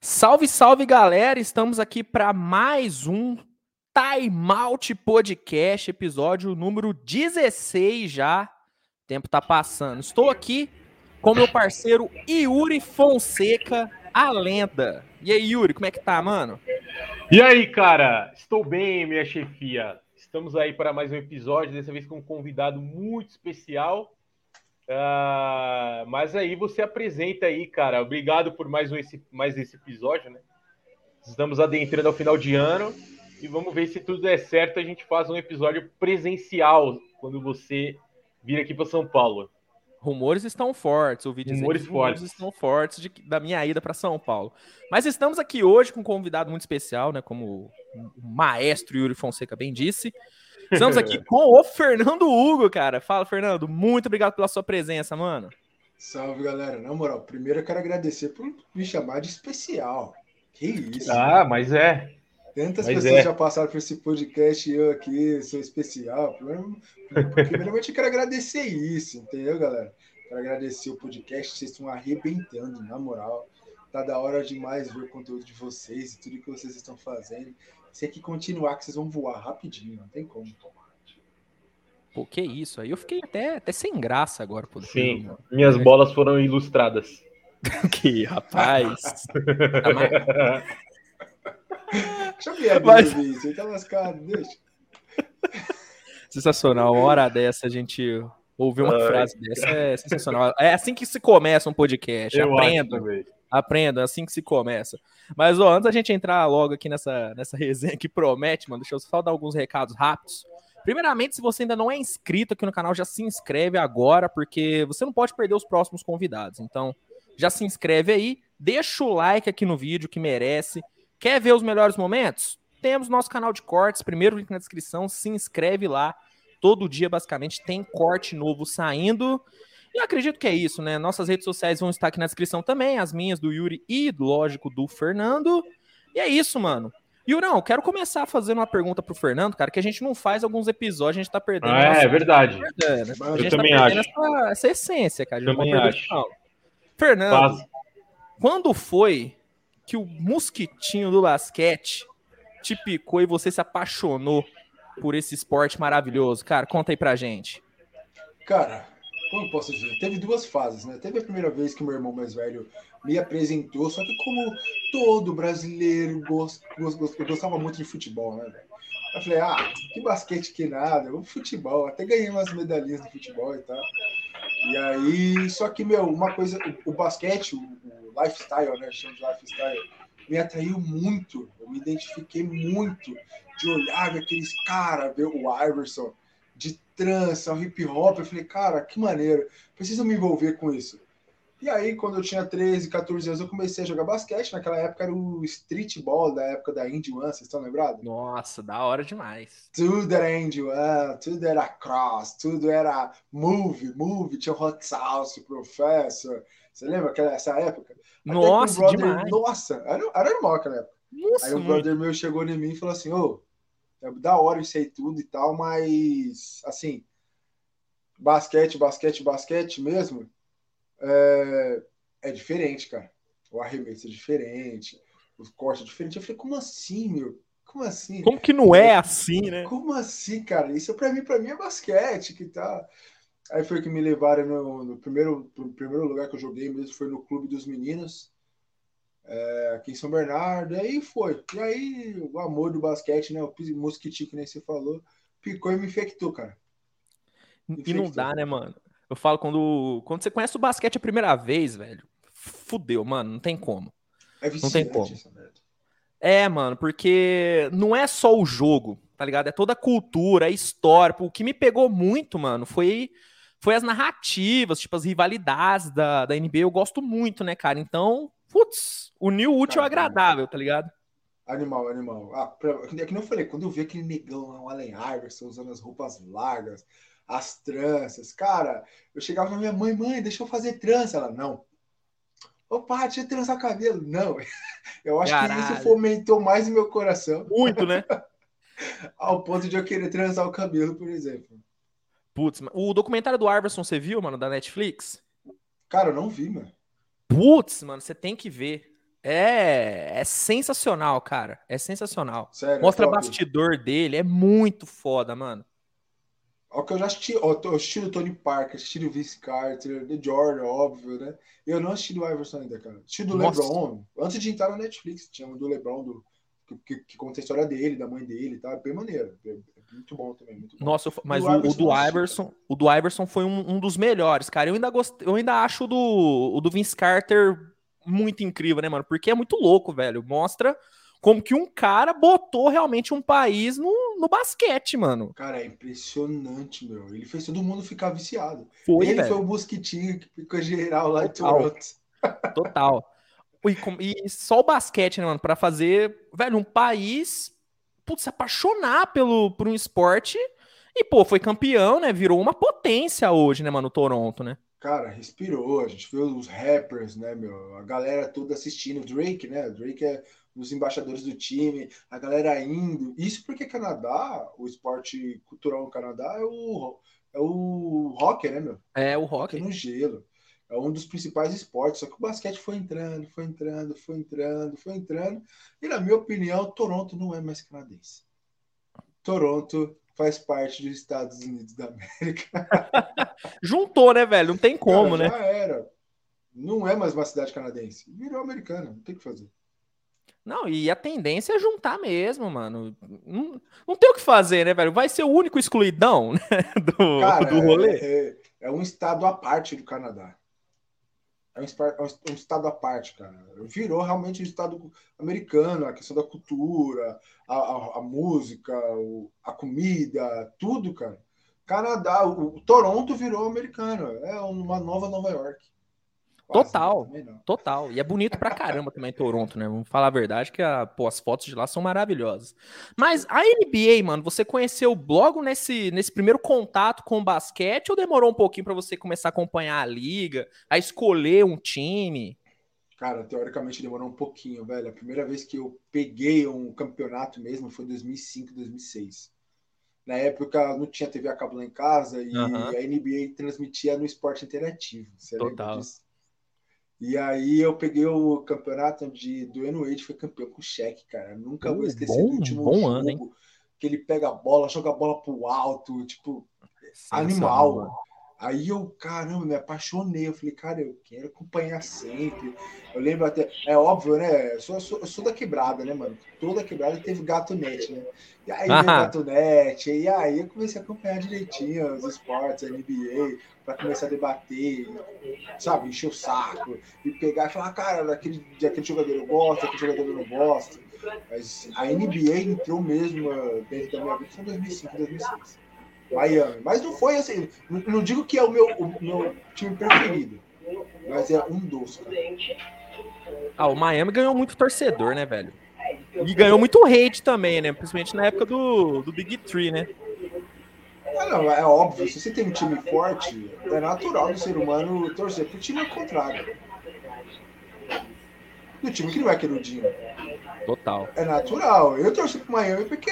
Salve, salve galera! Estamos aqui para mais um Time Out Podcast, episódio número 16 já. O tempo tá passando. Estou aqui com meu parceiro Yuri Fonseca, a lenda. E aí, Yuri, como é que tá, mano? E aí, cara? Estou bem, minha chefia. Estamos aí para mais um episódio, dessa vez com um convidado muito especial. Uh, mas aí você apresenta aí, cara. Obrigado por mais, um, esse, mais esse episódio, né? Estamos adentrando ao final de ano e vamos ver se tudo der certo. A gente faz um episódio presencial quando você vir aqui para São Paulo. Rumores estão fortes, ouvi dizer rumores que rumores fortes. estão fortes de, da minha ida para São Paulo. Mas estamos aqui hoje com um convidado muito especial, né? Como o maestro Yuri Fonseca bem disse. Estamos aqui com o Fernando Hugo, cara. Fala, Fernando. Muito obrigado pela sua presença, mano. Salve, galera. Na moral, primeiro eu quero agradecer por me chamar de especial. Que isso. Ah, mas é. Tantas mas pessoas é. já passaram por esse podcast e eu aqui sou especial. Primeiro- Primeiramente, eu quero agradecer isso, entendeu, galera? Quero agradecer o podcast, vocês estão arrebentando, na moral. Tá da hora demais ver o conteúdo de vocês e tudo que vocês estão fazendo. Se aqui continuar, que vocês vão voar rapidinho, não tem como. Pô, que isso? Aí eu fiquei até, até sem graça agora, pô. Sim, minhas bolas foram ilustradas. Que rapaz. Tá Deixa eu ver a Mas- isso, tá lascado, deixa. Sensacional. Uma hora dessa a gente ouvir uma Ai. frase dessa é sensacional. É assim que se começa um podcast. Eu acho Aprendam, é assim que se começa. Mas, ó, antes da gente entrar logo aqui nessa, nessa resenha que promete, mano, deixa eu só dar alguns recados rápidos. Primeiramente, se você ainda não é inscrito aqui no canal, já se inscreve agora, porque você não pode perder os próximos convidados. Então, já se inscreve aí, deixa o like aqui no vídeo que merece. Quer ver os melhores momentos? Temos nosso canal de cortes, primeiro link na descrição, se inscreve lá. Todo dia, basicamente, tem corte novo saindo. E eu acredito que é isso, né? Nossas redes sociais vão estar aqui na descrição também, as minhas do Yuri e, lógico, do Fernando. E é isso, mano. Yurão, quero começar fazendo uma pergunta pro Fernando, cara, que a gente não faz alguns episódios, a gente tá perdendo. Ah, nossa- é verdade. perdendo, né? Eu A gente também tá acho. Essa, essa essência, cara. de Também acho. Fernando, Faz- quando foi que o mosquitinho do basquete te picou e você se apaixonou por esse esporte maravilhoso? Cara, conta aí pra gente. Cara, como eu posso dizer? Teve duas fases, né? Teve a primeira vez que meu irmão mais velho me apresentou, só que como todo brasileiro gost, gost, gost- eu gostava muito de futebol, né, velho? Eu falei, ah, que basquete que nada, vamos futebol. Até ganhei umas medalhinhas no futebol e tal. E aí, só que, meu, uma coisa, o, o basquete, o, o lifestyle, né? Chama de lifestyle, me atraiu muito. Eu me identifiquei muito de olhar aqueles caras, ver o Iverson de trança, hip hop. Eu falei, cara, que maneiro, preciso me envolver com isso. E aí, quando eu tinha 13, 14 anos, eu comecei a jogar basquete. Naquela época era o streetball da época da Indy One, vocês estão lembrados? Nossa, da hora demais. Tudo era Indy One, tudo era cross, tudo era move, move, tinha hot sauce, professor. Você lembra aquela essa época? Que um Nossa, brother- demais. Nossa, era, era normal aquela época. Nossa, Aí um brother meu chegou em mim e falou assim: Ô, é da hora isso aí tudo e tal, mas assim, basquete, basquete, basquete mesmo é, é diferente, cara. O arremesso é diferente, os cortes é diferente. Eu falei, como assim, meu? Como assim? Como que não é assim, né? Como assim, cara? Isso pra mim, pra mim é basquete, que tá. Aí foi que me levaram no, no primeiro, no primeiro lugar que eu joguei mesmo, foi no Clube dos Meninos, é, aqui em São Bernardo. E aí foi. E aí o amor do basquete, né? O pis- mosquitinho, que nem você falou, picou e me infectou, cara. E não dá, né, mano? Eu falo quando, quando você conhece o basquete a primeira vez, velho, fudeu, mano, não tem como. É tem viciante como. essa merda. É, mano, porque não é só o jogo, tá ligado? É toda a cultura, a história. O que me pegou muito, mano, foi, foi as narrativas, tipo, as rivalidades da, da NBA. Eu gosto muito, né, cara? Então, putz, uniu o útil ao agradável, tá ligado? Animal, animal. Ah, pra, é que nem eu falei, quando eu vi aquele negão lá, o Allen Iverson, usando as roupas largas, as tranças, cara, eu chegava na minha mãe, mãe, deixa eu fazer trança. Ela, não. Pai, deixa eu trançar cabelo. Não. Eu acho que Caralho. isso fomentou mais o meu coração, Muito, né? ao ponto de eu querer transar o cabelo, por exemplo. Putz, o documentário do Iverson, você viu, mano, da Netflix? Cara, eu não vi, mano. Putz, mano, você tem que ver. é, é sensacional, cara. É sensacional. Sério, Mostra top. bastidor dele, é muito foda, mano. Ó, que eu já assisti, ó, eu assisti o Tony Parker, assisti o Vince Carter, The Jordan, óbvio, né? Eu não assisti do Iverson ainda, cara. Assisti do Nossa. LeBron, antes de entrar na Netflix, tinha um do LeBron, do, que, que, que conta a história dele, da mãe dele. É bem maneiro. É muito bom também, muito bom. Nossa, mas o, o do Iverson, o do Iverson foi um, um dos melhores, cara. Eu ainda gost... eu ainda acho o do, o do Vince Carter muito incrível, né, mano? Porque é muito louco, velho. Mostra como que um cara botou realmente um país no, no basquete, mano. Cara, é impressionante, meu. Ele fez todo mundo ficar viciado. Foi, ele velho. foi o Mosquitinho que ficou geral lá em Total. Toronto. Total. E, e só o basquete, né, mano? Pra fazer, velho, um país putz, se apaixonar pelo, por um esporte. E, pô, foi campeão, né? Virou uma potência hoje, né, mano? Toronto, né? Cara, respirou. A gente viu os rappers, né, meu? A galera toda assistindo. Drake, né? Drake é um dos embaixadores do time. A galera indo. Isso porque Canadá, o esporte cultural no Canadá é o, é o hockey, né, meu? É, o rock. no gelo. É um dos principais esportes. Só que o basquete foi entrando, foi entrando, foi entrando, foi entrando. E, na minha opinião, Toronto não é mais canadense. Toronto faz parte dos Estados Unidos da América. Juntou, né, velho? Não tem como, Cara, né? Já era. Não é mais uma cidade canadense. Virou americana, não tem o que fazer. Não, e a tendência é juntar mesmo, mano. Não, não tem o que fazer, né, velho? Vai ser o único excluidão né, do, Cara, do rolê. É, é- é um estado à parte do Canadá. É um, espa- é um estado à parte, cara. Virou realmente um estado americano, a questão da cultura, a, a- a música, o- a comida, tudo, cara. Canadá, o, o Toronto virou americano. É uma nova Nova York. Quase, Total. né? Não. Total. E é bonito pra caramba também Toronto, né? Vamos falar a verdade que a, pô, as fotos de lá são maravilhosas. Mas a NBA, mano, você conheceu logo nesse, nesse primeiro contato com o basquete ou demorou um pouquinho pra você começar a acompanhar a liga, a escolher um time? Cara, teoricamente demorou um pouquinho, velho. A primeira vez que eu peguei um campeonato mesmo foi em 2005, 2006. Na época não tinha TV a cabo lá em casa e Aham. a NBA transmitia no esporte interativo. Você Total. disso? E aí eu peguei o campeonato onde Dwayne Wade foi campeão com Shaq, cara. Nunca vou esquecer bom- do último bom jogo. ano, hein? Que ele pega a bola, joga a bola pro alto, tipo, animal. Aí eu, caramba, me apaixonei. Eu falei, cara, eu quero acompanhar sempre. Eu lembro até, é óbvio, né? Eu sou, sou, sou da quebrada, né, mano? Toda quebrada teve gato net, né? E aí Ah. gato net, e aí eu comecei a acompanhar direitinho os esportes, a NBA, para começar a debater, sabe, encher o saco e pegar e falar, cara, daquele, daquele jogador eu gosto, daquele jogador eu não gosto. Mas a NBA entrou mesmo eh, dentro da minha vida foi em 2005, 2006. Miami. Mas não foi assim. Não, não digo que é o meu, o meu time preferido, mas é um dos. Cara. Ah, o Miami ganhou muito torcedor, né, velho? E ganhou muito hate também, né? Principalmente na época do, do Big Three, né? Ah, não, é óbvio. Se você tem um time forte, é natural do ser humano torcer pro time ao contrário. Do time que não é queridinho. Total. É natural. Eu torço pro Miami porque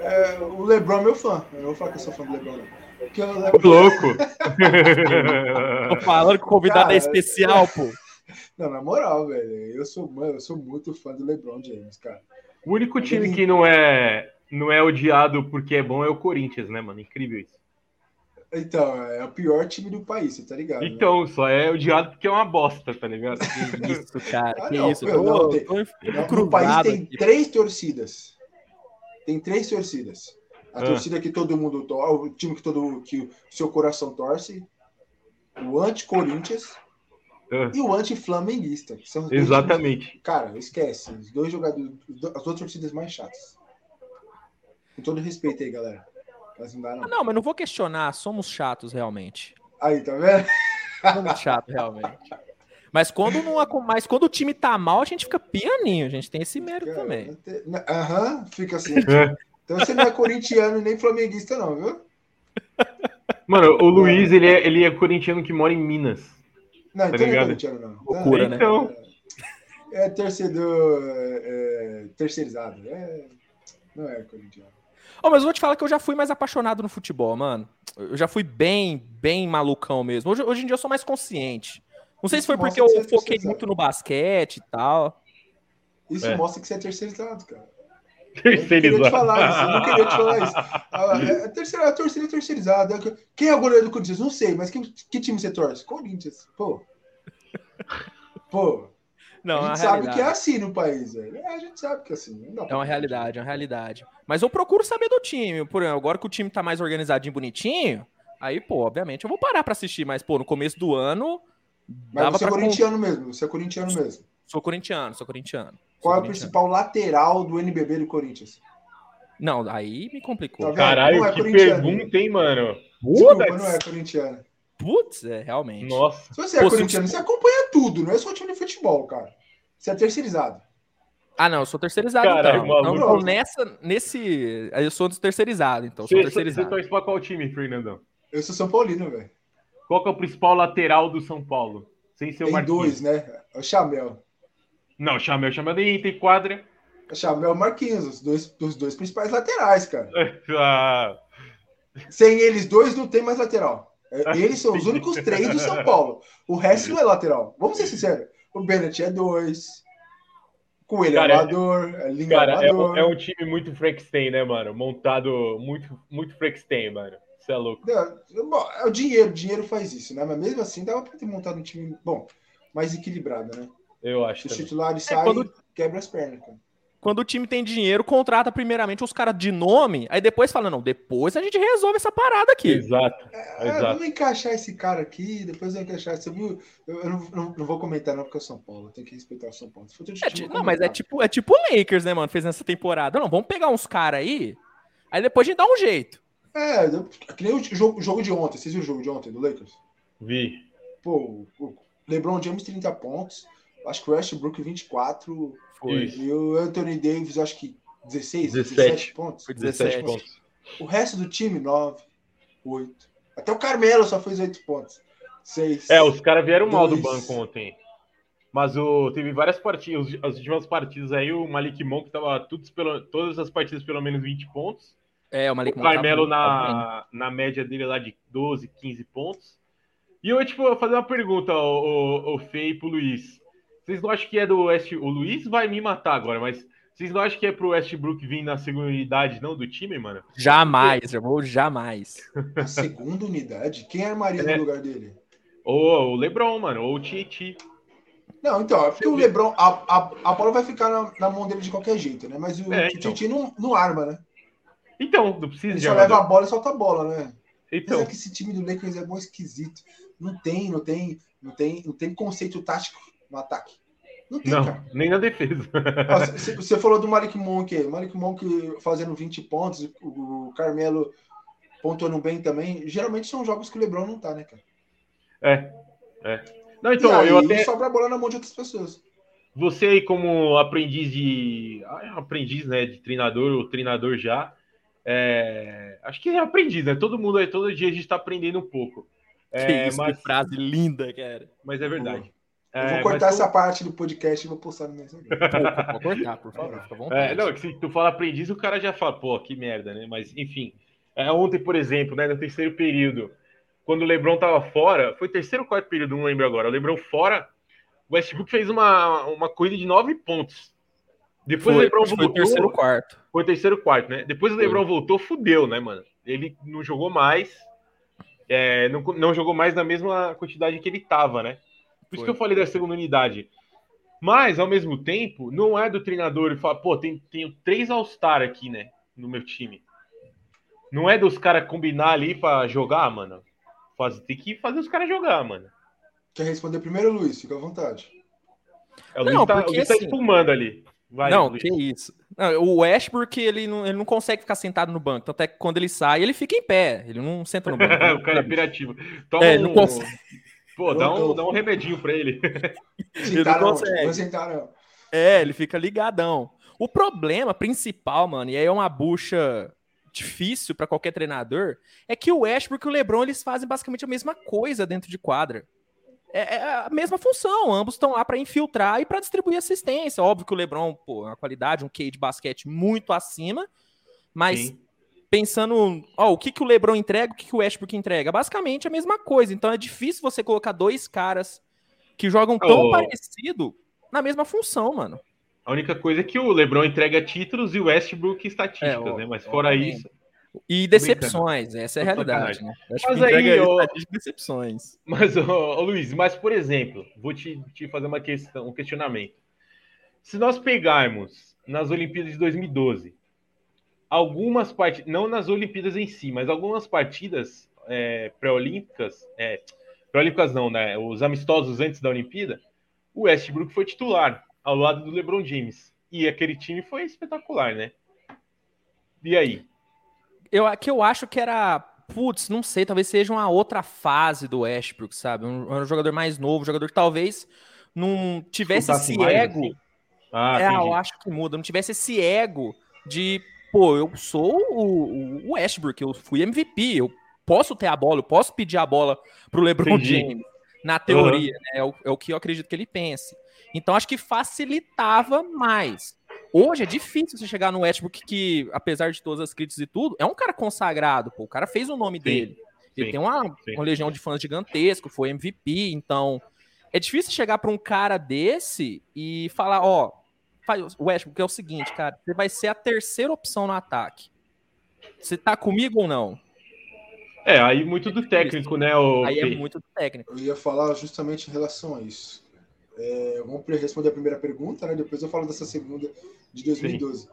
é, o LeBron é meu fã. Eu não vou falar que eu sou fã do LeBron, o Ô, LeBron... louco! Tô falando que o convidado Cara, é especial, pô. Não, na moral, velho. Eu sou, mano, eu sou muito fã do LeBron James, cara. O único time que não é, não é odiado porque é bom é o Corinthians, né, mano? Incrível isso. Então, é o pior time do país, você tá ligado? né? Então, só é odiado porque é uma bosta, tá ligado? Que isso, cara. Ah, que não, isso. meu, não, tem- No país tem aqui. três torcidas. Tem três torcidas. A Ah. torcida que todo mundo torce, o time que todo que o seu coração torce, o anti-Corinthians Ah, e o anti-flamenguista. dois Exatamente. Cara, esquece. Os dois jogadores, as duas torcidas mais chatas. Com todo respeito aí, galera. Mas não dá, Ah, não. Não, mas não vou questionar. Somos chatos, realmente. Aí, tá vendo? Somos chatos, realmente. Mas quando, não, mas quando o time tá mal, a gente fica pianinho. A gente tem esse mérito Cara, também. não não- Aham, fica assim. É. Então você não é corintiano nem flamenguista, não, viu? Mano, o Luiz, ele é, ele é corintiano que mora em Minas. Não, Tá então não é ligado? corintiano, não. Loucura, né? Então, É torcedor é, terceirizado. É, não é corintiano. Ô, mas eu vou te falar que eu já fui mais apaixonado no futebol, mano. Eu já fui bem, bem malucão mesmo. Hoje, hoje em dia eu sou mais consciente. Não sei se Isso foi porque eu é foquei terceirizado. muito no basquete e tal. Isso É. mostra que você é terceirizado, cara. Eu não queria te Terceirizado. falar isso, eu não queria te falar isso. A, é, a, terceira, a torcida é terceirizada. Quem é o goleiro do Corinthians? Não sei, mas que, que time você torce? Corinthians. Pô. Pô. Não, a é gente sabe realidade. que é assim no país, velho. É, a gente sabe que é assim. Não É uma realidade, é uma realidade. Mas eu procuro saber do time. Por exemplo, agora que o time tá mais organizadinho, bonitinho, aí, pô, obviamente eu vou parar pra assistir. Mas, pô, no começo do ano, Mas dava você é corintiano mesmo. Você é corintiano mesmo. Sou corintiano, sou corintiano. Sou Qual é o principal lateral do NBB do Corinthians? Não, aí me complicou. Tá? Caralho, Não é que pergunta, hein, mano? Desculpa, Foda-se. não é corintiano. Putz, é, realmente. Nossa. Se você é Pô, se- corintiano, você acompanha tudo, não é só time de futebol, cara. Você é terceirizado. Ah, não, eu sou terceirizado, Caralho, então. Então, nessa, nesse... Eu sou dos terceirizados, então. Sou Você, você terceirizado. torce pra qual time, Fernandão? Eu sou São Paulino, velho. Qual que é o principal lateral do São Paulo? Sem ser o Tem Marquinhos. dois, né? É o Chamel. Não, Chamel, Chamel nem tem quadra. O Chamel e o Marquinhos, os dois, os dois principais laterais, cara. Ah, Sem eles dois, não tem mais lateral. É, Eles são os únicos três do São Paulo. O resto não é lateral. Vamos ser sinceros. O Bennett é dois. Coelho Cara, é amador. É linha cara, é amador. um, é um time muito Frankenstein, né, mano? Montado muito, muito Frankenstein, mano. Você é louco. Não, bom, é o dinheiro, o dinheiro faz isso, né? Mas mesmo assim, dava pra ter montado um time, bom, mais equilibrado, né? Eu acho Se os também. titulares saem, quando- quebra as pernas, cara. Quando o time tem dinheiro, contrata primeiramente os caras de nome, aí depois fala, não, depois a gente resolve essa parada aqui. Exato. É, Exato. vamos encaixar esse cara aqui, depois eu encaixar. Você viu? Eu, eu não, não- não vou comentar, não, porque é o São Paulo. Tem que respeitar o São Paulo. Se for outro É eu não, mas é tipo, é tipo o Lakers, né, mano? Fez nessa temporada. Não, vamos pegar uns caras aí, aí depois a gente dá um jeito. É, que nem o jogo, jogo de ontem. Vocês viram o jogo de ontem do Lakers? Vi. Pô, o LeBron James 30 pontos. Acho que o Westbrook 24. Isso. E o Anthony Davis, acho que 16, 17. 17 pontos. Foi 17 17 pontos. O resto do time, 9, 8. Até o Carmelo só fez 8 pontos. 6. É, os caras vieram mal do banco ontem. Mas o, teve várias partidas, as últimas partidas aí, o Malik Monk tava pelo, todas as partidas pelo menos 20 pontos. É, o O Malik tá Carmelo tá na, na média dele lá de 12, 15 pontos. E eu, tipo, vou fazer uma pergunta, o, o, o Fê e pro Luiz. Vocês não acham que é do West... O Luiz vai me matar agora, mas vocês não acham que é pro Westbrook vir na segunda unidade, não, do time, mano? Jamais, irmão, jamais. A segunda unidade? Quem armaria É. no lugar dele? Ou o LeBron, mano, ou o Tietchan. Não, então, é porque o Lebron, a, a, a bola vai ficar na, na mão dele de qualquer jeito, né? Mas o É, Titi então. não, não arma, né? Então, não precisa Ele de só leva a bola e solta a bola, né? Mas Então, é que esse time do Lakers é bom esquisito. Não tem, não tem, não tem, não tem conceito tático no ataque. Não tem, não, cara. nem na defesa. Você você falou do Malik Monk Malik Monk fazendo 20 pontos, o Carmelo pontuando bem também. Geralmente são jogos que o Lebron não tá, né, cara? É, é. Não, então, aí, eu até. sobra a bola na mão de outras pessoas. Você aí, como aprendiz de. ah, Aprendiz, né? De treinador ou treinador já. É, Acho que é aprendiz, né? Todo mundo aí, todo dia a gente tá aprendendo um pouco. Que É, isso, mas, que frase linda, cara. mas é verdade. Eu É, vou cortar mas essa parte do podcast e vou postar no meu pode cortar, por favor, fica à tu- vontade. é, não, que se tu fala aprendiz, o cara já fala, pô, que merda, né? Mas, enfim. É, ontem, por exemplo, né, no terceiro período, quando o Lebron tava fora, foi terceiro ou quarto período, não lembro agora. O Lebron fora, o Westbrook fez uma, uma corrida de nove pontos. Depois o foi, Lebron foi voltou. o terceiro quarto. Foi o terceiro quarto, né? Depois o Foi. Lebron voltou, fudeu, né, mano? Ele não jogou mais. é, não, não jogou mais na mesma quantidade que ele tava, né? Por isso Foi. que eu falei da segunda unidade. Mas, ao mesmo tempo, não é do treinador e falar, pô, tem, tenho três All-Star aqui, né? No meu time. Não é dos caras combinar ali pra jogar, mano. Faz, tem que fazer os caras jogar, mano. Quer responder primeiro, Luiz? Fica à vontade. É, o Não, Luiz tá, o porque Luiz tá assim- espumando ali. Vai, não, Luiz. que isso. Não, o Westbrook, ele não, ele não consegue ficar sentado no banco. Tanto é que quando ele sai, ele fica em pé. Ele não senta no banco. o cara é pirativo. Toma É, ele não um- consegue. Pô, dá um, dá um remedinho pra ele. Sentar não, consegue. não. É, ele fica ligadão. O problema principal, mano, e aí é uma bucha difícil pra qualquer treinador, é que o Westbrook e o LeBron eles fazem basicamente a mesma coisa dentro de quadra. É, é a mesma função, ambos estão lá pra infiltrar e pra distribuir assistência. Óbvio que o LeBron, pô, é uma qualidade, um QI de basquete muito acima, mas Sim. pensando, ó, o que, que o LeBron entrega, o que, que o Westbrook entrega? Basicamente a mesma coisa. Então é difícil você colocar dois caras que jogam tão Oh. parecido na mesma função, mano. A única coisa é que o LeBron entrega títulos e o Westbrook estatísticas, É, ó, né? Mas fora obviamente. isso. E decepções, essa é a realidade, né? Mas aí, ô- de decepções. Mas, ô, ô, Luiz, mas por exemplo, vou te, te fazer uma questão, um questionamento. Se nós pegarmos nas Olimpíadas de 2012, algumas partidas, não nas Olimpíadas em si, mas algumas partidas é, pré-olímpicas, é, pré-olímpicas não, né? Os amistosos antes da Olimpíada, o Westbrook foi titular ao lado do LeBron James. E aquele time foi espetacular, né? E aí? Eu, que eu acho que era. Putz, não sei, talvez seja uma outra fase do Westbrook, sabe? Um, um jogador mais novo, um jogador que talvez não tivesse esse mais, ego. assim? Ah, é, entendi. eu acho que muda. Não tivesse esse ego de, pô, eu sou o, o Westbrook, eu fui MVP, eu posso ter a bola, eu posso pedir a bola pro LeBron Entendi. James. Na teoria, né? É o, é o que eu acredito que ele pense. Então acho que facilitava mais. Hoje é difícil você chegar no Westbrook que, apesar de todas as críticas e tudo, é um cara consagrado, pô. O cara fez o nome dele. Ele sim, tem uma, sim. uma legião de fãs gigantesco, foi MVP, então é difícil chegar para um cara desse e falar, ó, o Westbrook é o seguinte, cara, você vai ser a terceira opção no ataque. Você tá comigo ou não? É, aí muito do técnico, né? O Aí é muito do técnico. Eu ia falar justamente em relação a isso. É, vamos responder a primeira pergunta, né? Depois eu falo dessa segunda de 2012.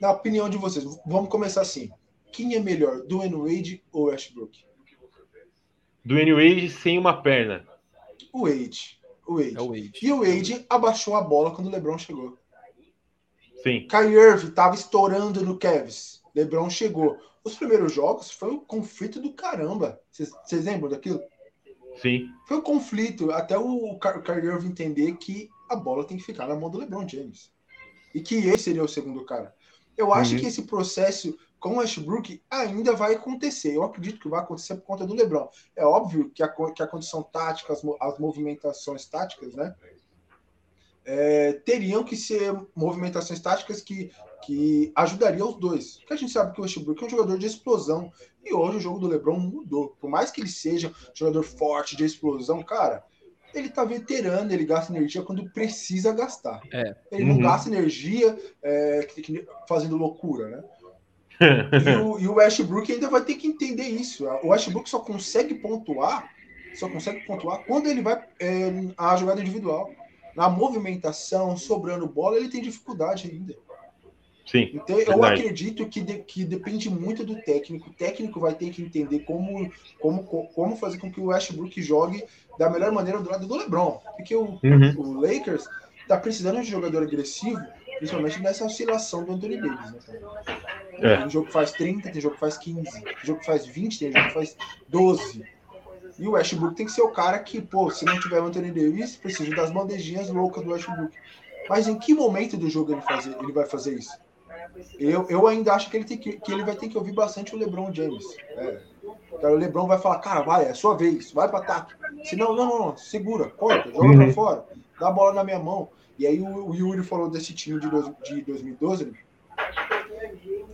Na opinião de vocês, vamos começar assim. Quem é melhor, Dwayne Wade ou Westbrook? do Wade sem uma perna. O Wade. O Wade. É o Wade. E o Wade abaixou a bola quando o LeBron chegou. Sim, Kyrie Irving estava estourando no Cavs. LeBron chegou. Os primeiros jogos foi um conflito do caramba. Vocês lembram daquilo? Sim. Foi um conflito até o Ky- Kyrie Irving entender que a bola tem que ficar na mão do LeBron James. E que ele seria o segundo cara. Eu acho Uhum. que esse processo com o Westbrook ainda vai acontecer. Eu acredito que vai acontecer por conta do LeBron. É óbvio que a, que a condição tática, as, as movimentações táticas, né? é, teriam que ser movimentações táticas que, que ajudariam os dois. Porque a gente sabe que o Westbrook é um jogador de explosão. E hoje o jogo do LeBron mudou. Por mais que ele seja um jogador forte de explosão, cara, ele tá veterano, ele gasta energia quando precisa gastar. É. Ele não Uhum. gasta energia é, fazendo loucura, né? E o, e o Westbrook ainda vai ter que entender isso. O Westbrook só consegue pontuar, só consegue pontuar quando ele vai é, a jogada individual. Na movimentação, sobrando bola, ele tem dificuldade ainda. Sim, Então, eu acredito que, de- que depende muito do técnico. O técnico vai ter que entender como, como, como fazer com que o Westbrook jogue da melhor maneira do lado do LeBron. Porque o, Uhum. o Lakers tá precisando de jogador agressivo, principalmente nessa oscilação do Anthony Davis. Né? É. Tem jogo que faz 30, tem jogo que faz 15, tem jogo que faz 20, tem jogo que faz 12. E o Westbrook tem que ser o cara que, pô, se não tiver o Anthony Davis, precisa das bandejinhas loucas do Westbrook. Mas em que momento do jogo ele, fazer, ele vai fazer isso? Eu, eu ainda acho que ele, tem que, que ele vai ter que ouvir bastante o LeBron James. É. Cara, o LeBron vai falar, cara, vai, é sua vez, vai para ataque. Se não, não, não, não, segura, corta, joga Uhum. pra fora, dá a bola na minha mão. E aí o, o Yuri falou desse time de, dois- de 2012.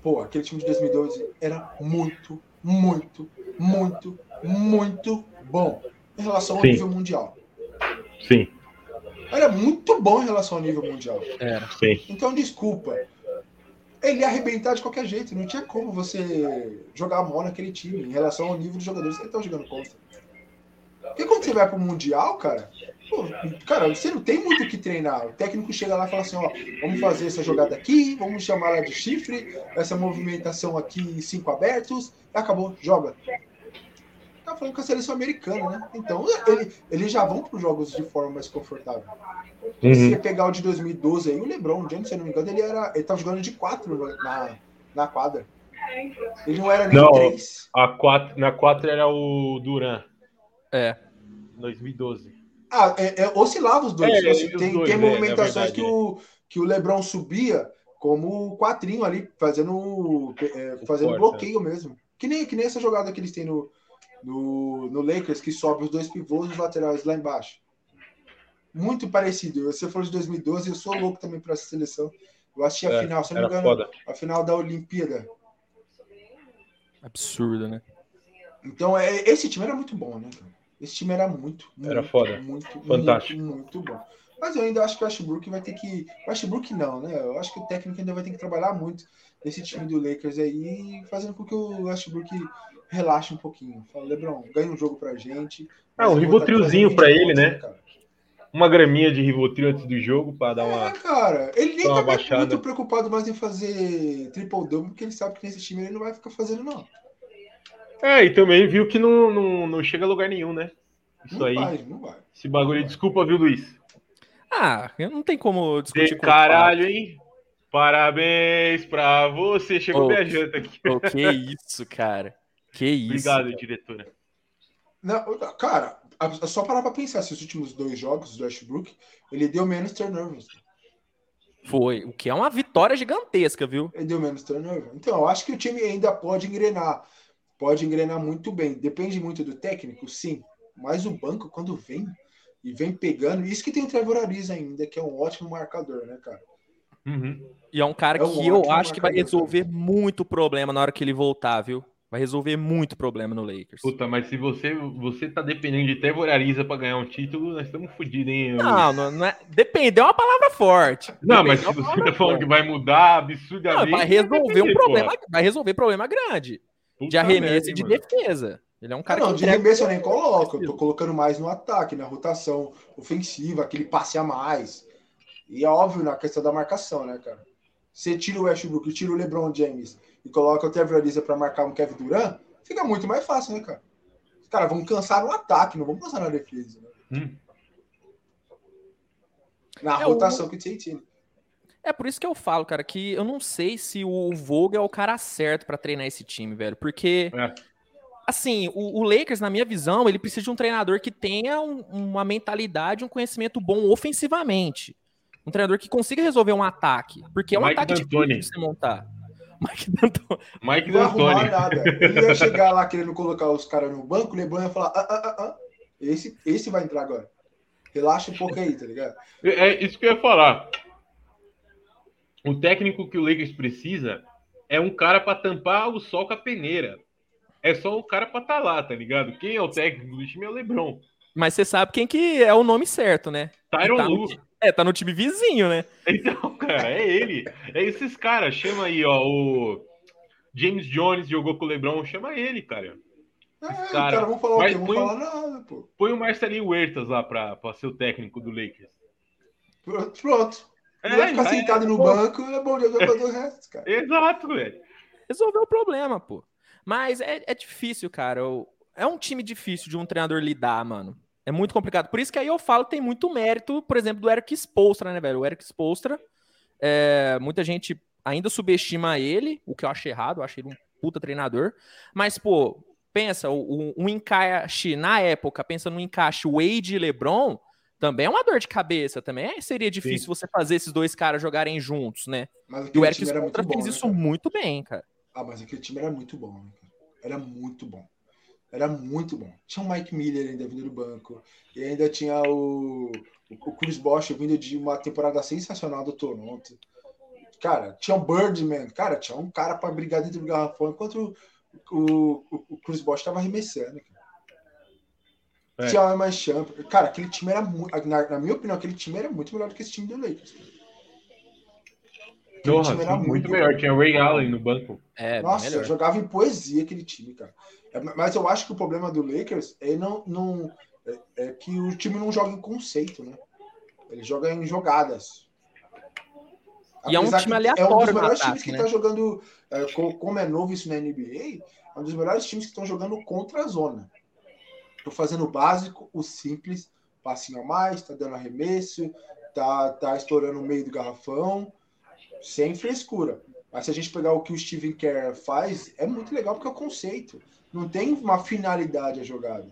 Pô, aquele time de 2012 era muito, muito, muito, muito bom em relação ao Sim. nível mundial. sim, Era muito bom em relação ao nível mundial. Era. sim. Então, desculpa. Ele ia arrebentar de qualquer jeito. Não tinha como você jogar mal naquele time em relação ao nível dos jogadores que ele estava jogando contra. Porque quando você vai pro Mundial, cara, pô, cara, você não tem muito o que treinar. O técnico chega lá e fala assim, ó, vamos fazer essa jogada aqui, vamos chamar ela de chifre, essa movimentação aqui, cinco abertos, acabou, joga. Tá falando com a seleção americana, né? Então, ele, eles já vão para os jogos de forma mais confortável. Se Uhum. você pegar o de 2012 aí, o LeBron James, se eu não me engano, ele, era, ele tava jogando de 4 na, na quadra. Ele não era nem Não. 3. A quatro, na 4 era o Duran, É. 2012. Ah, é, é, oscilava os dois. É, os tem, dois, tem é, movimentações verdade, que, o, que o LeBron subia como o quatrinho ali, fazendo, é, fazendo Porta. bloqueio mesmo. Que nem, que nem essa jogada que eles têm no, no, no Lakers, que sobe os dois pivôs e os laterais lá embaixo. Muito parecido. Você falou de 2012, eu sou louco também para essa seleção. Eu assisti a É, final, se não me Era engano, foda. a final da Olimpíada. Absurdo, né? Então, é, esse time era muito bom, né? cara? Esse time era muito, Era muito, foda. muito, Fantástico. muito, muito bom. Mas eu ainda acho que o Westbrook vai ter que. O Westbrook não, né? Eu acho que o técnico ainda vai ter que trabalhar muito nesse time do Lakers aí, fazendo com que o Westbrook relaxe um pouquinho. Fala, Lebron, ganha um jogo pra gente. Ah, um Ribotrilzinho pra 20 ele, né? cara? Uma graminha de Rivotril antes do jogo pra dar uma. É, cara, ele nem uma tá baixada. muito preocupado mais em fazer triple double, porque ele sabe que nesse time ele não vai ficar fazendo, não. É, e também viu que não, não, não chega a lugar nenhum, né? Isso não aí. vai, não vai. Esse bagulho. Desculpa, viu, Luiz? Ah, não tem como De discutir com caralho, hein? Parabéns pra você. Chegou Ô. minha janta aqui. Pô, que isso, cara. Que isso. Obrigado, cara. diretora. Não, cara, é só parar pra pensar, se os últimos dois jogos do Westbrook, ele deu menos turnovers. Foi. O que é uma vitória gigantesca, viu? Ele deu menos turnover. Então, eu acho que o time ainda pode engrenar. Pode engrenar muito bem. Depende muito do técnico, sim. Mas o banco, quando vem e vem pegando, isso que tem o Trevor Ariza ainda, que é um ótimo marcador, né, cara? Uhum. E é um cara É um que eu acho que vai resolver muito problema na hora que ele voltar, viu? Vai resolver muito problema no Lakers. Puta, mas se você, você tá dependendo de Trevor Ariza pra ganhar um título, nós estamos fodidos, hein? Não, não, não é. Depender é uma palavra forte. Não, Depender mas é se uma você tá falando que vai mudar Não, absurdamente. vai resolver um problema, porra. vai resolver problema grande Puta de arremesso merda, e de mano. defesa. Ele é um Cara, cara não, que de arremesso eu nem coloco. Eu tô colocando mais no ataque, na rotação ofensiva, aquele passe a mais. E é óbvio na questão da marcação, né, cara? Você tira o Westbrook, tira o LeBron James e coloca o Trevor Ariza pra marcar um Kevin Durant, fica muito mais fácil, né, cara? Os caras vão cansar no ataque, não vão cansar na defesa. Né? Hum. Na É, rotação que você tira. É por isso que eu falo, cara, que eu não sei se o Vogel é o cara certo pra treinar esse time, velho. Porque, É. assim, o, o Lakers, na minha visão, ele precisa de um treinador que tenha um- uma mentalidade, um conhecimento bom ofensivamente. Um treinador que consiga resolver um ataque. Porque é um Mike ataque D'Antoni. difícil de se montar. Mike D'Antoni. Mike Não vai arrumar D'Antoni. nada. Ele ia chegar lá querendo colocar os caras no banco, o LeBron ia falar: ah, ah, ah, ah, esse, esse vai entrar agora. Relaxa um pouco aí, tá ligado? É isso que eu ia falar. O técnico que o Lakers precisa é um cara pra tampar o sol com a peneira. É só o cara pra estar lá, tá ligado? Quem é o técnico do time é o LeBron. Mas você sabe quem que é o nome certo, né? Tyron Tá Lu. É, tá no time vizinho, né? Então, cara, é ele. É esses caras. Chama aí, ó. O James Jones jogou com o LeBron. Chama ele, cara. É, Cara, cara, vamos falar o mas quê? Vamos põe- falar nada, pô. Põe o Marcelinho Huertas lá pra, pra ser o técnico do Lakers. Pronto. Pronto. Ele É, vai ficar sentado é, no pô. banco, é bom jogador do resto, cara. Exato, velho. Resolveu o problema, pô. Mas é, é difícil, cara. O- É um time difícil de um treinador lidar, mano. É muito complicado. Por isso que aí eu falo que tem muito mérito, por exemplo, do Eric Spolstra, né, velho? O Eric Spolstra, é, muita gente ainda subestima ele, o que eu acho errado, eu acho ele um puta treinador. Mas, pô, pensa, o- um encaixe na época, pensa no encaixe Wade e LeBron, também é uma dor de cabeça, também é- seria difícil você fazer esses dois caras jogarem juntos, né? Mas E o Eric time era muito Spolstra bom, fez né, isso cara? muito bem, cara. Ah, mas aquele time era muito bom, né, cara? Era muito bom. Era muito bom. Tinha o Mike Miller ainda vindo do banco. E ainda tinha o, o Chris Bosh vindo de uma temporada sensacional do Toronto. Cara, tinha o Birdman. Cara, tinha um cara para brigar dentro do garrafão enquanto o, o, o Chris Bosh estava arremessando. Cara. É. Tinha o mais Champ. Cara, aquele time era muito. Na, na minha opinião, aquele time era muito melhor do que esse time do Lakers. Nossa, time era muito melhor. Tinha Ray Allen no banco. É, Nossa, melhor. jogava em poesia aquele time, cara. É, Mas eu acho que o problema do Lakers é, não, não, é, é que o time não joga em conceito, né? Ele joga em jogadas. E é um time que aleatório É um dos melhores times que né? está jogando, é, co- como é novo isso na NBA, é um dos melhores times que estão jogando contra a zona. Tô fazendo o básico, o simples, passinho a mais, tá dando arremesso, tá, tá explorando o meio do garrafão, sem frescura. Mas se a gente pegar o que o Steven Kerr faz, é muito legal porque é o conceito. Não tem uma finalidade a jogada.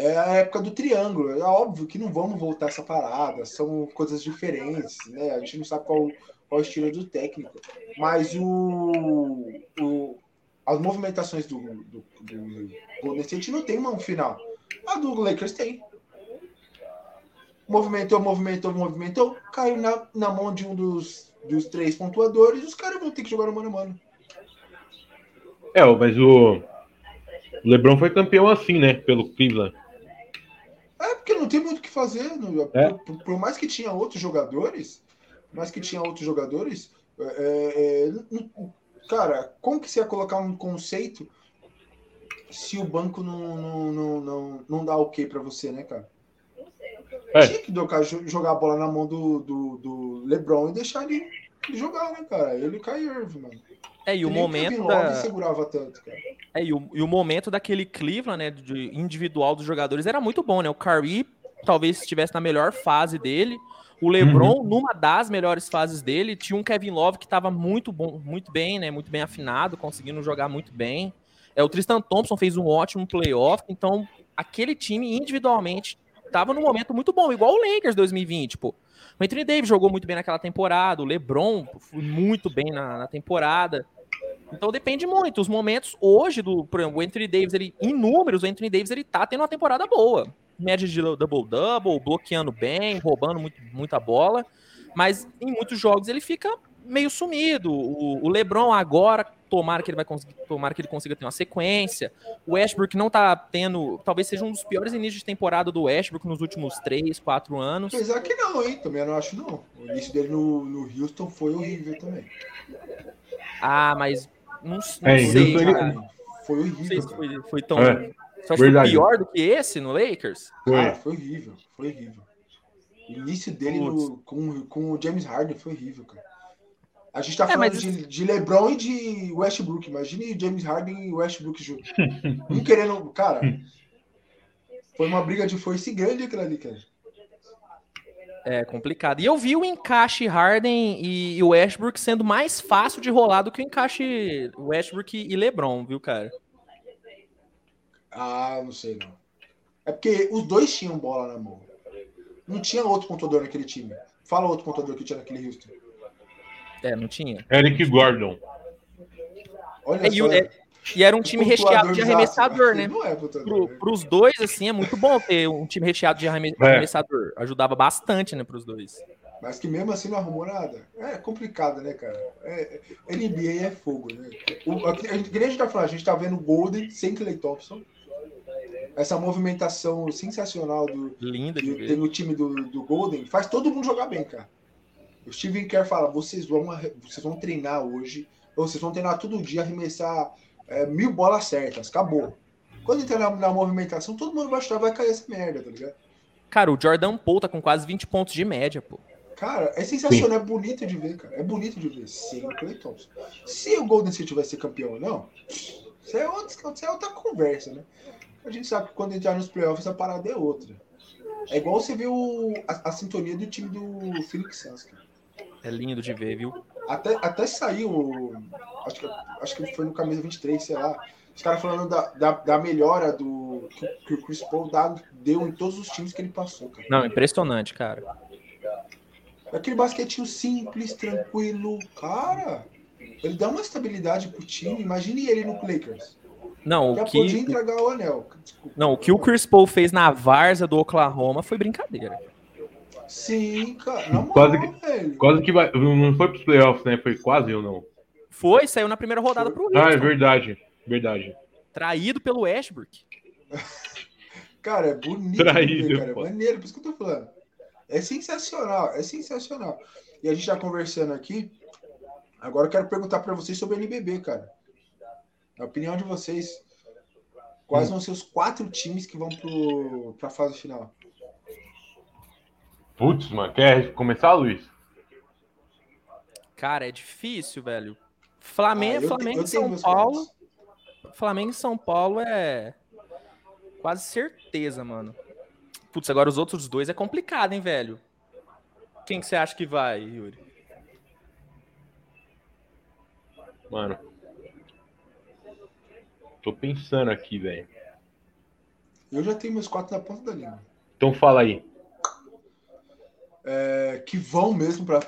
É a época do triângulo. É óbvio que não vamos voltar essa parada. São coisas diferentes, né? A gente não sabe qual, qual é o estilo do técnico. Mas o, o- as movimentações do, do, do Golden State não tem uma final. A do Lakers tem. Movimentou, movimentou, movimentou. Caiu na, na mão de um dos, dos três pontuadores. Os caras vão ter que jogar no mano a mano. É, mas o. O LeBron foi campeão assim, né? Pelo Cleveland. É, porque não tem muito o que fazer. É. por, por mais que tinha outros jogadores, por mais que tinha outros jogadores, é, é, é, cara, como que você ia colocar um conceito se o banco não, não, não, não, não dá ok pra você, né, cara? É. Tinha que jo- jogar a bola na mão do, do, do LeBron e deixar ele, ele jogar, né, cara? Ele e o Irving, mano. É, e o nem momento da... segurava tanto, cara. É, e o, e o momento daquele Cleveland, né, de individual dos jogadores era muito bom, né? O Curry talvez estivesse na melhor fase dele. O LeBron, numa das melhores fases dele, tinha um Kevin Love que estava muito bom, muito bem, né? Muito bem afinado, conseguindo jogar muito bem. É, o Tristan Thompson fez um ótimo playoff, então aquele time individualmente estava num momento muito bom, igual o Lakers 2020, pô. O Anthony Davis jogou muito bem naquela temporada, o LeBron foi muito bem na, na temporada. Então depende muito. Os momentos hoje do, por exemplo, o Anthony Davis, ele, em números, o Anthony Davis ele tá tendo uma temporada boa. Média de double-double, bloqueando bem, roubando muito, muita bola. Mas em muitos jogos ele fica meio sumido. O, o LeBron agora, tomara que ele vai conseguir, tomara que ele consiga ter uma sequência. O Westbrook não tá tendo, talvez seja um dos piores inícios de temporada do Westbrook nos últimos 3, 4 anos. Apesar que não, hein? Também eu não acho, não. O início dele no, no Houston foi horrível também. Ah, mas não, não É, sei, Houston ele- cara. Foi Não sei horrível, se foi, foi tão. É, Você acha que foi verdade. pior do que esse no Lakers? Cara, foi horrível, foi horrível. O início dele no- com, com o James Harden foi horrível, cara. A gente tá É, falando mas- de, de LeBron e de Westbrook. Imagine James Harden e Westbrook juntos. Um querendo. Cara, foi uma briga de foice grande aquilo ali, cara. É complicado. E eu vi o encaixe Harden e, e o Westbrook sendo mais fácil de rolar do que o encaixe Westbrook e LeBron, viu, cara? Ah, não sei não. É porque os dois tinham bola na mão. Não tinha outro pontuador naquele time. Fala outro pontuador que tinha naquele Houston. É, não tinha. Eric Gordon. Olha É, e, só. é- e era um time recheado de arremessador, né? Não é. Pro, né? pros dois, assim, é muito bom ter um time recheado de É. arremessador. Ajudava bastante, né, pros dois. Mas que mesmo assim não arrumou nada. É complicado, né, cara? É, é- NBA é fogo, né? O, a, a a gente tá falando, a gente tá vendo o Golden sem Clay Thompson. Essa movimentação sensacional do, Linda de que tem ver. no time do, do Golden faz todo mundo jogar bem, cara. O Steven Kerr fala: vocês vão, vocês vão treinar hoje, ou vocês vão treinar todo dia, arremessar é, mil bolas certas. Acabou. Quando entrar na, na movimentação, todo mundo vai achar vai cair essa merda, tá ligado? Cara, o Jordan Poole tá com quase 20 pontos de média, pô. Cara, é sensacional, é bonito de ver, cara. É bonito de ver. Sem o Clay Thompson. Se o Golden State vai ser campeão ou não, isso é, outra, isso é outra conversa, né? A gente sabe que quando entrar nos playoffs a parada é outra. É igual você ver o, a, a sintonia do time do Phoenix Suns. É lindo de ver, viu? Até, até saiu, acho que, acho que foi no camisa 23, sei lá. Os caras falando da, da, da melhora do que, que o Chris Paul dá- deu em todos os times que ele passou, cara. Não, impressionante, cara. Aquele basquetinho simples, tranquilo. Cara, ele dá uma estabilidade pro time. Imagine ele no Lakers. Não, Já o podia que, entregar o anel. Desculpa. não, o que o Chris Paul fez na Varsa do Oklahoma foi brincadeira. Sim, cara. Na moral, Quase que- velho. Quase que vai. Não foi pros playoffs, né? Foi quase ou não? Foi, saiu na primeira rodada pro Ah, é Houston. verdade. Verdade. Traído pelo Westbrook. Cara, é bonito Traído, de ver, cara. É maneiro, por isso que eu tô falando. É sensacional, é sensacional. E a gente tá conversando aqui. Agora eu quero perguntar pra vocês sobre a NBB, cara. A opinião de vocês. Quais vão ser os quatro times que vão pro, pra fase final? Putz, mano. Quer começar, Luiz? Cara, é difícil, velho. Flamengo, Ah, Flamengo e São Paulo. pontos. Flamengo e São Paulo é quase certeza, mano. Putz, agora os outros dois é complicado, hein, velho? Quem que você acha que vai, Yuri? Mano. Tô pensando aqui, velho. Eu já tenho meus quatro na ponta da língua. Então fala aí. É, que vão mesmo para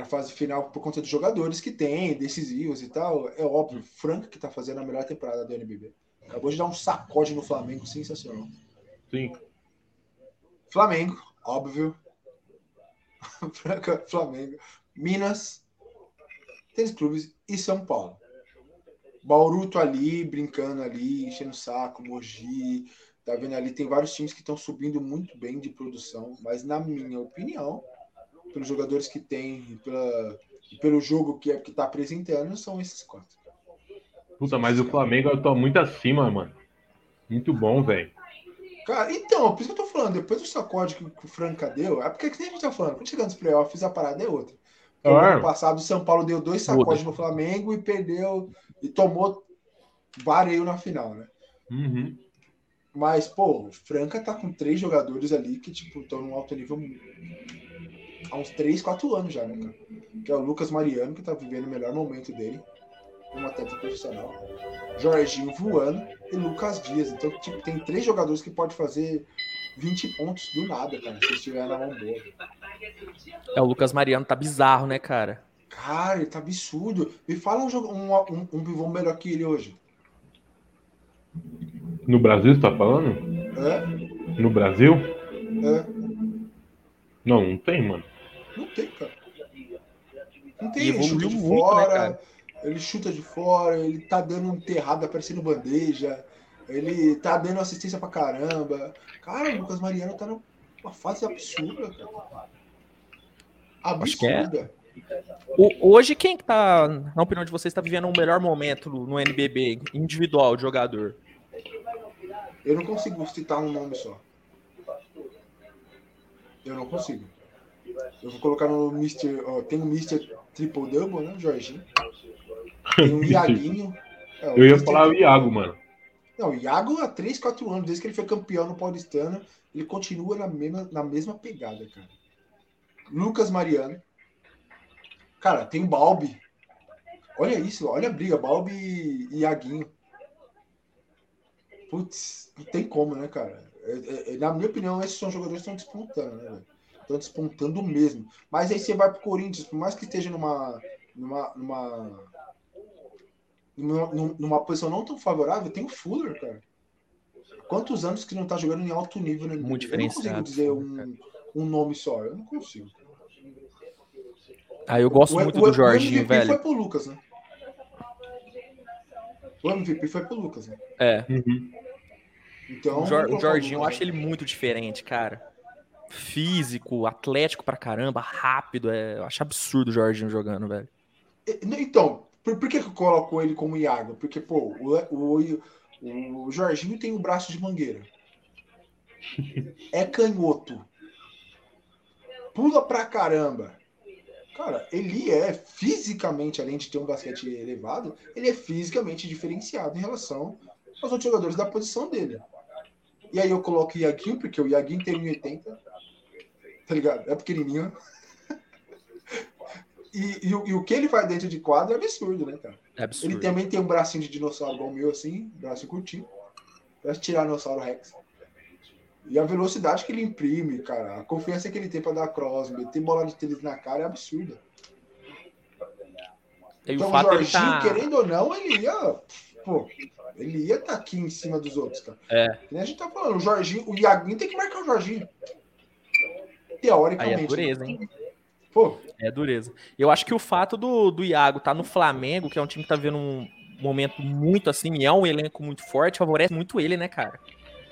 a fase final por conta dos jogadores que tem, decisivos e tal. É óbvio, Franca que tá fazendo a melhor temporada do NBB. Acabou de dar um sacode no Flamengo sensacional. Sim. Flamengo, óbvio. Franca, Flamengo. Minas, Tênis Clubes e São Paulo. Bauru tá ali, brincando ali, enchendo o saco, Mogi, tá vendo ali, tem vários times que estão subindo muito bem de produção, mas na minha opinião, pelos jogadores que tem e, pela, e pelo jogo que, é, que tá apresentando, são esses quatro. Puta, mas o Flamengo eu tô muito acima, mano. Muito bom, velho. Cara, então, por isso que eu tô falando, depois do sacode que, que o Franca deu, é porque que nem a gente tá falando, quando chegando nos playoffs, a parada é outra. No ano passado, o São Paulo deu dois sacodes no Flamengo e perdeu e tomou vareio na final, né? Uhum. Mas, pô, o Franca tá com três jogadores ali que, tipo, estão num alto nível há uns três, quatro anos já, né, cara? Que é o Lucas Mariano, que tá vivendo o melhor momento dele como atleta profissional. Jorginho voando e Lucas Dias. Então, tipo, tem três jogadores que pode fazer 20 pontos do nada, cara, se estiver na mão boa. É, o Lucas Mariano tá bizarro, né, cara? Cara, ele tá absurdo. Me fala um, um, um, um pivô melhor que ele hoje. No Brasil, você tá falando? É? No Brasil? É. Não, não tem, mano. Não tem, cara. Não tem, ele chuta de muito, né, fora, né, ele chuta de fora, ele tá dando enterrada aparecendo bandeja, ele tá dando assistência pra caramba. Cara, o Lucas Mariano tá numa fase absurda, cara. Absurda. O, hoje, quem que tá, na opinião de vocês, está vivendo um melhor momento no NBB individual de jogador? Eu não consigo citar um nome só. Eu não consigo. Eu vou colocar no Mr. Ó, tem o Mr. Triple Double, né? Jorginho. Tem o Iaguinho. É, o eu ia falar o Iago, mano. Não, o Iago há 3, 4 anos, desde que ele foi campeão no Paulistano, ele continua na mesma, na mesma pegada, cara. Lucas Mariano. Cara, tem o Balbi. Olha isso, olha a briga, Balbi e Iaguinho. Putz, não tem como, né, cara? É, é, é na minha opinião, esses são jogadores que estão despontando, né, Estão despontando mesmo. Mas aí você vai pro Corinthians, por mais que esteja numa, numa, numa, numa, numa posição não tão favorável, tem o Fuller, cara. Quantos anos que não tá jogando em alto nível, né? Muito eu não consigo dizer um, um nome só, eu não consigo. Ah, eu gosto o, muito o, do Jorginho, velho. O MVP foi pro Lucas, né? O MVP foi pro Lucas, né? É. Uhum. Então, o, Jor, o Jorginho, eu acho ele muito diferente, cara. Físico, atlético pra caramba, rápido. É, eu acho absurdo o Jorginho jogando, velho. Então, por, por que, que eu coloco ele como Iago? Porque, pô, o, o, o Jorginho tem o braço de mangueira. É canhoto. Pula pra caramba. Cara, ele é fisicamente, além de ter um basquete elevado, ele é fisicamente diferenciado em relação aos outros jogadores da posição dele. E aí eu coloco o Iaguinho, porque o Iaguinho tem 1,80, tá ligado? É pequenininho. E, e, e, o que ele faz dentro de quadro é absurdo, né, cara? É absurdo. Ele também tem um bracinho de dinossauro igual o meu, assim, braço curtinho. Parece dinossauro Rex. E a velocidade que ele imprime, cara, a confiança que ele tem para dar cross, meter bola de tênis na cara é absurda. E então, o, o Jorginho, tá... querendo ou não, ele ia. Pô, ele ia estar tá aqui em cima dos outros, cara. É. a gente tá falando, o Jorginho, o Iaguinho tem que marcar o Jorginho. Teoricamente. Aí é dureza, hein? Pô. É dureza. Eu acho que o fato do, do Iago tá no Flamengo, que é um time que tá vendo um momento muito assim, e é um elenco muito forte, favorece muito ele, né, cara?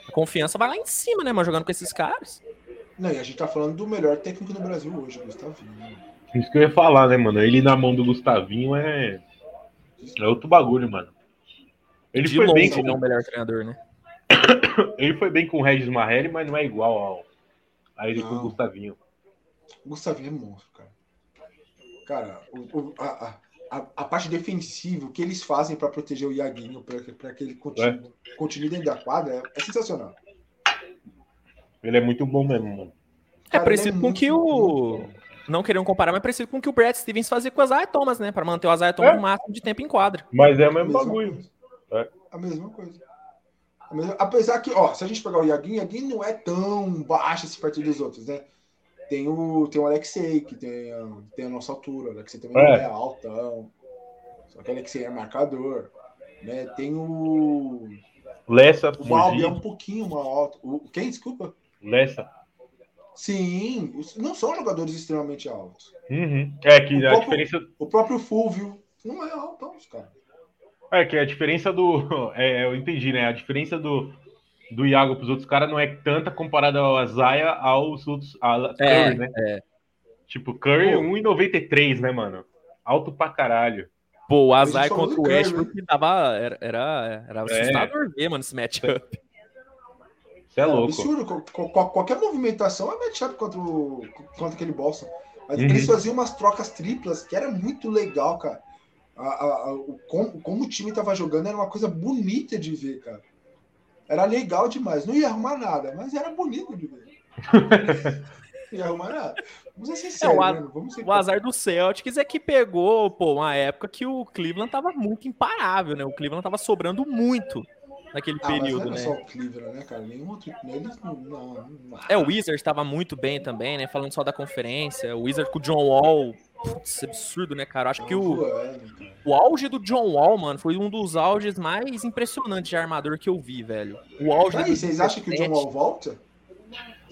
A confiança vai lá em cima, né, mas jogando com esses caras. Não, e a gente tá falando do melhor técnico do Brasil hoje, Gustavinho. Isso que eu ia falar, né, mano? Ele na mão do Gustavinho é. É outro bagulho, mano. Ele De foi bem com... é o melhor treinador, né? ele foi bem com o Regis Marrelli, mas não é igual ao... a ele não. com o Gustavinho. O Gustavinho é monstro, cara. Cara, o, o, a, a, a, parte defensiva, o que eles fazem para proteger o Iaguinho, para que ele continue, é. continue dentro da quadra, é, é, sensacional. Ele é muito bom mesmo, mano. É parecido é com que o. Não queriam comparar, mas é parecido com o que o Brad Stevens fazia com o Isaiah Thomas, né? Para manter o Isaiah Thomas é. no máximo de tempo em quadra. Mas é o mesmo bagulho. É. A mesma coisa. A mesma... Apesar que, ó, se a gente pegar o Iaguinho, o Iaguinho não é tão baixo esse partido dos outros, né? Tem o, tem o Alexei, que tem a, tem a nossa altura. O Alexei também é, é altão. Só que o Alexei é marcador. Né? Tem o. Lessa. O Valbi é um pouquinho mais alto. O, quem? Desculpa. Lessa. Sim, não são jogadores extremamente altos. Uhum. É que o a próprio, diferença. O próprio Fulvio não é alto, cara. É que a diferença do. É, eu entendi, né? A diferença do, do Iago para os outros caras não é tanta comparada ao Azaia aos outros. A Curry, É, né? é. Tipo, Curry Pô. 1,93, né, mano? Alto pra caralho. Pô, o A Azar gente falou contra o Westbrook tava, era, era, era É. assustador ver, mano, esse matchup. Você é louco. Absurdo. Qualquer movimentação é matchup contra, o, contra aquele Boston. Mas Uhum. eles faziam umas trocas triplas que era muito legal, cara. A, a- a- o, como, como o time tava jogando era uma coisa bonita de ver, cara. Era legal demais. Não ia arrumar nada, mas era bonito de ver. não ia arrumar nada. Vamos ser sinceros, É, o a- né? Não Vamos ser O azar do Celtics é que pegou, pô, uma época que o Cleveland tava muito imparável, né? O Cleveland tava sobrando muito naquele Ah, mas período, não era né? só o Cleveland, né, cara? Nenhum outro. Eles não. não, não. É, o Wizards tava muito bem também, né? Falando só da conferência. O Wizard com o John Wall. Putz, absurdo, né, cara? Acho que o, o auge do John Wall, mano, foi um dos auges mais impressionantes de armador que eu vi, velho. O auge Aí, vocês acham que o John Wall volta?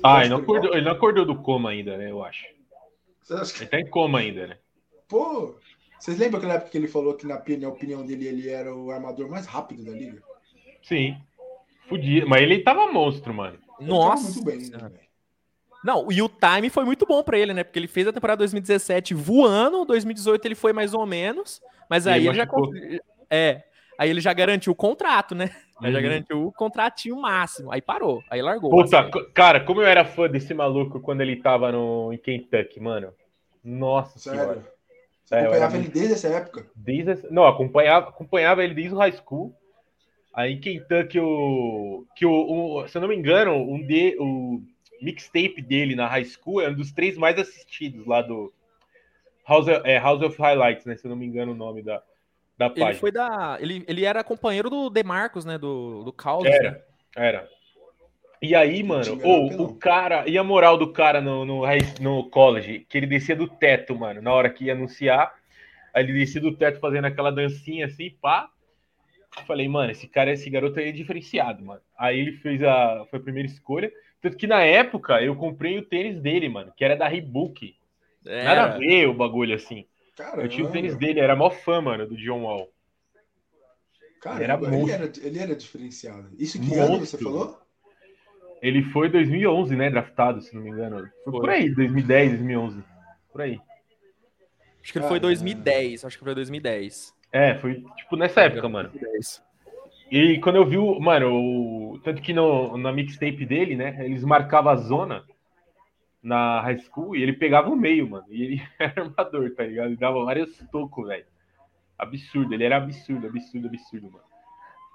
Ah, ele não, acordou, ele não acordou do coma ainda, né? Eu acho. Que Ele tá em coma ainda, né? Pô, vocês lembram aquela época que ele falou que, na, pi- na opinião dele, ele era o armador mais rápido da liga? Sim. Fudia. Mas ele tava monstro, mano. Ele tava Nossa. muito bem, né, velho? Não, e o time foi muito bom pra ele, né? Porque ele fez a temporada 2017 voando, 2018 ele foi mais ou menos, mas E aí ele ele já é, aí ele já garantiu o contrato, né? Aí já Uhum. garantiu o contratinho máximo. Aí parou, aí largou. Puta, assim. cara, como eu era fã desse maluco quando ele tava no, em Kentucky, mano. Nossa senhora. Sério. Você É, eu acompanhava ele desde essa época? Desde essa- Não, acompanhava, acompanhava ele desde o high school. Aí em Kentucky, o, que o, o- se eu não me engano, um de, o mixtape dele na high school é um dos três mais assistidos lá do House, of- é, House of Highlights, né? Se eu não me engano o nome da, da página. Ele foi da. Ele, ele era companheiro do DeMarcus, né? Do, do Caldas. né? Era, era. E aí, mano, ou era apelão. o cara, e a moral do cara no, no, no college, que ele descia do teto, mano, na hora que ia anunciar, aí ele descia do teto fazendo aquela dancinha assim, pá. Eu Falei, mano, esse cara, esse garoto aí é diferenciado, mano. Aí ele fez a, foi a primeira escolha. Tanto que na época eu comprei o tênis dele, mano, que era da Reebok. Era. Nada a ver o bagulho assim. Caramba. Eu tinha o tênis dele, era mó fã, mano, do John Wall. Era ele, era, ele era diferenciado. Isso que ano você falou? Ele foi 2011, né, draftado, se não me engano. Foi Foi. por aí, 2010, 2011. Por aí. Acho que ele foi em Ah, 2010. Acho que foi 2010. É, foi tipo nessa época, mano. 2010. E quando eu vi o. Mano, o, tanto que no, na mixtape dele, né? Eles marcavam a zona na high school e ele pegava o meio, mano. E ele era armador, tá ligado? Ele dava vários tocos, velho. Absurdo, ele era absurdo, absurdo, absurdo, mano.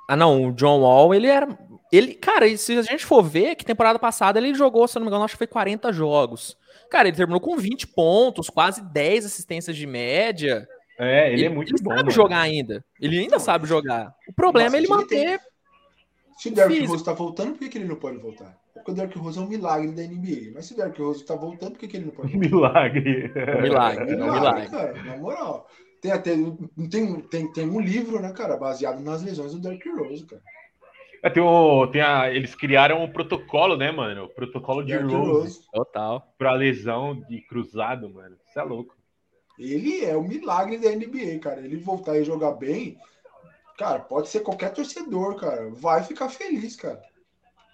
Ah, não, o John Wall, ele era. Ele, cara, se a gente for ver que temporada passada ele jogou, se eu não me engano, acho que foi 40 jogos. Cara, ele terminou com 20 pontos, quase 10 assistências de média. É, ele, é muito ele bom. sabe mano. jogar ainda. Ele ainda Não, sabe jogar. O problema Nossa, é ele ele tem- manter. Se o Derrick. Rose tá voltando, por que, que ele não pode voltar? É porque o Derrick Rose é um milagre da NBA. Mas se o Derrick Rose tá voltando, por que, que ele não pode voltar? Milagre. É um milagre, é um milagre. cara, na moral. Tem até tem, tem, tem um livro, né, cara, baseado nas lesões do Derrick Rose, cara. É, tem o, tem a, eles criaram um protocolo, né, mano? O protocolo de Derrick Rose Total. pra lesão de cruzado, mano. Isso é louco. Ele é o milagre da NBA, cara. Ele voltar e jogar bem, cara, pode ser qualquer torcedor, cara. Vai ficar feliz, cara.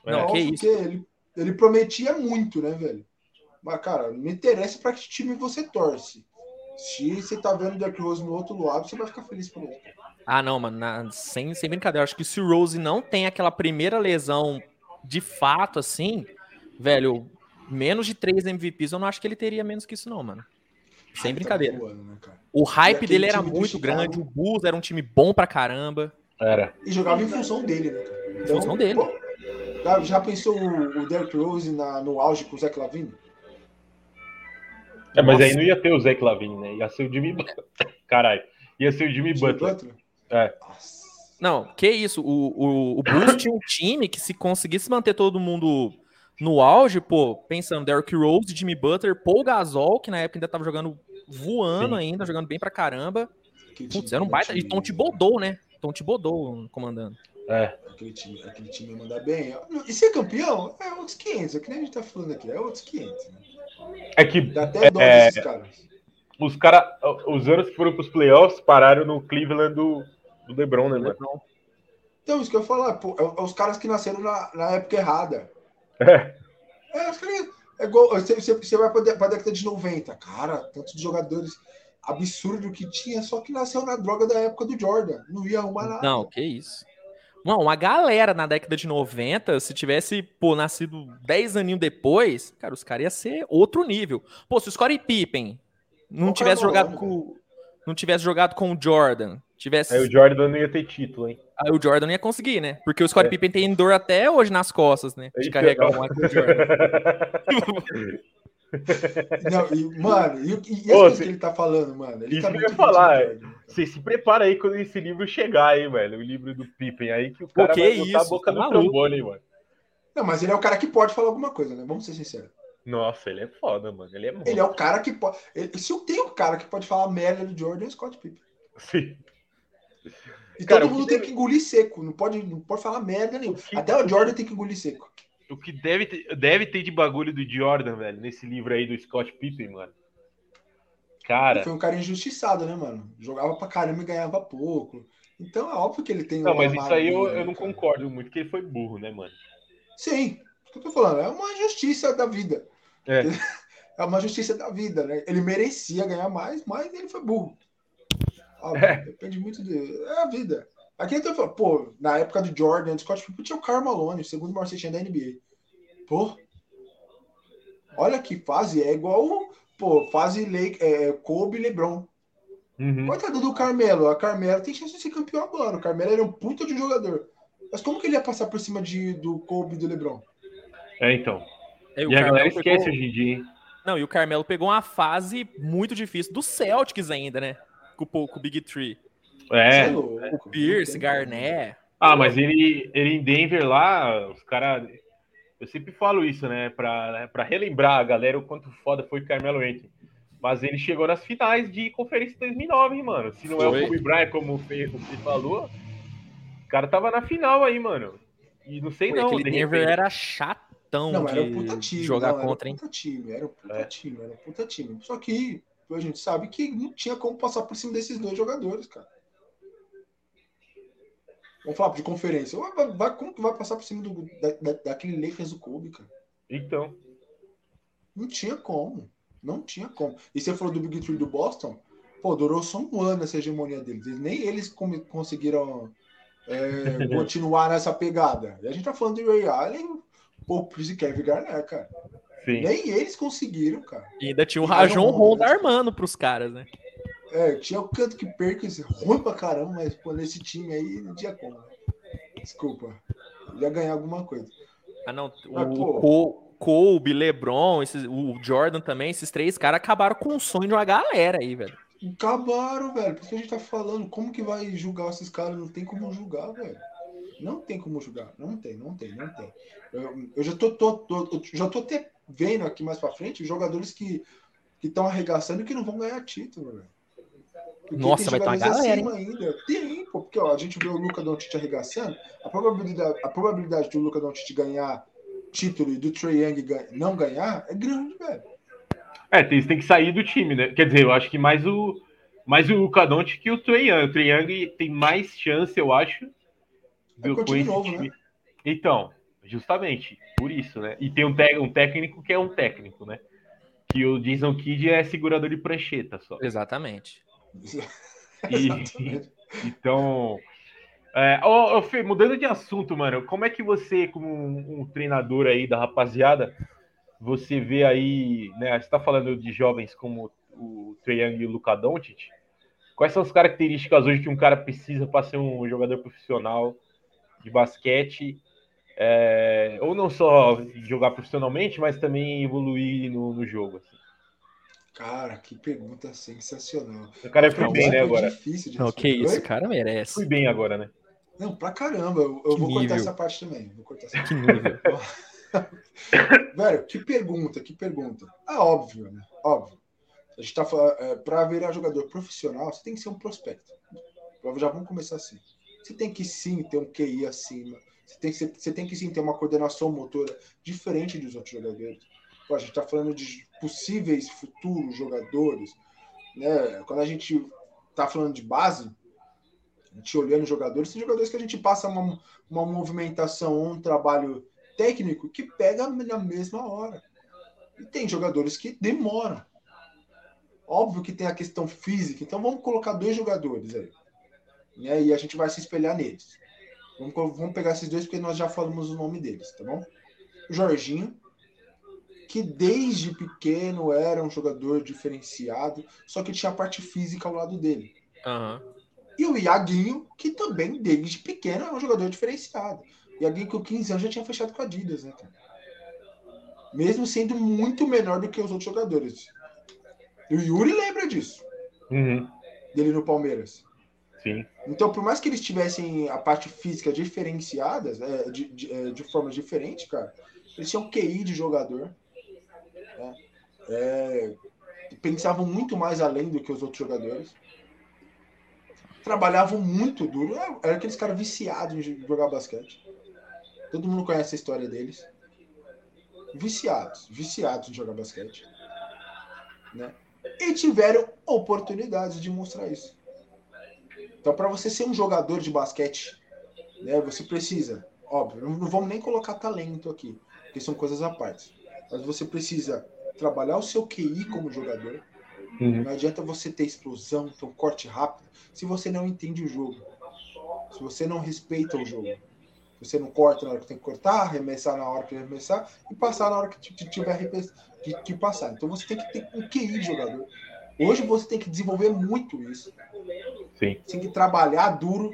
Não, É. que Óbvio isso. ele, ele prometia muito, né, velho? Mas, cara, não interessa pra que time você torce. Se você tá vendo o Derrick Rose no outro lado, você vai ficar feliz por ele. Ah, não, mano, na- sem, sem brincadeira. Acho que se o Rose não tem aquela primeira lesão de fato, assim, velho, menos de três MVPs, eu não acho que ele teria menos que isso, não, mano. Sem Tá brincadeira. voando, né? O hype dele era muito grande, o Bulls era um time bom pra caramba. Era. E jogava em função dele, né, cara? Em função dele. pô, já, já pensou o, o Derrick Rose na- no auge com o Zach Lavine? É, mas Nossa. aí não ia ter o Zach Lavine, né? Ia ser o Jimmy Butler. Caralho. Ia ser o Jimmy Jimmy Butler. Butler? É. Nossa. Não, que isso, o, o, o Bulls tinha um time que se conseguisse manter todo mundo no auge, pô, pensando, Derrick Rose, Jimmy Butler, Paul Gasol, que na época ainda tava jogando voando Sim. ainda, jogando bem pra caramba. Aquele Putz, time- era um baita. E Tom Thibodeau, né? Tom Thibodeau comandando. É. Aquele time, aquele time ia mandar bem. E ser campeão é outros 500, é que nem a gente tá falando aqui, é outros 500. Né? É que Dá até dó É. desses caras. os caras, os anos que foram pros playoffs, pararam no Cleveland do, do LeBron, né, mano? Então, isso que eu ia falar, pô, é, é os caras que nasceram na, na época errada. É. É, os caras. É igual. Você, você, você vai pra, de- pra década de 90, cara, tantos jogadores absurdo que tinha, só que nasceu na droga da época do Jordan. Não ia arrumar nada. Não, que isso. Não, uma galera na década de 90, se tivesse, pô, nascido 10 aninhos depois, cara, os caras iam ser outro nível. Pô, se o Scottie Pippen não Ô, tivesse jogado com não tivesse jogado com o Jordan, tivesse Aí o Jordan não ia ter título, hein? aí o Jordan não ia conseguir, né? Porque o Scottie É. Pippen tem dor até hoje nas costas, né? De carregar o Michael Jordan. Não, e, mano, e, e, e Ô, que ele tá falando, mano? Ele Isso tá que eu ia falar, Jordan. Você se prepara aí quando esse livro chegar aí, velho. O livro do Pippen aí, que o cara que vai botar a isso, boca tá no trombone, mano. Não, mas ele é o cara que pode falar alguma coisa, né? Vamos ser sinceros. Nossa, ele é foda, mano. Ele é monstro. Ele é o cara que pode. ele- se eu tenho um cara que pode falar merda do Jordan, é o Scott Pippen. Sim. E Cara, todo o que mundo tem deve- que engolir seco. Não pode, não pode falar merda nenhuma. que- Até o Jordan tem que engolir seco. O que deve ter, deve ter de bagulho do Jordan, velho, nesse livro aí do Scott Pippen, mano. Cara, Foi um cara injustiçado, né, mano? Jogava pra caramba e ganhava pouco. Então é óbvio que ele tem não, mas isso aí eu, eu não cara? concordo muito, que ele foi burro, né, mano? Sim, o que eu tô falando, é uma injustiça da vida. É. É uma justiça da vida, né? Ele merecia ganhar mais, mas ele foi burro. Óbvio, É. Depende muito de. É a vida. Aqui tô falando, pô, na época do Jordan, do Scott Pippen, tinha o Karl Malone, o segundo maior cestinha da NBA. Pô. Olha que fase, é igual, pô, fase Lake, é, Kobe e LeBron. Uhum. Coitado do Carmelo. A Carmelo tem chance de ser campeão agora. O Carmelo era um puta de um jogador. Mas como que ele ia passar por cima de, do Kobe e do LeBron? É, então. Aí o E a galera Carmelo esquece pegou- hoje em dia, hein? Não, e o Carmelo pegou uma fase muito difícil do Celtics ainda, né? Com, o- com o Big Tree. É. Louco, O Pierce, não tem Garnett. Ah, mas ele, ele em Denver lá, os caras. Eu sempre falo isso, né? Pra, né, pra relembrar a galera o quanto foda foi o Carmelo Anthony. Mas ele chegou nas finais de conferência 2009, hein, mano. Se não é Foi. o Kobe Bryant, como o Fê você falou, o cara tava na final aí, mano. E não sei Pô, não, de Denver repente. era Não, era um de puta time. jogar não, contra, era um puta time, era um puta É. time, era um puta time. Só que a gente sabe que não tinha como passar por cima desses dois jogadores, cara. Vamos falar de conferência. Vai, vai- como que vai passar por cima do, da, da- daquele Lakers do Kobe, cara? Então. Não tinha como. Não tinha como. E você falou do Big Three do Boston? Pô, durou só um ano essa hegemonia deles. Eles- nem eles conseguiram é, continuar nessa pegada. E a gente tá falando de Ray Allen, Paul Pierce e Kevin Garnett, cara. Sim. Nem eles conseguiram, cara. E ainda tinha o Rajon né? armando pros caras, né? É, tinha o canto que Perkins ruim pra caramba, mas pô, nesse time aí não tinha como. né? Desculpa. Ia ganhar alguma coisa. Ah, não. Mas, O pô. Kobe, LeBron, esses- o Jordan também, esses três caras acabaram com o sonho de uma galera aí, velho. Acabaram, velho. Por isso que a gente tá falando. Como que vai julgar esses caras? Não tem como julgar, velho. Não tem como julgar. Não tem, não tem, não tem. Eu, eu já tô, tô- tô- eu já tô até vendo aqui mais pra frente jogadores que estão arregaçando e que não vão ganhar título, velho. Porque Nossa, vai uma jogadores galera, acima ainda. Tem, pô, porque ó, a gente vê o Luca Doncic arregaçando, a probabilidade, a probabilidade do Luca Doncic ganhar título e do Trae Young não ganhar é grande, velho. É, tem, tem que sair do time, né? Quer dizer, eu acho que mais o mais o Luka Doncic que o Trae Young. O Trae Young tem mais chance, eu acho, É novo, né? Então, justamente, por isso, né? E tem um, um técnico que é um técnico, né? Que o Jason Kidd é segurador de prancheta só. Exatamente. E- Exatamente. Então, é, ô, ô, Fê, mudando de assunto, mano, como é que você, como um, um treinador aí da rapaziada, você vê aí, né? Você tá falando de jovens como o Trae Young e o Luka Doncic. Quais são as características hoje que um cara precisa para ser um jogador profissional de basquete? É, ou não só jogar profissionalmente, mas também evoluir no, no jogo. assim? Cara, que pergunta sensacional. O cara foi Não, bem, né, Super agora? Difícil de Não, que responder. isso, Oi? o cara merece. Fui bem agora, né? Não, pra caramba. Eu, eu Que vou cortar nível. essa parte também. Vou cortar essa Que nível. Velho, que pergunta, que pergunta. Ah, óbvio, né? Óbvio. A gente tá falando, é, para virar jogador profissional, você tem que ser um prospecto. Já vamos começar assim. Você tem que sim ter um QI acima. Você tem que, ser- você tem que sim ter uma coordenação motora diferente dos outros jogadores. Pô, a gente tá falando de possíveis futuros jogadores, né? Quando a gente tá falando de base, A gente olhando jogadores, tem jogadores que a gente passa uma, uma movimentação, um trabalho técnico que pega na mesma hora. E tem jogadores que demoram. Óbvio que tem a questão física, então vamos colocar dois jogadores aí. Né? E a gente vai se espelhar neles. Vamos, vamos pegar esses dois porque nós já falamos o nome deles, tá bom? Jorginho, que desde pequeno era um jogador diferenciado, só que tinha a parte física ao lado dele. Uhum. E o Iaguinho, que também desde pequeno é um jogador diferenciado. Iaguinho com 15 anos já tinha fechado com a Adidas, né, cara? Mesmo sendo muito menor do que os outros jogadores. E o Yuri lembra disso. Uhum. Dele no Palmeiras. Sim. Então, por mais que eles tivessem a parte física diferenciadas, é, de, de, é, de formas diferentes, cara, eles tinham QI de jogador. Né? É, pensavam muito mais além do que os outros jogadores. Trabalhavam muito duro. É, Era aqueles caras viciados em jogar basquete. Todo mundo conhece a história deles. Viciados, viciados em jogar basquete. Né? E tiveram oportunidades de mostrar isso. Então, para você ser um jogador de basquete, né, você precisa, óbvio, não vamos nem colocar talento aqui, porque são coisas à parte. Mas você precisa trabalhar o seu QI como jogador. Uhum. Não adianta você ter explosão, ter um corte rápido, se você não entende o jogo. Se você não respeita o jogo. Se você não corta na hora que tem que cortar, arremessar na hora que tem que arremessar e passar na hora que tiver que, que passar. Então você tem que ter um QI de jogador. Hoje você tem que desenvolver muito isso. Sim. Tem que trabalhar duro.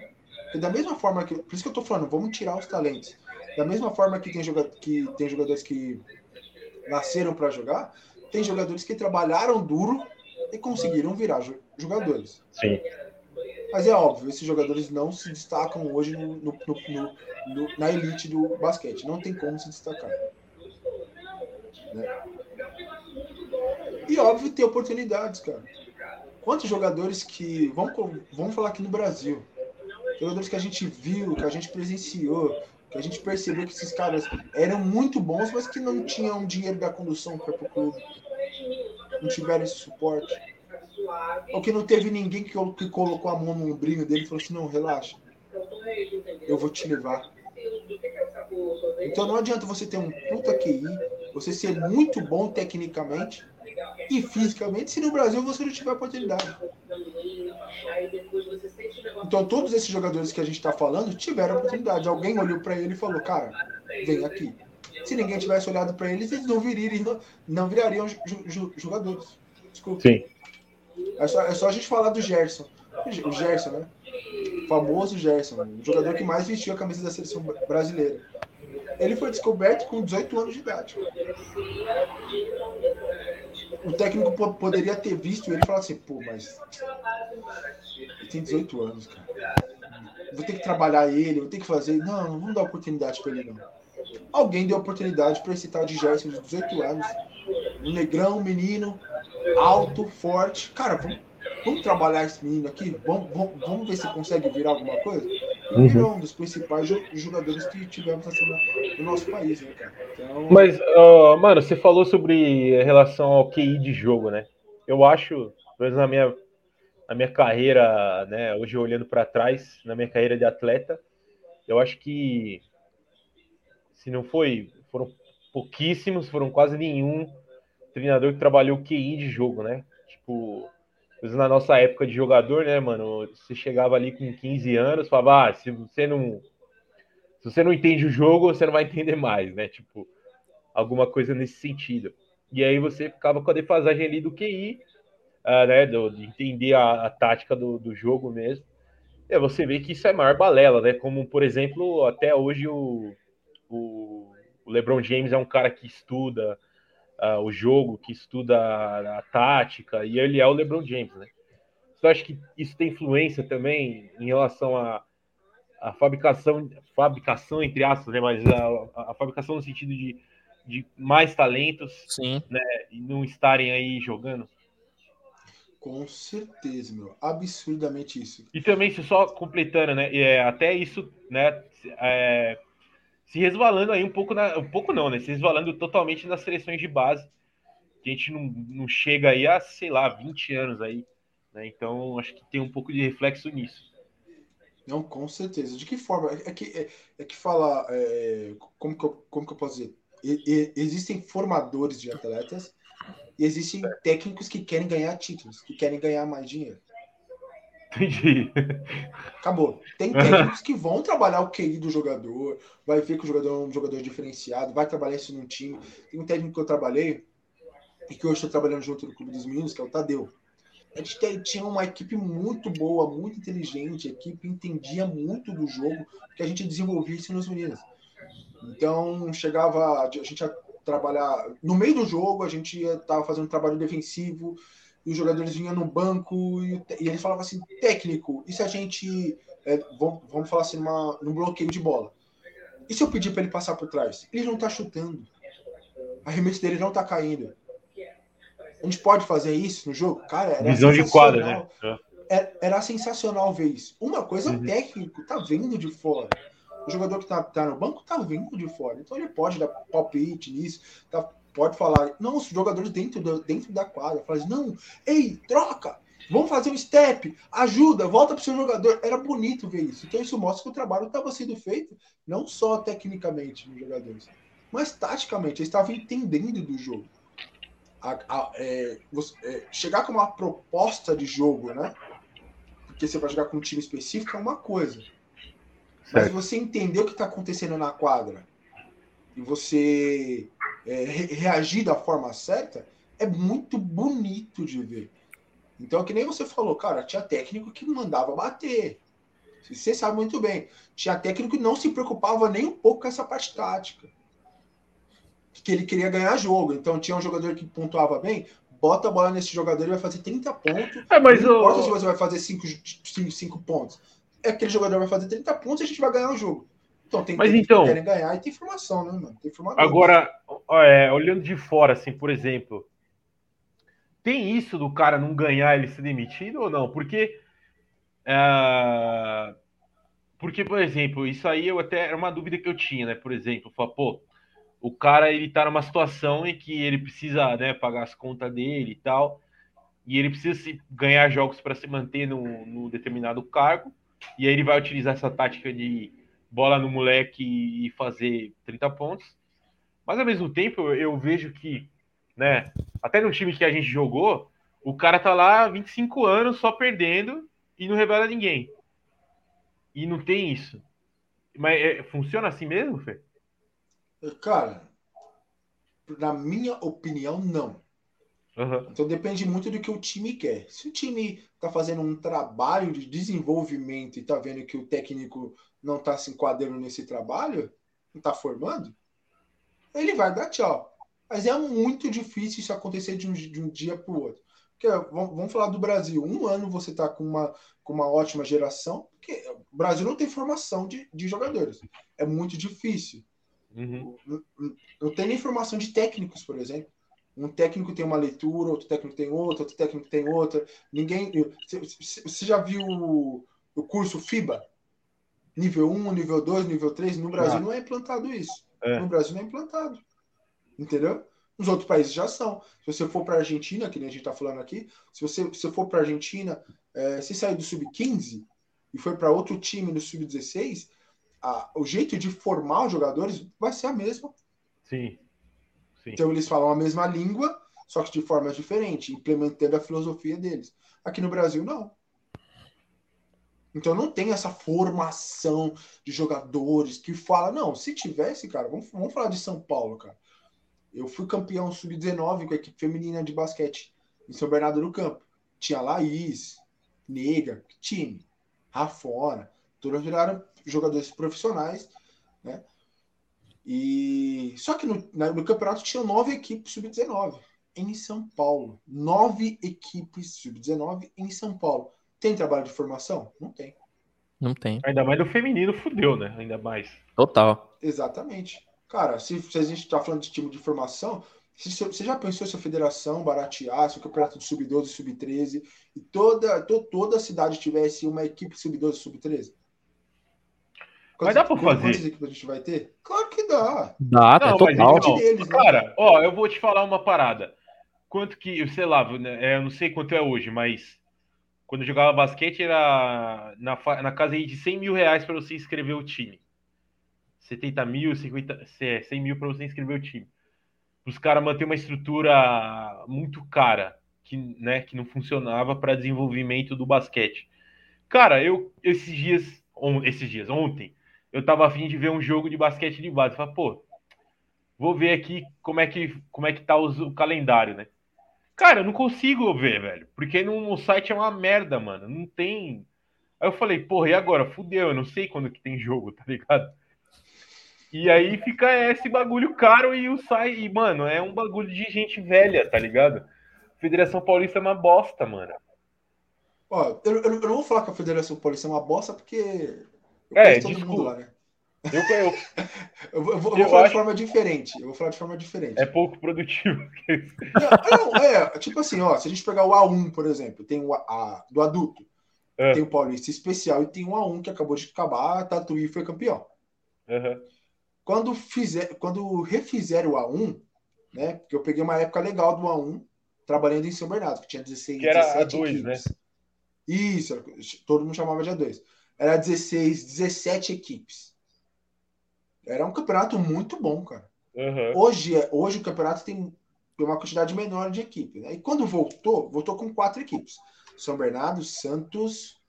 E da mesma forma que. Por isso que eu tô falando, vamos tirar os talentos. Da mesma forma que tem, joga, que tem jogadores que nasceram para jogar, tem jogadores que trabalharam duro e conseguiram virar jogadores. Sim. Mas é óbvio, esses jogadores não se destacam hoje no, no, no, na elite do basquete. Não tem como se destacar. Né? E óbvio ter oportunidades, cara. Quantos jogadores que. Vamos, vamos falar aqui no Brasil. Jogadores que a gente viu, que a gente presenciou, que a gente percebeu que esses caras eram muito bons, mas que não tinham dinheiro da condução para o clube. Não tiveram esse suporte. Ou que não teve ninguém que, que colocou a mão no ombrinho dele e falou assim: não, relaxa. Eu vou te levar. Então não adianta você ter um puta QI, você ser muito bom tecnicamente e fisicamente, se no Brasil você não tiver oportunidade. Então todos esses jogadores que a gente está falando tiveram oportunidade. Alguém olhou para ele e falou, cara, vem aqui. Se ninguém tivesse olhado para eles, eles não, viririam, não virariam jogadores. Desculpa. Sim. É só, é só a gente falar do Gerson. O Gerson, né? O famoso Gerson, o jogador que mais vestiu a camisa da seleção brasileira. Ele foi descoberto com 18 anos de idade. O técnico poderia ter visto ele e falar assim, pô, mas ele tem 18 anos, cara. Vou ter que trabalhar ele, vou ter que fazer. Não, não vamos dar oportunidade para ele, não. Alguém deu oportunidade para esse tal de Gerson de 18 anos. Um negrão, menino, alto, forte. Cara, vamos, vamos trabalhar esse menino aqui? Vamos, vamos, vamos ver se consegue virar alguma coisa? Ele virou um dos principais jogadores que tivemos no nosso país, né, cara? Então... Mas, uh, mano, você falou sobre relação ao QI de jogo, né? Eu acho, pelo menos na minha, na minha carreira, né, hoje olhando para trás, na minha carreira de atleta, eu acho que se não foi, foram pouquíssimos, foram quase nenhum treinador que trabalhou QI de jogo, né? Tipo, na nossa época de jogador, né, mano? Você chegava ali com 15 anos, falava, ah, se você não. Se você não entende o jogo, você não vai entender mais, né? Tipo, alguma coisa nesse sentido. E aí você ficava com a defasagem ali do QI, uh, né? Do, de entender a, a tática do, do, jogo mesmo. E você vê que isso é maior balela, né? Como, por exemplo, até hoje o, o, o LeBron James é um cara que estuda uh, o jogo, que estuda a, a, tática, e ele é o LeBron James, né? Você acha que isso tem influência também em relação à a, a, fabricação, fabricação entre aspas, né? Mas a, a fabricação no sentido de, de mais talentos, Sim. né? E não estarem aí jogando? Com certeza, meu. Absurdamente isso. E também, se só completando, né? É, até isso, né? É, se resvalando aí um pouco, na, um pouco não, né? Se resvalando totalmente nas seleções de base. Que a gente não, não chega aí a, sei lá, 20 anos aí. Né? Então, acho que tem um pouco de reflexo nisso. Não, com certeza. De que forma? É que, é, é que fala. É, como, que eu, como que eu posso dizer? E, e, existem formadores de atletas e existem técnicos que querem ganhar títulos, que querem ganhar mais dinheiro. Entendi. Acabou. Tem técnicos que vão trabalhar o QI do jogador, vai ver que o jogador é um jogador diferenciado, vai trabalhar isso num time. Tem um técnico que eu trabalhei e que hoje estou trabalhando junto no Clube dos Meninos, que é o Tadeu. A gente tinha uma equipe muito boa, muito inteligente, a equipe entendia muito do jogo, que a gente desenvolvia isso nos meninos. Então, chegava, a gente ia trabalhar no meio do jogo, a gente ia estar fazendo um trabalho defensivo, e os jogadores vinham no banco, e, e eles falavam assim, técnico, e se a gente, é, vamos, vamos falar assim, numa, num bloqueio de bola? E se eu pedir para ele passar por trás? Ele não está chutando. A arremesso dele não está caindo. A gente pode fazer isso no jogo? Cara, era Visão de quadra, né? Era, é, era, sensacional ver isso. Uma coisa, uhum. o técnico tá vindo de fora. O jogador que tá, tá no banco tá vindo de fora. Então ele pode dar palpite nisso, tá, pode falar. Não, os jogadores dentro, do, dentro da quadra. Fala não, ei, troca! Vamos fazer um step, ajuda, volta para o seu jogador. Era bonito ver isso. Então isso mostra que o trabalho estava sendo feito não só tecnicamente nos jogadores, mas taticamente. Eles estavam entendendo do jogo a, a, é, você, é, chegar com uma proposta de jogo, né? Porque você vai jogar com um time específico é uma coisa. Certo. Mas você entender o que está acontecendo na quadra e você é, reagir da forma certa é muito bonito de ver. Então, que nem você falou, cara, tinha técnico que mandava bater. Você sabe muito bem. Tinha técnico que não se preocupava nem um pouco com essa parte tática que ele queria ganhar jogo. Então tinha um jogador que pontuava bem, bota a bola nesse jogador e vai fazer 30 pontos. É, mas não importa se você vai fazer 5, 5, 5 pontos. É aquele jogador vai fazer 30 pontos e a gente vai ganhar o jogo. Então tem mas, então, que querem ganhar e tem informação, né, mano? Tem informação. Agora, é, olhando de fora, assim, por exemplo, tem isso do cara não ganhar ele ser demitido ou não? Porque. É, porque, por exemplo, isso aí eu até era uma dúvida que eu tinha, né? Por exemplo, falar, pô, o cara ele tá numa situação em que ele precisa né, pagar as contas dele e tal, e ele precisa se, ganhar jogos para se manter no, no, determinado cargo, e aí ele vai utilizar essa tática de bola no moleque e fazer 30 pontos. Mas ao mesmo tempo eu, eu vejo que, né, até no time que a gente jogou, o cara tá lá 25 anos só perdendo e não revela ninguém. E não tem isso. Mas é, funciona assim mesmo, Fê? Cara, na minha opinião, não. Uhum. Então depende muito do que o time quer. Se o time está fazendo um trabalho de desenvolvimento e está vendo que o técnico não está se enquadrando nesse trabalho, não está formando, ele vai dar tchau. Mas é muito difícil isso acontecer de um, de um dia para o outro. Porque, vamos, falar do Brasil. Um ano você está com uma, com uma ótima geração, porque o Brasil não tem formação de, de jogadores. É muito difícil. Uhum. Não, tem nem formação de técnicos, por exemplo. Um técnico tem uma leitura, outro técnico tem outra, outro técnico tem outra. Ninguém. Você já viu o, o curso FIBA? Nível 1, nível 2, nível 3? No Brasil ah. não é implantado isso. É. No Brasil não é implantado. Entendeu? Nos outros países já são. Se você for para a Argentina, que nem a gente está falando aqui, se você, se for para a Argentina, é, se sair do sub-15 e for para outro time no sub-16, a, o jeito de formar os jogadores vai ser a mesma. Sim. Sim. Então eles falam a mesma língua, só que de forma diferente, implementando a filosofia deles. Aqui no Brasil, não. Então não tem essa formação de jogadores que fala, não, se tivesse, cara, vamos, vamos falar de São Paulo, cara. Eu fui campeão sub-19 com a equipe feminina de basquete em São Bernardo do Campo. Tinha Laís, Nega, time, Rafona, todas viraram jogadores profissionais, né? E só que no, no campeonato tinha nove equipes sub-19 em São Paulo. Nove equipes sub-19 em São Paulo. Tem trabalho de formação? Não tem. Não tem. Ainda mais do feminino fudeu, né? Ainda mais. Total. Exatamente. Cara, se, se a gente tá falando de time de formação, você já pensou se a federação barateasse o campeonato de sub-12 e sub-13 e toda, to, toda a cidade tivesse uma equipe sub-12 e sub-13? Vai dar pra fazer. Quantas equipes a gente vai ter? Claro que dá. Dá, não, total. Então, deles, né? cara, ó, eu vou te falar uma parada. Quanto que, sei lá, né, é, eu não sei quanto é hoje, mas quando jogava basquete, era na, na casa de 100 mil reais para você inscrever o time. 70 mil, 50, 100 mil para você inscrever o time. Os caras manter uma estrutura muito cara, que, né, que não funcionava para desenvolvimento do basquete. Cara, eu esses dias, on, esses dias, ontem, eu tava afim de ver um jogo de basquete de base. Falei, pô, vou ver aqui como é que, como é que tá os, o calendário, né? Cara, eu não consigo ver, velho. Porque no, site é uma merda, mano. Não tem. Aí eu falei, porra, e agora? Fudeu, eu não sei quando que tem jogo, tá ligado? E aí fica esse bagulho caro e o sai. E, mano, é um bagulho de gente velha, tá ligado? Federação Paulista é uma bosta, mano. Ó, eu, eu, eu não vou falar que a Federação Paulista é uma bosta, porque. Eu é, todo desculpa. mundo lá, né? Eu, eu, eu, vou, eu vou falar acho... de forma diferente. Eu vou falar de forma diferente. É pouco produtivo. Não, não, é, tipo assim, ó, se a gente pegar o A1, por exemplo, tem o A, do adulto, é. tem o Paulista Especial e tem o A1 que acabou de acabar, Tatuí foi campeão. Uhum. Quando, fizer, quando refizeram o A1, né? Porque eu peguei uma época legal do A1, trabalhando em São Bernardo, que tinha 16, que era 17 A2, equipes. né? Isso, todo mundo chamava de A2. Era 16, 17 equipes. Era um campeonato muito bom, cara. Uhum. Hoje, hoje o campeonato tem uma quantidade menor de equipes. Né? E quando voltou, voltou com quatro equipes: São Bernardo, Santos,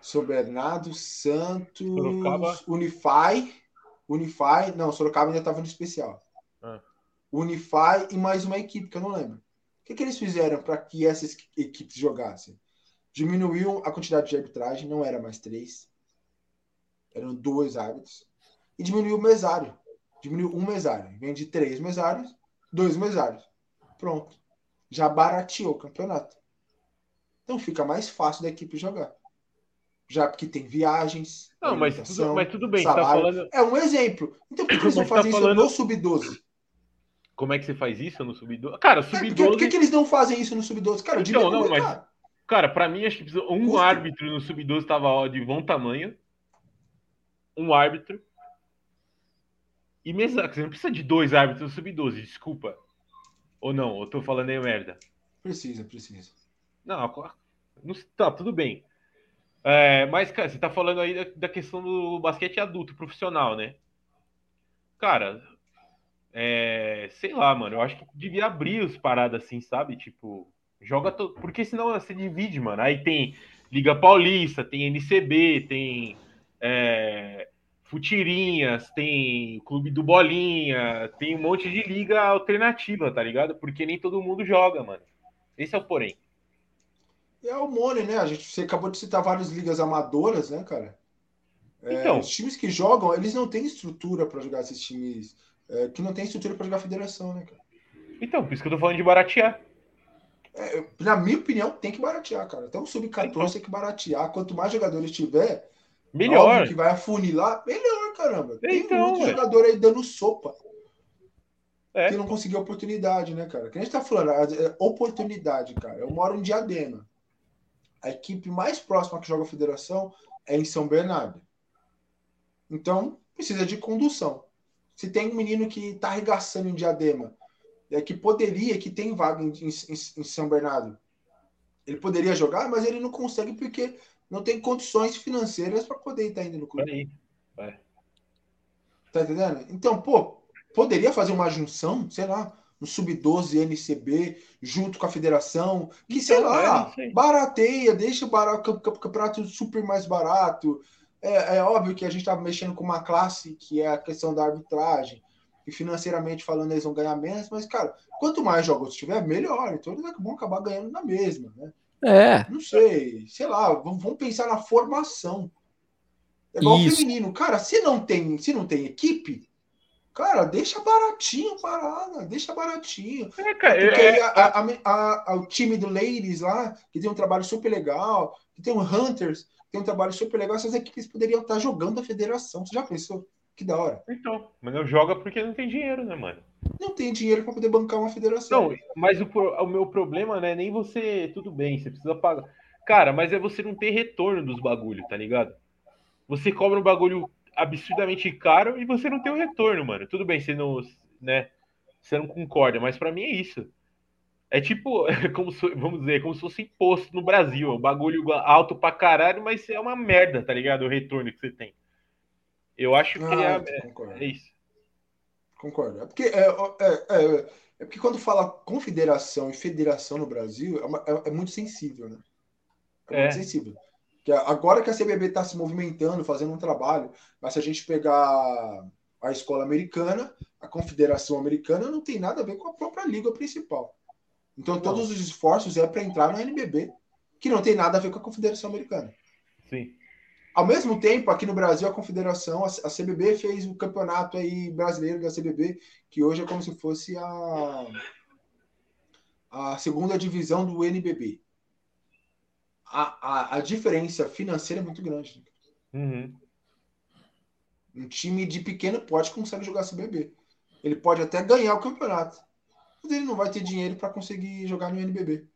São Bernardo, Santos, Sorocaba. Unify, Unify, não, Sorocaba ainda estava no especial. Uhum. Unify e mais uma equipe que eu não lembro. O que, que eles fizeram para que essas equipes jogassem? Diminuiu a quantidade de arbitragem, não era mais três, eram dois árbitros e diminuiu o mesário. Diminuiu um mesário. Vem de três mesários, dois mesários. Pronto. Já barateou o campeonato. Então fica mais fácil da equipe jogar. Já porque tem viagens. Não, mas tudo, mas tudo bem. Tá falando... É um exemplo. Então por que eles não fazem tá falando... isso no Sub-12? Como é que você faz isso no Sub-12? Cara, Sub-12. É, por, que, que, eles não fazem isso no Sub-12? Cara, então, não, mas. Cara, pra mim, acho que um Custa. árbitro no Sub-12 tava de bom tamanho. Um árbitro e mesmo você não precisa de dois árbitros sub-12, desculpa. Ou não, eu tô falando aí merda. Precisa, precisa. Não, não tá, tudo bem. É, mas, cara, você tá falando aí da, da, questão do basquete adulto, profissional, né? Cara, é, sei lá, mano, eu acho que devia abrir os paradas assim, sabe? Tipo, joga todo. Porque senão você divide, mano. Aí tem Liga Paulista, tem NCB, tem. É, Futirinhas, tem Clube do Bolinha, tem um monte de liga alternativa, tá ligado? Porque nem todo mundo joga, mano. Esse é o porém. É o Mone, né? A gente, você acabou de citar várias ligas amadoras, né, cara? É, então, os times que jogam, eles não têm estrutura para jogar esses times. É, que não tem estrutura para jogar federação, né, cara? Então, por isso que eu tô falando de baratear. É, na minha opinião, tem que baratear, cara. Até o Sub-14 então. tem que baratear. Quanto mais jogadores tiver, Melhor. que vai afunilar, melhor, caramba. Tem então, muito jogador aí dando sopa. É. Que não conseguiu oportunidade, né, cara? Que a gente tá falando, é oportunidade, cara. Eu moro em Diadema. A equipe mais próxima que joga a federação é em São Bernardo. Então, precisa de condução. Se tem um menino que tá arregaçando em Diadema, é que poderia, que tem vaga em, em, em São Bernardo, ele poderia jogar, mas ele não consegue porque não tem condições financeiras para poder estar indo no clube. Aí. É. Tá entendendo? Então, pô, poderia fazer uma junção, sei lá, no Sub-12 NCB, junto com a federação, que, sei então, lá, é, barateia, deixa o, barato, campeonato super mais barato. É, é óbvio que a gente está mexendo com uma classe que é a questão da arbitragem, e financeiramente falando eles vão ganhar menos, mas, cara, quanto mais jogos tiver, melhor. Então eles vão acabar ganhando na mesma, né? É. Não sei, sei lá, vamos pensar na formação. É igual Isso. feminino. Cara, se não tem, se não tem equipe, cara, deixa baratinho parada, deixa baratinho. É, cara, Porque é, a, a, a, o time do Ladies lá, que tem um trabalho super legal, que tem o Hunters, que tem um trabalho super legal, essas equipes poderiam estar jogando a federação. Você já pensou? Que da hora. Então, mas não joga porque não tem dinheiro, né, mano? Não tem dinheiro para poder bancar uma federação. Não, mas o, o meu problema não é nem você, tudo bem, você precisa pagar. Cara, mas é você não ter retorno dos bagulhos, tá ligado? Você cobra um bagulho absurdamente caro e você não tem o retorno, mano. Tudo bem, você não, né? Você não concorda, mas para mim é isso. É tipo, como se, vamos dizer, como se fosse imposto no Brasil. Um bagulho alto pra caralho, mas é uma merda, tá ligado? O retorno que você tem. Eu acho que ah, é, é, é, isso. Concordo. É porque, é, é, é, é, porque quando fala confederação e federação no Brasil, é, uma, é, é muito sensível, né? É, muito sensível. Que agora que a CBB está se movimentando, fazendo um trabalho, mas se a gente pegar a escola americana, a confederação americana não tem nada a ver com a própria liga principal. Então todos os esforços é para entrar no NBB, que não tem nada a ver com a confederação americana. Sim. Ao mesmo tempo, aqui no Brasil, a confederação, a, CBB fez o campeonato aí brasileiro da CBB, que hoje é como se fosse a, a segunda divisão do NBB. A, a, a diferença financeira é muito grande. Uhum. Um time de pequeno porte consegue jogar CBB. Ele pode até ganhar o campeonato, mas ele não vai ter dinheiro para conseguir jogar no NBB.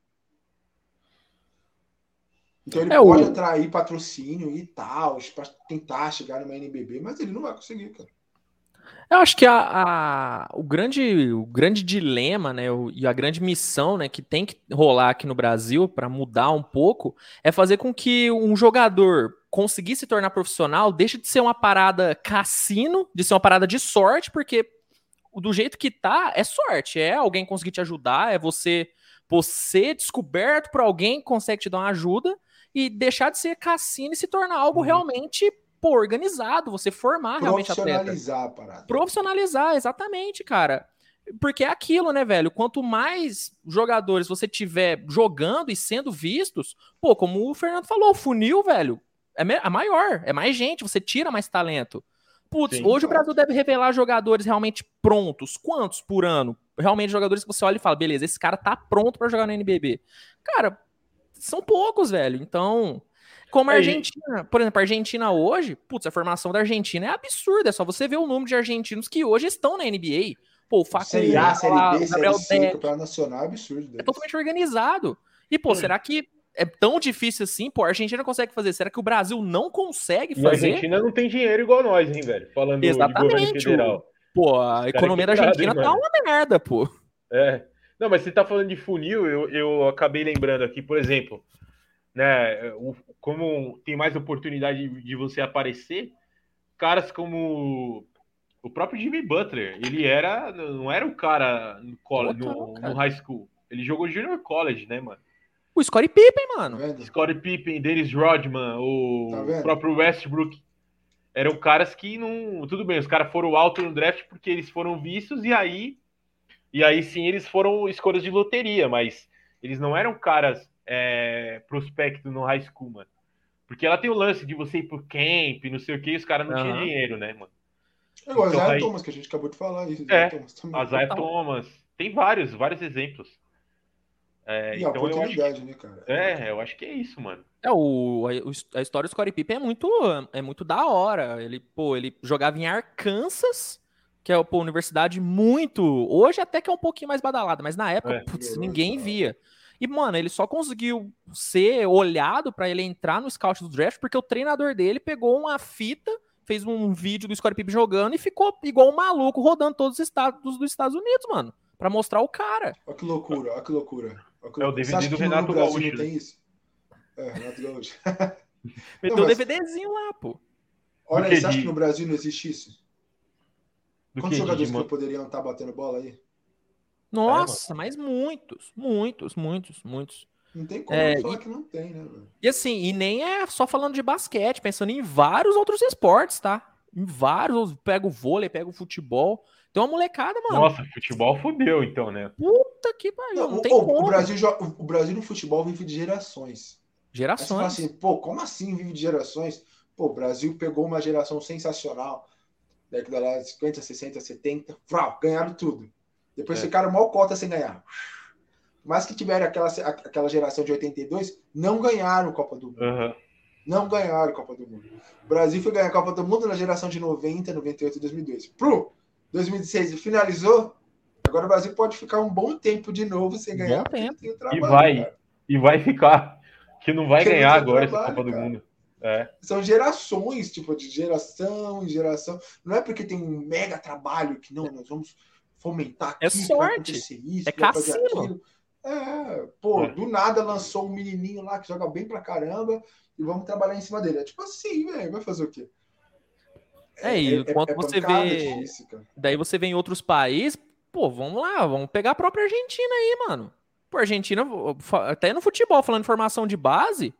Então ele é pode o... atrair patrocínio e tal, para tentar chegar numa NBB, mas ele não vai conseguir, cara. Eu acho que a, a, o, grande, o grande dilema, né, o, e a grande missão, né, que tem que rolar aqui no Brasil para mudar um pouco, é fazer com que um jogador conseguir se tornar profissional deixe de ser uma parada cassino, de ser uma parada de sorte, porque do jeito que tá, é sorte, é alguém conseguir te ajudar, é você você descoberto por alguém que consegue te dar uma ajuda, e deixar de ser cassino e se tornar algo uhum. realmente pô, organizado, você formar realmente atleta. Profissionalizar a parada. Profissionalizar, exatamente, cara. Porque é aquilo, né, velho? Quanto mais jogadores você tiver jogando e sendo vistos, pô, como o Fernando falou, o funil, velho, é, é maior, é mais gente, você tira mais talento. Putz, Sim, hoje o Brasil deve revelar jogadores realmente prontos. Quantos por ano? Realmente jogadores que você olha e fala, beleza, esse cara tá pronto para jogar no NBB. Cara, são poucos, velho. Então, como a Argentina, por exemplo, a Argentina hoje, putz, a formação da Argentina é absurda. É só você ver o número de argentinos que hoje estão na NBA. Pô, o Facundo, Série A, Série B, Série C, Campeonato Nacional, é absurdo. Deles. É totalmente organizado. E, pô, hum. será que é tão difícil assim? Pô, a Argentina consegue fazer. Será que o Brasil não consegue fazer? E a Argentina não tem dinheiro igual nós, hein, velho? Falando Exatamente, de governo federal. Pô, a economia da Argentina tá uma merda, pô. É. Não, mas você tá falando de funil, eu, eu acabei lembrando aqui, por exemplo, né? O, como tem mais oportunidade de, de você aparecer, caras como o próprio Jimmy Butler, ele era, não era um cara no, college, no, no high school, ele jogou junior college, né, mano? O Scottie Pippen, mano. Tá Scottie Pippen, Dennis Rodman, o tá próprio Westbrook. Eram caras que não. Tudo bem, os caras foram alto no draft porque eles foram vistos e aí e aí sim eles foram escolhas de loteria, mas eles não eram caras é, prospecto no high school, mano. Porque ela tem o lance de você ir pro camp, não sei o que, e os caras não uhum. tinham dinheiro, né, mano? É o então, aí... Thomas, que a gente acabou de falar. Isso, é, a Zaya Thomas. Tem vários, vários exemplos. É, e então a oportunidade, né, cara? É, eu acho que é isso, mano. É, o, a, a história do Scottie Pippen é muito, é muito da hora. Ele, pô, ele jogava em Arkansas que é pô, universidade muito. Hoje até que é um pouquinho mais badalada, mas na época, é, putz, ninguém via. E, mano, ele só conseguiu ser olhado para ele entrar no scout do draft porque o treinador dele pegou uma fita, fez um vídeo do Scottie Pippen jogando e ficou igual um maluco rodando todos os estados dos Estados Unidos, mano, para mostrar o cara. Olha que loucura, olha que loucura. Olha que loucura. É o DVD do Renato Gaúcho. Não tem isso? É, Renato Gaúcho. Meteu o mas... DVDzinho lá, pô. Olha, você acha que no Brasil não existe isso? Do Quantos que, jogadores de... que poderiam estar batendo bola aí? Nossa, é, mas muitos, muitos, muitos, muitos. Não tem como é, falar e, que não tem, né? E assim, e nem é só falando de basquete, pensando em vários outros esportes, tá? Em vários, pega o vôlei, pega o futebol. Tem uma molecada, mano. Nossa, futebol fudeu, então, né? Puta que pariu, não, não, tem o, como. O Brasil, o Brasil no futebol vive de gerações. Gerações. assim, pô, como assim vive de gerações? Pô, o Brasil pegou uma geração sensacional década lá 50, 60, 70, frau, ganharam tudo. Depois é. ficaram mal cota sem ganhar. Mas que tiveram aquela, aquela geração de 82, não ganharam Copa do Mundo. Uhum. Não ganharam Copa do Mundo. O Brasil foi ganhar a Copa do Mundo na geração de 90, 98 e 2002. Pro 2016 finalizou. Agora o Brasil pode ficar um bom tempo de novo sem ganhar. Bom tempo. Trabalho, e vai, cara. e vai ficar. Que não vai ganhar agora trabalho, essa Copa cara. do Mundo. É. São gerações, tipo, de geração em geração. Não é porque tem um mega trabalho que não, nós vamos fomentar é aqui, é sorte. isso, é cassino. É, pô, é. do nada lançou um menininho lá que joga bem pra caramba e vamos trabalhar em cima dele. É tipo assim, velho, vai fazer o quê? É, e é, enquanto é, é você vê. Difícil, daí você vê em outros países, pô, vamos lá, vamos pegar a própria Argentina aí, mano. Pô, Argentina, até no futebol, falando de formação de base,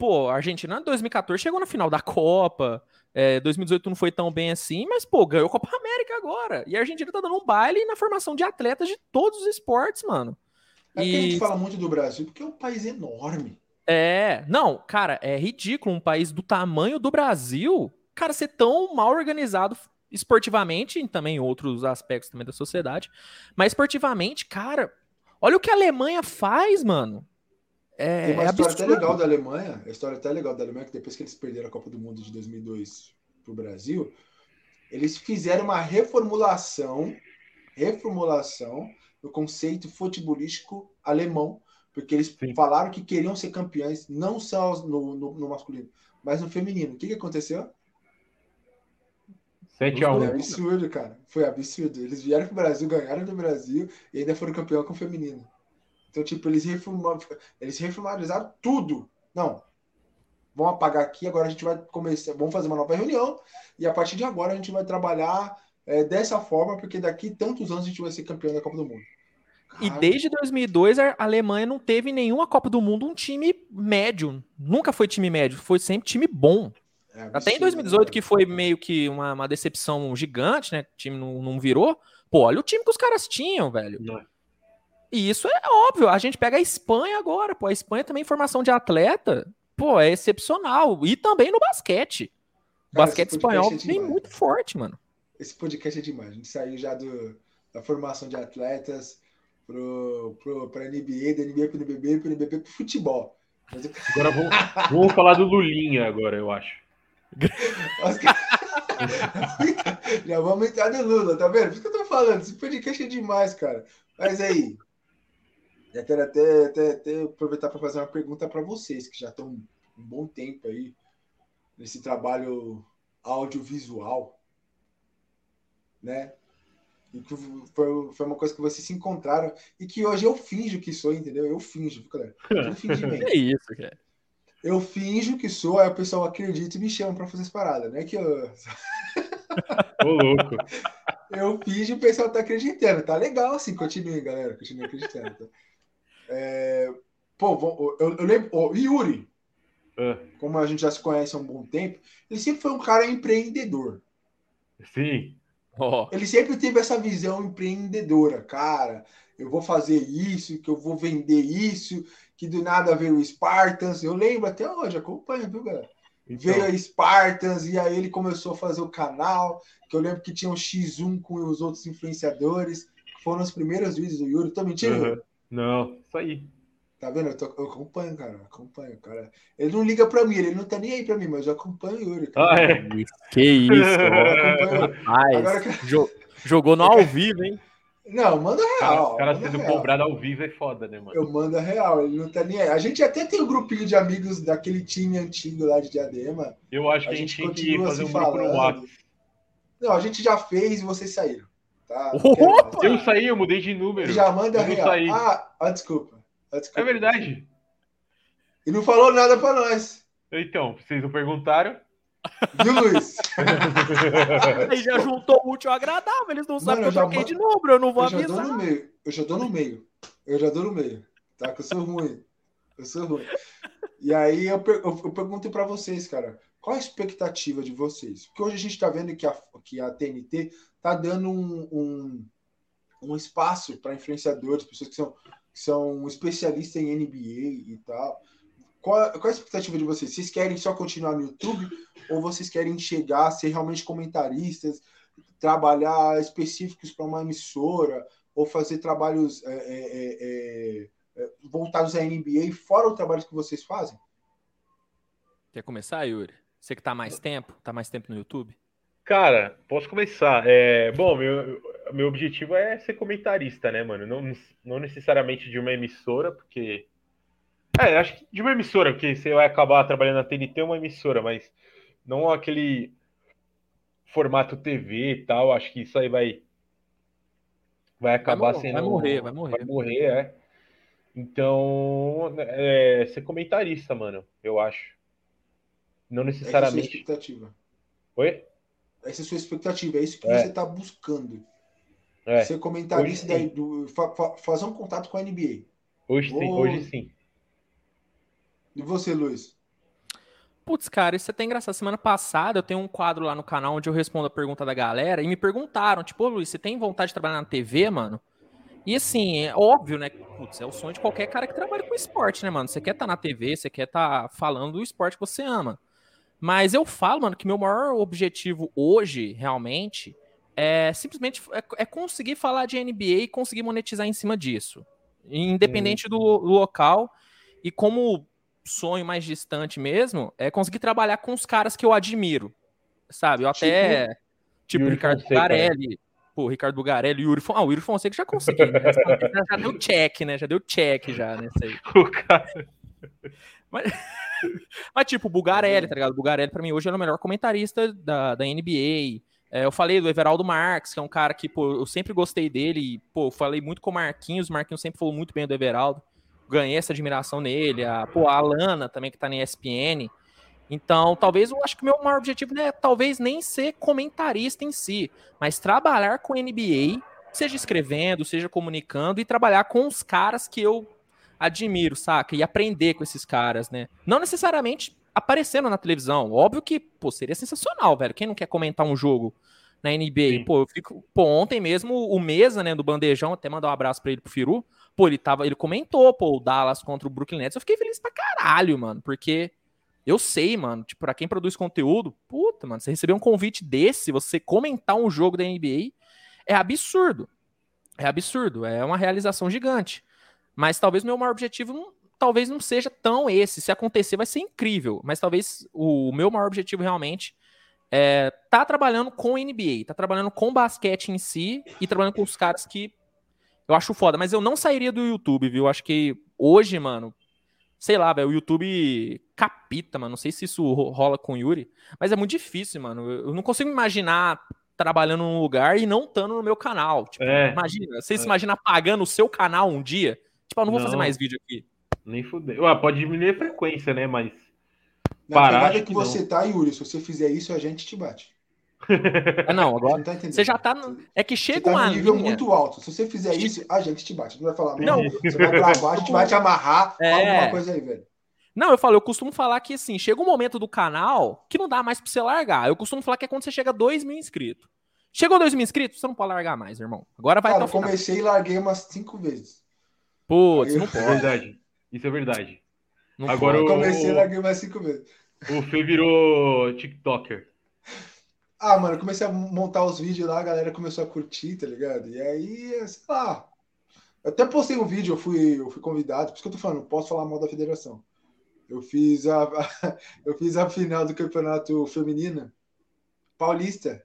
pô, a Argentina em 2014 chegou na final da Copa. É, 2018 não foi tão bem assim, mas, pô, ganhou a Copa América agora. E a Argentina tá dando um baile na formação de atletas de todos os esportes, mano. É e... que a gente fala muito do Brasil, porque é um país enorme. É, não, cara, é ridículo um país do tamanho do Brasil, cara, ser tão mal organizado esportivamente e também em outros aspectos também da sociedade. Mas esportivamente, cara, olha o que a Alemanha faz, mano. É, Tem uma é história até legal da Alemanha, a história até legal da Alemanha, que depois que eles perderam a Copa do Mundo de 2002 pro Brasil, eles fizeram uma reformulação, reformulação do conceito futebolístico alemão, porque eles Sim. falaram que queriam ser campeões, não só no, no, no masculino, mas no feminino. O que, que aconteceu? 7 a 1 Foi absurdo, cara. Foi absurdo. Eles vieram pro Brasil, ganharam do Brasil e ainda foram campeão com o feminino. Então, tipo, eles, reformaram, eles reformalizaram tudo. Não. Vamos apagar aqui, agora a gente vai começar. Vamos fazer uma nova reunião e a partir de agora a gente vai trabalhar é, dessa forma, porque daqui tantos anos a gente vai ser campeão da Copa do Mundo. E desde 2002 a Alemanha não teve nenhuma Copa do Mundo um time médio. Nunca foi time médio, foi sempre time bom. É Até em 2018, né? que foi meio que uma, uma decepção gigante, né? O time não, não virou. Pô, olha o time que os caras tinham, velho. Não. E isso é óbvio. A gente pega a Espanha agora, pô. A Espanha também, formação de atleta, pô, é excepcional. E também no basquete. O Cara, basquete espanhol é vem muito forte, mano. Esse podcast é demais. A gente saiu já do, da formação de atletas pro, pro, pra NBA, da NBA pro NBB, pro NBB pro futebol. Agora vamos, vamos falar do Lulinha agora, eu acho. Já vamos entrar no Lula, tá vendo? Por isso que eu tô falando, esse podcast é demais, cara. Mas aí, já quero até, até, até aproveitar para fazer uma pergunta para vocês, que já estão um bom tempo aí nesse trabalho audiovisual, né? E que foi, foi uma coisa que vocês se encontraram e que hoje eu finjo que sou, entendeu? Eu finjo, galera. Eu fingimento. É isso, cara eu finjo que sou, aí o pessoal acredita e me chama para fazer as paradas, né? Que eu. Ô, louco. Eu finjo e o pessoal tá acreditando. Tá legal assim, continue, galera. Continue acreditando. Tá? É... Pô, eu, eu lembro. O Yuri, é. como a gente já se conhece há um bom tempo, ele sempre foi um cara empreendedor. Sim. Oh. Ele sempre teve essa visão empreendedora, cara. Eu vou fazer isso, que eu vou vender isso, que do nada veio o Spartans. Eu lembro até hoje, acompanho, viu, galera? Então. Veio a Spartans e aí ele começou a fazer o canal, que eu lembro que tinha um X1 com os outros influenciadores, que foram os primeiros vídeos do Yuri. Tô mentindo? Uhum. Não, isso aí. Tá vendo? Eu, tô, eu, acompanho, cara. Acompanho, cara. Ele não liga pra mim, ele não tá nem aí pra mim, mas eu acompanho o Yuri. Cara. Ah, é? Que isso, Rapaz, Agora, Jogou no ao vivo, hein? Não, manda real. O cara, cara sendo real. cobrado ao vivo é foda, né, mano? Eu mando real, ele não tá nem aí. A gente até tem um grupinho de amigos daquele time antigo lá de Diadema. Eu acho que a gente, a gente tinha que fazer um grupo no WhatsApp. Não, a gente já fez e vocês saíram. Tá? Eu saí, eu mudei de número. Já manda real. Saí. Ah, ah, desculpa. ah, desculpa. É verdade. E não falou nada pra nós. Então, vocês não perguntaram? Viu, Luiz? Aí já juntou o útil agradável. Eles não sabem que eu troquei de número, eu não vou eu avisar. Já dou no meio. Eu já dou no meio. Eu já dou no meio. Tá? Que eu sou ruim. Eu sou ruim. E aí eu, per eu, eu pergunto para vocês, cara, qual a expectativa de vocês? Porque hoje a gente está vendo que a, que a TNT tá dando um, um, um espaço para influenciadores, pessoas que são, que são especialistas em NBA e tal. Qual, qual a expectativa de vocês? Vocês querem só continuar no YouTube ou vocês querem chegar, ser realmente comentaristas, trabalhar específicos para uma emissora ou fazer trabalhos é, é, é, é voltados à NBA fora o trabalho que vocês fazem? Quer começar, Yuri? Você que está mais tempo, está mais tempo no YouTube? Cara, posso começar. É, bom, meu, meu objetivo é ser comentarista, né, mano? Não, não necessariamente de uma emissora, porque é, acho que de uma emissora, porque você vai acabar trabalhando na TNT, uma emissora, mas não aquele formato TV e tal. Acho que isso aí vai vai acabar vai sendo. Vai morrer, vai morrer. Vai morrer, é. Então, é, ser comentarista, mano, eu acho. Não necessariamente. Essa é a sua expectativa. Oi? Essa é a sua expectativa, é isso que É. você está buscando. É, Ser comentarista daí do, fa- fa- fazer um contato com a NBA. hoje sim, hoje sim. E você, Luiz? Putz, cara, isso é até engraçado. Semana passada eu tenho um quadro lá no canal onde eu respondo a pergunta da galera e me perguntaram, tipo, Luiz, você tem vontade de trabalhar na TV, mano? E assim, é óbvio, né? Putz, é o sonho de qualquer cara que trabalha com esporte, né, mano? Você quer estar na TV, você quer estar falando do esporte que você ama. Mas eu falo, mano, que meu maior objetivo hoje, realmente, é simplesmente é, é conseguir falar de NBA e conseguir monetizar em cima disso. Independente do, do local. E como sonho mais distante mesmo, é conseguir trabalhar com os caras que eu admiro. Sabe? Eu até. Tipo, Yuri Ricardo né? Bugarelli. Pô, Ricardo Bugarelli, Yuri Fonseca. Ah, o Yuri Fonseca já consegui, né? já, já deu check, né? Já deu check já nessa aí. O cara. Mas, tipo, o Bugarelli, tá ligado? O Bugarelli, pra mim, hoje ele é o melhor comentarista da, da NBA. É, eu falei do Everaldo Marques, que é um cara que, pô, eu sempre gostei dele. E, pô, falei muito com o Marquinhos. O Marquinhos sempre falou muito bem do Everaldo. Ganhei essa admiração nele. A, pô, a Alana também, que tá na ESPN. Então, talvez, eu acho que o meu maior objetivo é talvez nem ser comentarista em si, mas trabalhar com NBA, seja escrevendo, seja comunicando, e trabalhar com os caras que eu admiro, saca? E aprender com esses caras, né? Não necessariamente aparecendo na televisão. Óbvio que, pô, seria sensacional, velho. Quem não quer comentar um jogo na NBA? Sim. Pô, eu fico. Pô, ontem mesmo o Mesa, né, do Bandejão, até mandar um abraço pra ele pro Firu. Pô, ele tava, ele comentou, pô, o Dallas contra o Brooklyn Nets. Eu fiquei feliz pra caralho, mano, porque eu sei, mano, tipo, pra quem produz conteúdo, puta, mano, você receber um convite desse, você comentar um jogo da NBA, é absurdo. É absurdo, é uma realização gigante. Mas talvez meu maior objetivo não, talvez não seja tão esse. Se acontecer, vai ser incrível. Mas talvez o meu maior objetivo realmente é tá trabalhando com NBA, tá trabalhando com basquete em si e trabalhando com os caras que eu acho foda. Mas eu não sairia do YouTube, viu? Acho que hoje, mano, sei lá, velho, o YouTube capita, mano. Não sei se isso ro- rola com o Yuri, mas é muito difícil, mano. Eu não consigo imaginar trabalhando num lugar e não estando no meu canal. Tipo, É. imagina, você se É. imagina apagando o seu canal um dia? Tipo, eu não vou fazer Não. mais vídeo aqui. Nem fudeu. Ué, pode diminuir a frequência, né? Mas. Na Parar, pegada acho que, que você tá, Yuri, se você fizer isso, a gente te bate. É, não, Você agora. não tá entendendo. Você já tá. No... É que Você chega tá uma num nível linha. muito alto. Se você fizer isso, a gente te bate. Não vai falar, Não. não. Você vai gravar, a gente vai te amarrar. É. Alguma coisa aí, velho. Não, eu falo, eu costumo falar que assim, chega um momento do canal que não dá mais pra você largar. Eu costumo falar que é quando você chega a 2 mil inscritos. Chegou a 2 mil inscritos, você não pode largar mais, irmão. Agora vai Cara, eu até o final. comecei e larguei umas cinco vezes. Putz, não Isso é pode. verdade. Isso é verdade. Não Agora pode. o- Comecei e larguei umas cinco vezes. O Fê virou TikToker. Ah, mano, eu comecei a montar os vídeos lá, a galera começou a curtir, tá ligado? E aí, sei lá. Eu até postei um vídeo, eu fui, eu fui convidado, por isso que eu tô falando, não posso falar mal da federação. Eu fiz a, eu fiz a final do campeonato feminino paulista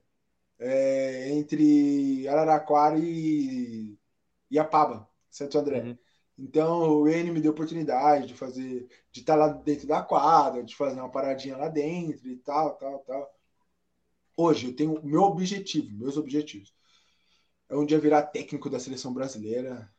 é, entre Araraquara e Iapaba, Santo André. Uhum. Então o N me deu oportunidade de fazer, de estar lá dentro da quadra, de fazer uma paradinha lá dentro e tal, tal, tal. Hoje eu tenho o meu objetivo, meus objetivos. É um dia virar técnico da seleção brasileira.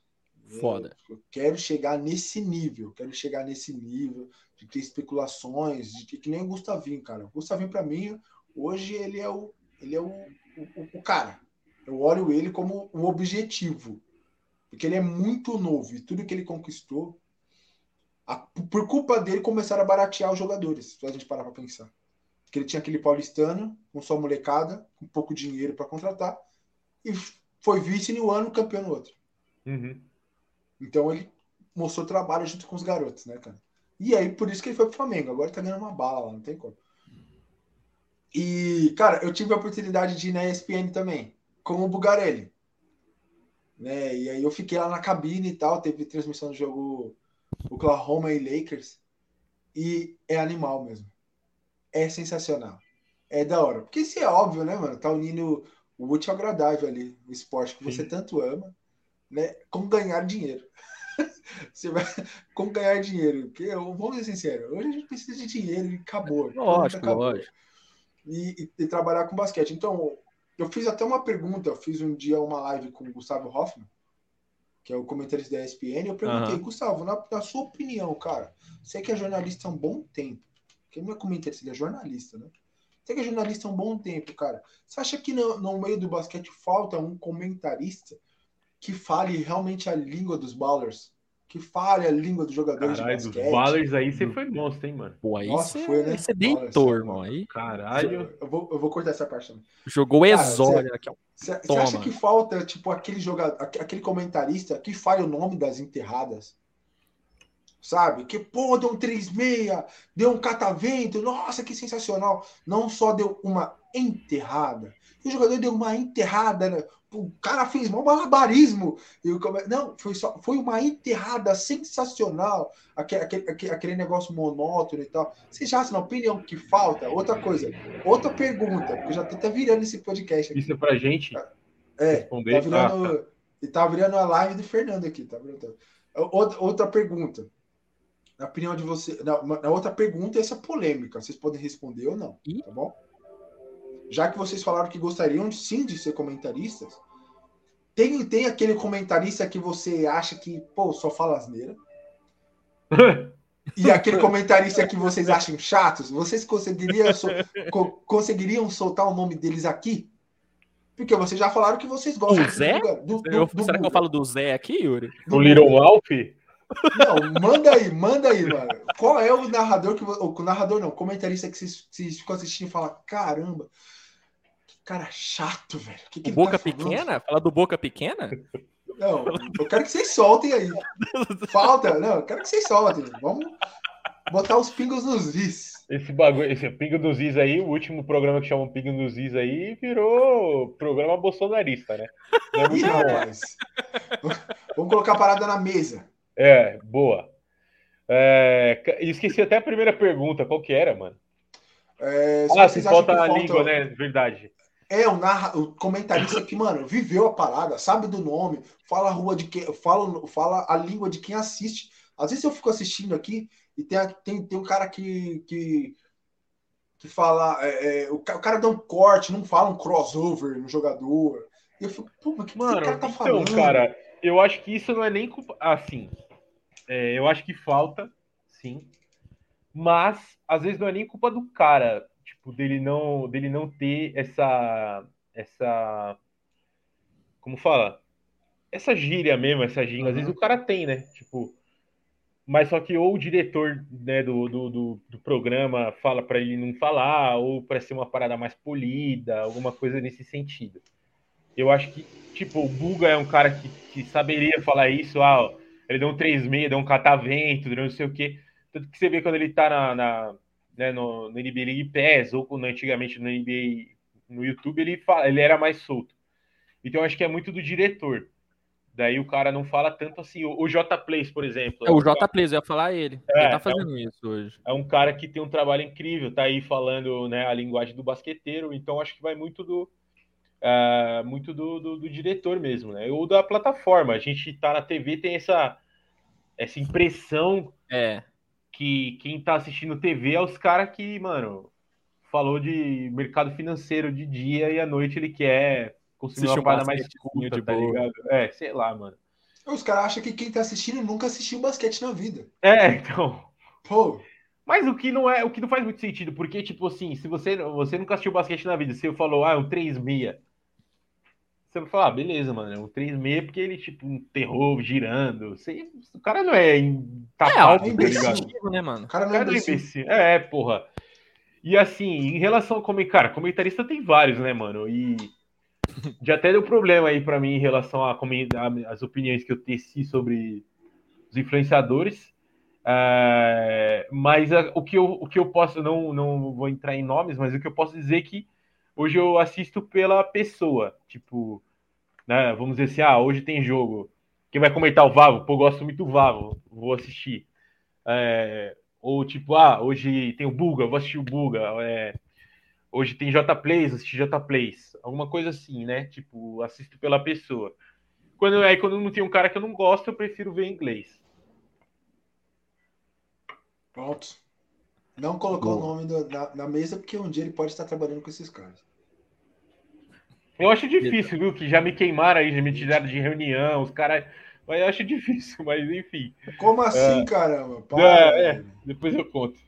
Foda. Eu quero chegar nesse nível, quero chegar nesse nível de ter especulações, de que, que nem o Gustavinho, cara. O Gustavinho, para mim, hoje ele é o, ele é o, o, o cara. Eu olho ele como um objetivo. Porque ele é muito novo e tudo que ele conquistou, a- por culpa dele, começaram a baratear os jogadores, se a gente parar para pensar. Porque ele tinha aquele paulistano, com só molecada, com pouco dinheiro para contratar, e foi vice no ano, campeão no outro. Uhum. Então ele mostrou trabalho junto com os garotos, né, cara? E aí, por isso que ele foi pro Flamengo. Agora tá ganhando uma bala lá, não tem como. E, cara, eu tive a oportunidade de ir na ESPN também, com o Bugarelli. Né? E aí eu fiquei lá na cabine e tal, teve transmissão do jogo Oklahoma e Lakers. E é animal mesmo. É sensacional. É da hora. Porque isso é óbvio, né, mano? Tá unindo o útil ao agradável ali, o esporte que você Sim. tanto ama, né? Com ganhar dinheiro. Você vai com ganhar dinheiro. Porque, eu- vamos ser sinceros, hoje a gente precisa de dinheiro e acabou. Lógico, Acabou. lógico. E, e- e trabalhar com basquete. Então, eu fiz até uma pergunta, eu fiz um dia uma live com o Gustavo Hoffman, que é o comentarista da ESPN, eu perguntei, Aham. Gustavo, na, na sua opinião, cara, você que é jornalista há um bom tempo, que não é comentarista, ele é jornalista, né? Você que é jornalista há um bom tempo, cara, você acha que no, no meio do basquete falta um comentarista que fale realmente a língua dos ballers? Que fale a língua dos jogadores Caralho, de basquete? Ballers aí você foi monstro, hein, mano? Pô, aí Nossa, você foi, né? você deitou, só, irmão. mano. Aí Caralho. Eu vou, eu vou cortar essa parte também. jogou Cara, exódia aqui. Você Toma. acha que falta, tipo, aquele jogador, aque- aquele comentarista que fale o nome das enterradas? Sabe? Que, pô, deu um 3-6, deu um catavento, nossa, que sensacional. Não só deu uma enterrada. E o jogador deu uma enterrada, né? o cara fez um malabarismo. E o Não, foi, só, foi uma enterrada sensacional. Aquele, aquele, aquele, negócio monótono e tal. Você já acha, na opinião, que falta? Outra coisa, outra pergunta, porque eu já tô até virando esse podcast aqui. Isso é pra gente É, responder. Tá Ah, virando, e tá virando a live do Fernando aqui, tá virando- Outra, outra pergunta. Na opinião de você. Na, na outra pergunta, essa é polêmica. Vocês podem responder ou não, tá bom? Já que vocês falaram que gostariam sim de ser comentaristas, tem, tem aquele comentarista que você acha que, pô, só fala asneira. E aquele comentarista que vocês acham chatos, vocês conseguiriam, so- co- conseguiriam soltar o nome deles aqui? Porque vocês já falaram que vocês gostam O Zé? do, do, do, Eu- do será que eu falo do Zé aqui, Yuri? Do Little. Wolf? Não, manda aí, manda aí, mano. Qual é o narrador que. O narrador não, o comentarista que vocês, vocês ficam assistindo e falam: caramba, cara chato, velho. Que que Boca tá falando?" Pequena? Fala do Boca Pequena? Não, eu quero que vocês soltem aí. Falta, não, eu quero que vocês soltem. Vamos botar os pingos nos is. Esse bagulho, esse Pingo dos Is aí, o último programa que chama Pingo dos Is aí, virou programa bolsonarista, né? Não é muito bom. Vamos colocar a parada na mesa. É, boa. É, esqueci até a primeira pergunta, qual que era, mano? É, Ah, se falta a língua, né? Verdade. É, o, narra, o comentarista que, mano, viveu a parada, sabe do nome, fala a rua de quem, fala, fala a língua de quem assiste. Às vezes eu fico assistindo aqui e tem, tem, tem um cara que, que, que fala, é, é, o, ca- o cara dá um corte, não fala um crossover no jogador. E eu fico, pô, mas o que Mano, cara tá então, falando? cara, eu acho que isso não é nem culpa. Assim, é, eu acho que falta, sim. Mas, às vezes, não é nem culpa do cara, tipo, dele não, dele não ter essa. Essa. Como fala? Essa gíria mesmo, essa gíria. Às vezes o cara tem, né? Tipo. Mas só que ou o diretor né, do, do, do, do programa fala para ele não falar, ou para ser uma parada mais polida, alguma coisa nesse sentido. Eu acho que, tipo, o Buga é um cara que, que saberia falar isso. Ah, ele deu um 3-6, deu um catavento, deu não sei o quê. Tanto que você vê quando ele tá na, na, né, no, no NBA League Pass, ou quando antigamente no NBA no YouTube, ele, fala, ele era mais solto. Então acho que é muito do diretor. Daí o cara não fala tanto assim. O, o J Plays, por exemplo. É o um cara- J Plays, eu ia falar ele. É, ele tá é fazendo isso hoje. é um cara que tem um trabalho incrível, tá aí falando né, a linguagem do basqueteiro, então acho que vai muito do ah, muito do, do, do diretor mesmo, né? Ou da plataforma. A gente tá na TV, tem essa, essa impressão É. que quem tá assistindo TV é os caras que, mano, falou de mercado financeiro de dia e à noite ele quer consumir Assistir uma um parada mais culta, de tá boa. ligado? É, sei lá, mano. Os caras acham que quem tá assistindo nunca assistiu basquete na vida. É, então. Pô, Mas o que não é, o que não faz muito sentido, porque tipo assim, se você você nunca assistiu basquete na vida, você falou, ah, é um 3-6. Você vai falar, ah, beleza, mano, é um 3-6 porque ele tipo enterrou girando. Você, o cara não é em tá É, ó, tá né, mano? o cara O não é cara é imbecil. É, porra. E assim, em relação ao comentário, cara, comentarista tem vários, né, mano? E já até deu problema aí pra mim em relação a comen- a- as opiniões que eu teci sobre os influenciadores. É, mas a- o, que eu, o que eu posso, não, não vou entrar em nomes, mas o que eu posso dizer é que hoje eu assisto pela pessoa. Tipo, né, vamos dizer assim, ah, hoje tem jogo. Quem vai comentar o Vavo? Pô, gosto muito do Vavo, vou assistir. É, ou tipo, ah, hoje tem o Buga, vou assistir o Buga. é, hoje tem J Plays, vou assistir J Plays. Alguma coisa assim, né? Tipo, assisto pela pessoa. Quando, aí, quando não tem um cara que eu não gosto, eu prefiro ver em inglês. Pronto. Não colocou Boa. o nome do- na, na mesa porque um dia ele pode estar trabalhando com esses caras. Eu acho difícil, viu? Que já me queimaram aí, já me tiraram de reunião, os caras Mas eu acho difícil, mas enfim. Como assim, caramba? Para, É, é, depois eu conto.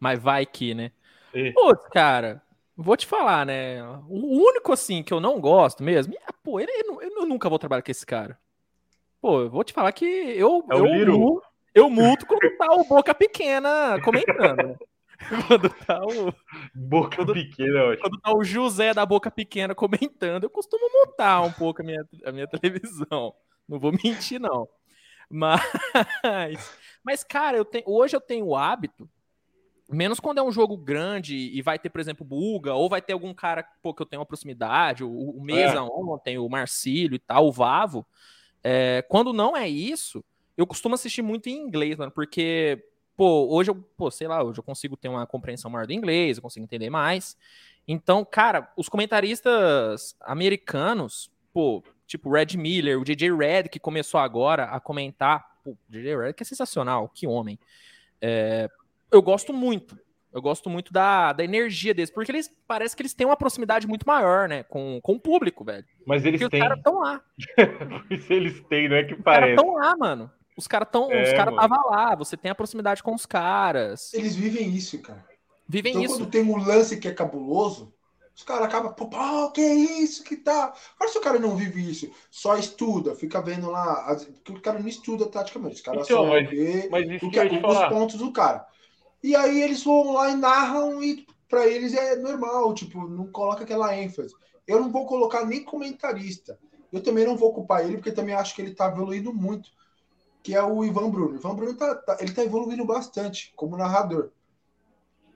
Mas vai que, né? É. Cara, vou te falar, né? O único, assim, que eu não gosto mesmo, é, pô, ele, eu, eu nunca vou trabalhar com esse cara. Pô, eu vou te falar que eu, É eu, Little. mu- eu multo quando tá o Boca Pequena comentando, né? Quando tá o, Boca Quando- pequena, quando tá o José da Boca Pequena comentando, eu costumo mutar um pouco a minha, a minha televisão. Não vou mentir, não. Mas, mas cara, eu tenho, hoje eu tenho o hábito, menos quando é um jogo grande e vai ter, por exemplo, Buga, ou vai ter algum cara pô, que eu tenho uma proximidade, o, o Mesa É. ontem, o Marcílio e tal, o Vavo. É, quando não é isso, eu costumo assistir muito em inglês, mano, porque, pô, hoje eu, pô, sei lá, hoje eu consigo ter uma compreensão maior do inglês, eu consigo entender mais. Então, cara, os comentaristas americanos, pô, tipo Red Miller, o DJ Red, que começou agora a comentar, pô, o DJ Red que é sensacional, que homem. É, eu gosto muito. Eu gosto muito da, da energia deles, porque eles parece que eles têm uma proximidade muito maior, né, com, com o público, velho. Mas eles Porque os têm. caras estão lá. Eles têm, não é que Os caras parece. estão lá, mano. Os caras estão, É, os caras tava lá, você tem a proximidade com os caras. Eles vivem isso, cara. Vivem Então, isso. quando tem um lance que é cabuloso, os caras acabam, pô, pô, que isso que tá. Agora, se o cara não vive isso, só estuda, fica vendo lá, as- porque o cara não estuda taticamente, os caras Então, só mas- vê Mas isso o que que, os pontos do cara. E aí eles vão lá e narram e pra eles é normal, tipo, não coloca aquela ênfase. Eu não vou colocar nem comentarista. Eu também não vou culpar ele, porque também acho que ele tá evoluindo muito. Que é o Ivan Bruno. O Ivan Bruno tá, tá- ele tá evoluindo bastante como narrador.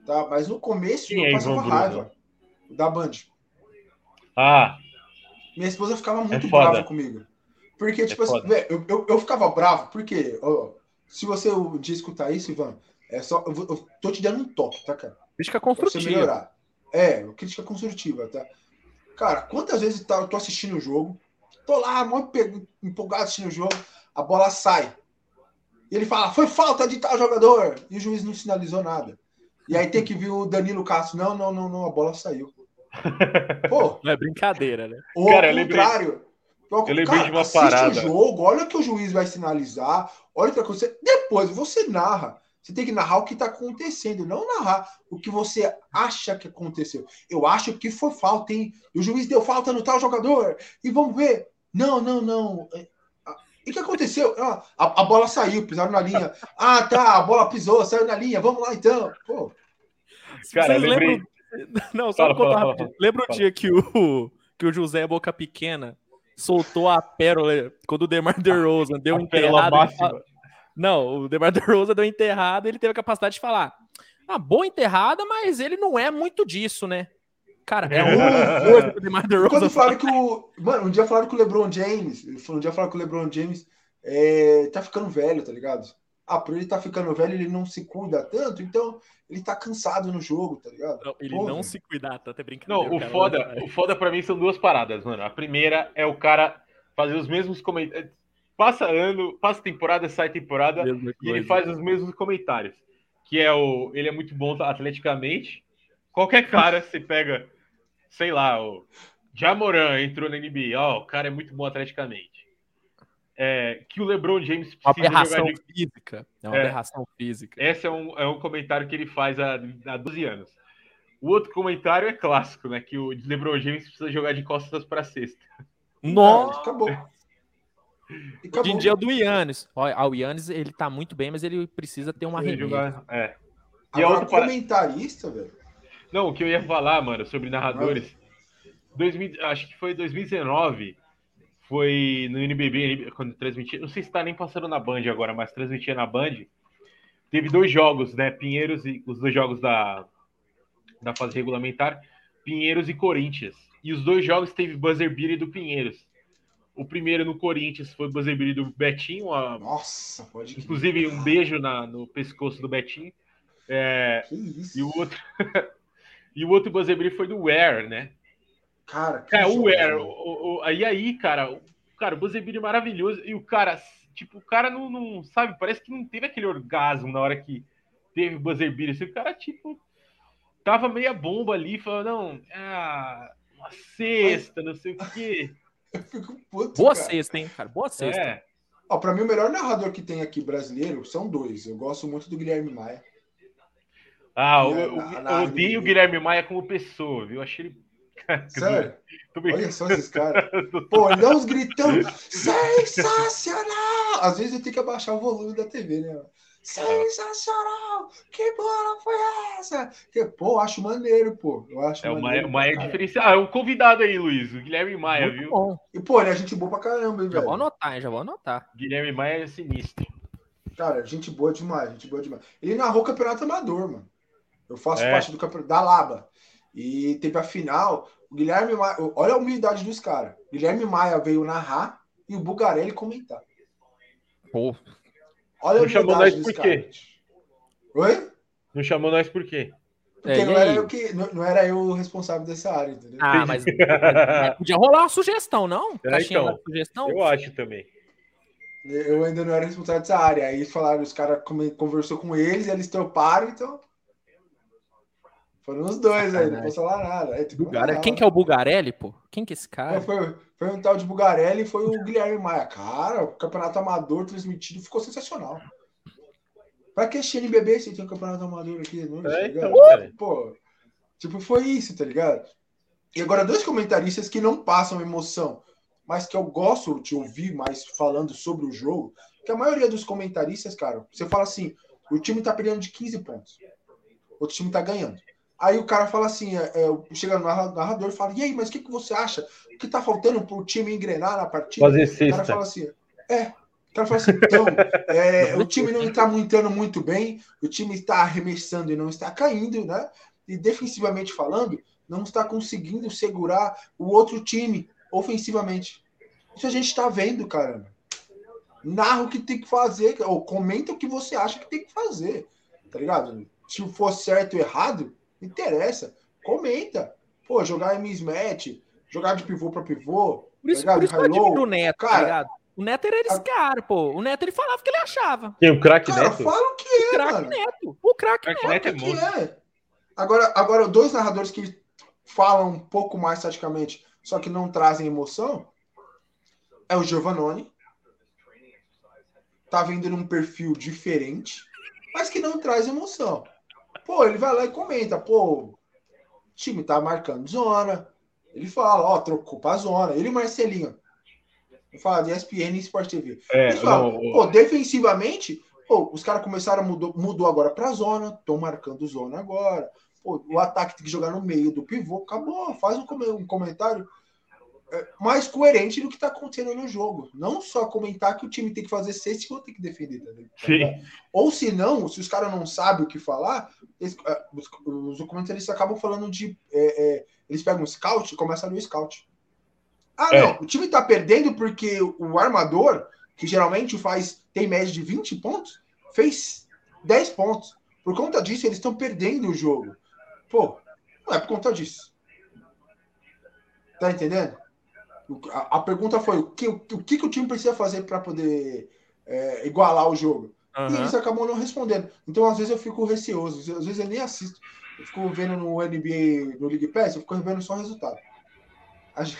Tá? Mas no começo Quem eu é passava Ivan Bruno? raiva da Band. Ah, Minha esposa ficava muito foda. brava comigo. Porque, tipo assim, foda. velho, eu, eu, eu ficava bravo, porque, ó, se você um dia escutar isso, Ivan, é só. Eu, eu tô te dando um toque, tá, cara? Crítica Pra você construtiva. melhorar. É, crítica construtiva, tá? Cara, quantas vezes tá, eu tô assistindo o jogo, tô lá, muito empolgado assistindo o jogo, a bola sai. E ele fala, foi falta de tal jogador. E o juiz não sinalizou nada. E aí tem que vir o Danilo Castro. Não, não, não, não, a bola saiu. Pô, Não é brincadeira, né? ou Cara, eu ao lembrei- contrário. Eu lembrei cara, de uma assiste parada. o jogo, olha o que o juiz vai sinalizar, olha o que aconteceu. Depois você narra. Você tem que narrar o que está acontecendo, não narrar o que você acha que aconteceu. Eu acho que foi falta, hein? O juiz deu falta no tal jogador. E vamos ver. Não, não, não. E o que aconteceu? Ah, a, a bola saiu, pisaram na linha. Ah, tá, a bola pisou, saiu na linha. Vamos lá então. Pô, cara, Vocês lembrei. lembram- Não, só Fala, contar fala, fala. Lembra o dia que o, que o José Boca Pequena soltou a pérola quando o Demar DeRozan deu um A enterrado? fala- Não, o Demar DeRozan deu enterrado e ele teve a capacidade de falar ah, boa enterrada, mas ele não é muito disso, né? Cara, é uma coisa o Demar DeRozan Quando fala. falaram que o. Mano, um dia falaram que o LeBron James. Um dia falaram que o LeBron James é, tá ficando velho, tá ligado? Ah, por ele tá ficando velho, ele não se cuida tanto, então ele tá cansado no jogo, tá ligado? Não, ele Pô, não velho. se cuidar, tá até brincadeira. Não, o cara, foda, o foda pra mim são duas paradas, mano. A primeira é o cara fazer os mesmos comentários. Passa ano, passa temporada, sai temporada, Mesma e ele faz os mesmos comentários. Que é o. Ele é muito bom atleticamente. Qualquer cara, você pega, sei lá, o Jamoran entrou na NBA, ó, o cara é muito bom atleticamente. É, que o LeBron James Uma precisa jogar aberração de física. É uma É. aberração física. Esse é um, é um comentário que ele faz há, há 12 anos. O outro comentário é clássico, né? Que o LeBron James precisa jogar de costas para cesta. Nossa! Acabou. E Hoje acabou. em dia é o do Yannis. Olha, ah, o Yannis, ele tá muito bem, mas ele precisa ter uma remédio. é. E Agora, para- comentarista, velho. Não, o que eu ia falar, mano, sobre narradores. 2000, acho que foi 2019. Foi no NBB, quando transmitia. Não sei se tá nem passando na Band agora, mas transmitia na Band. Teve dois jogos, né? Pinheiros e os dois jogos da, da fase regulamentar. Pinheiros e Corinthians. E os dois jogos teve buzzer beater do Pinheiros. O primeiro no Corinthians foi buzzer beater do Betinho, a- Nossa, pode inclusive um beijo na, no pescoço do Betinho. É, e o outro e o outro buzzer beater foi do Ware, né? Cara, que Cara, o Ware, o, o, aí aí, cara, o, cara, o buzzer beater maravilhoso e o cara, tipo, o cara não, não sabe, parece que não teve aquele orgasmo na hora que teve o buzzer beater, assim, o cara tipo tava meia bomba ali, falou, não, ah, uma cesta, não sei o quê. Eu fico puto, Boa cara. sexta, hein, cara? Boa sexta. É. Ó, pra mim, o melhor narrador que tem aqui brasileiro são dois. Eu gosto muito do Guilherme Maia. Ah, eu, Na- eu- na- eu odeio o Guilherme Maia como pessoa, viu? Achei ele. Sério? Olha só esses caras. Pô, dá uns gritão. Sensacional! Às vezes eu tenho que abaixar o volume da TV, né? Sensacional! Que bola foi essa? Que, pô, eu acho maneiro, pô. Eu acho É o Maia, maneiro o Maia é diferenciado. Ah, é um convidado aí, Luiz. O Guilherme Maia, Muito viu? bom. E, pô, ele é gente boa pra caramba, hein, Já vou velho. anotar, hein? Já vou anotar. Guilherme Maia é sinistro. Cara, gente boa demais, gente boa demais. Ele narrou o campeonato amador, mano. Eu faço É. parte do campeonato da Laba. E teve a final. O Guilherme Maia. Olha a humildade dos caras. Guilherme Maia veio narrar e o Bugarelli comentar. Pô, Olha a Não chamou humildade nós dos por quê? caras. Oi? Não chamou nós por quê? Porque É, não, era eu que, não, não era eu o responsável dessa área, entendeu? Ah, mas mas podia rolar uma sugestão, não? É, então. sugestão? Eu acho também. Eu ainda não era responsável dessa área. Aí falaram, os caras conversou com eles, eles toparam, então. Foram os dois aí, não posso falar nada. Aí, que Bugarelli. falar. Quem que é o Bugarelli, pô? Quem que é esse cara? Foi, foi um tal de Bugarelli e foi o Guilherme Maia. Cara, o campeonato amador transmitido ficou sensacional. Pra que XNBB se tem um campeonato amador aqui? Não, É, então. Pô, tipo, foi isso, tá ligado? E agora, dois comentaristas que não passam emoção, mas que eu gosto de ouvir mais falando sobre o jogo, que a maioria dos comentaristas, cara, você fala assim, o time tá perdendo de 15 pontos, outro time tá ganhando. Aí o cara fala assim, é, é, chega no narra- narrador e fala, e aí, mas o que, que você acha? O que tá faltando pro time engrenar na partida? Fazer O cara fala assim, é. O cara fala assim, então, é, o time não está entrando muito bem, o time está arremessando e não está caindo, né? E defensivamente falando, não está conseguindo segurar o outro time ofensivamente. Isso a gente está vendo, caramba. Narra o que tem que fazer, ou comenta o que você acha que tem que fazer, tá ligado? Se for certo ou errado, não interessa. Comenta. Pô, jogar em mismatch, jogar de pivô para pivô, Por isso, tá por ligado? isso que eu admiro o Neto, tá Cara, ligado? O Neto era esse a- cara, pô. O Neto ele falava o que ele achava. Tem o craque Neto? fala o que O é, craque mano. Neto. O craque Craque Neto. Neto é que monstro. é. Agora, agora, dois narradores que falam um pouco mais taticamente, só que não trazem emoção, é o Giovannone. Tá vindo num perfil diferente, mas que não traz emoção. Pô, ele vai lá e comenta, pô, o time tá marcando zona. Ele fala, ó, trocou pra zona. Ele e o Marcelinho. Ele fala de ESPN e Sport TV. É, Eles falam, não, pô, defensivamente, pô, os caras começaram, mudou, mudou agora pra zona, estão marcando zona agora. Pô, o ataque tem que jogar no meio do pivô, acabou. Faz um, um comentário mais coerente do que tá acontecendo no jogo. Não só comentar que o time tem que fazer sexta e o outro tem que defender. Tá? Sim. Ou se não, se os caras não sabem o que falar, eles- é, os, os comentaristas acabam falando de. é, é, eles pegam o scout e começam no scout. Ah, É. não, o time tá perdendo porque o armador, que geralmente faz, tem média de 20 pontos, fez 10 pontos. Por conta disso, eles estão perdendo o jogo. Pô, não é por conta disso. Tá entendendo? A, a pergunta foi: o que, o que, que o time precisa fazer para poder é, igualar o jogo? E Aham. eles acabam não respondendo. Então, às vezes, eu fico receoso. Às vezes, eu nem assisto. Eu fico vendo no NBA, no League Pass, eu fico vendo só o resultado. As-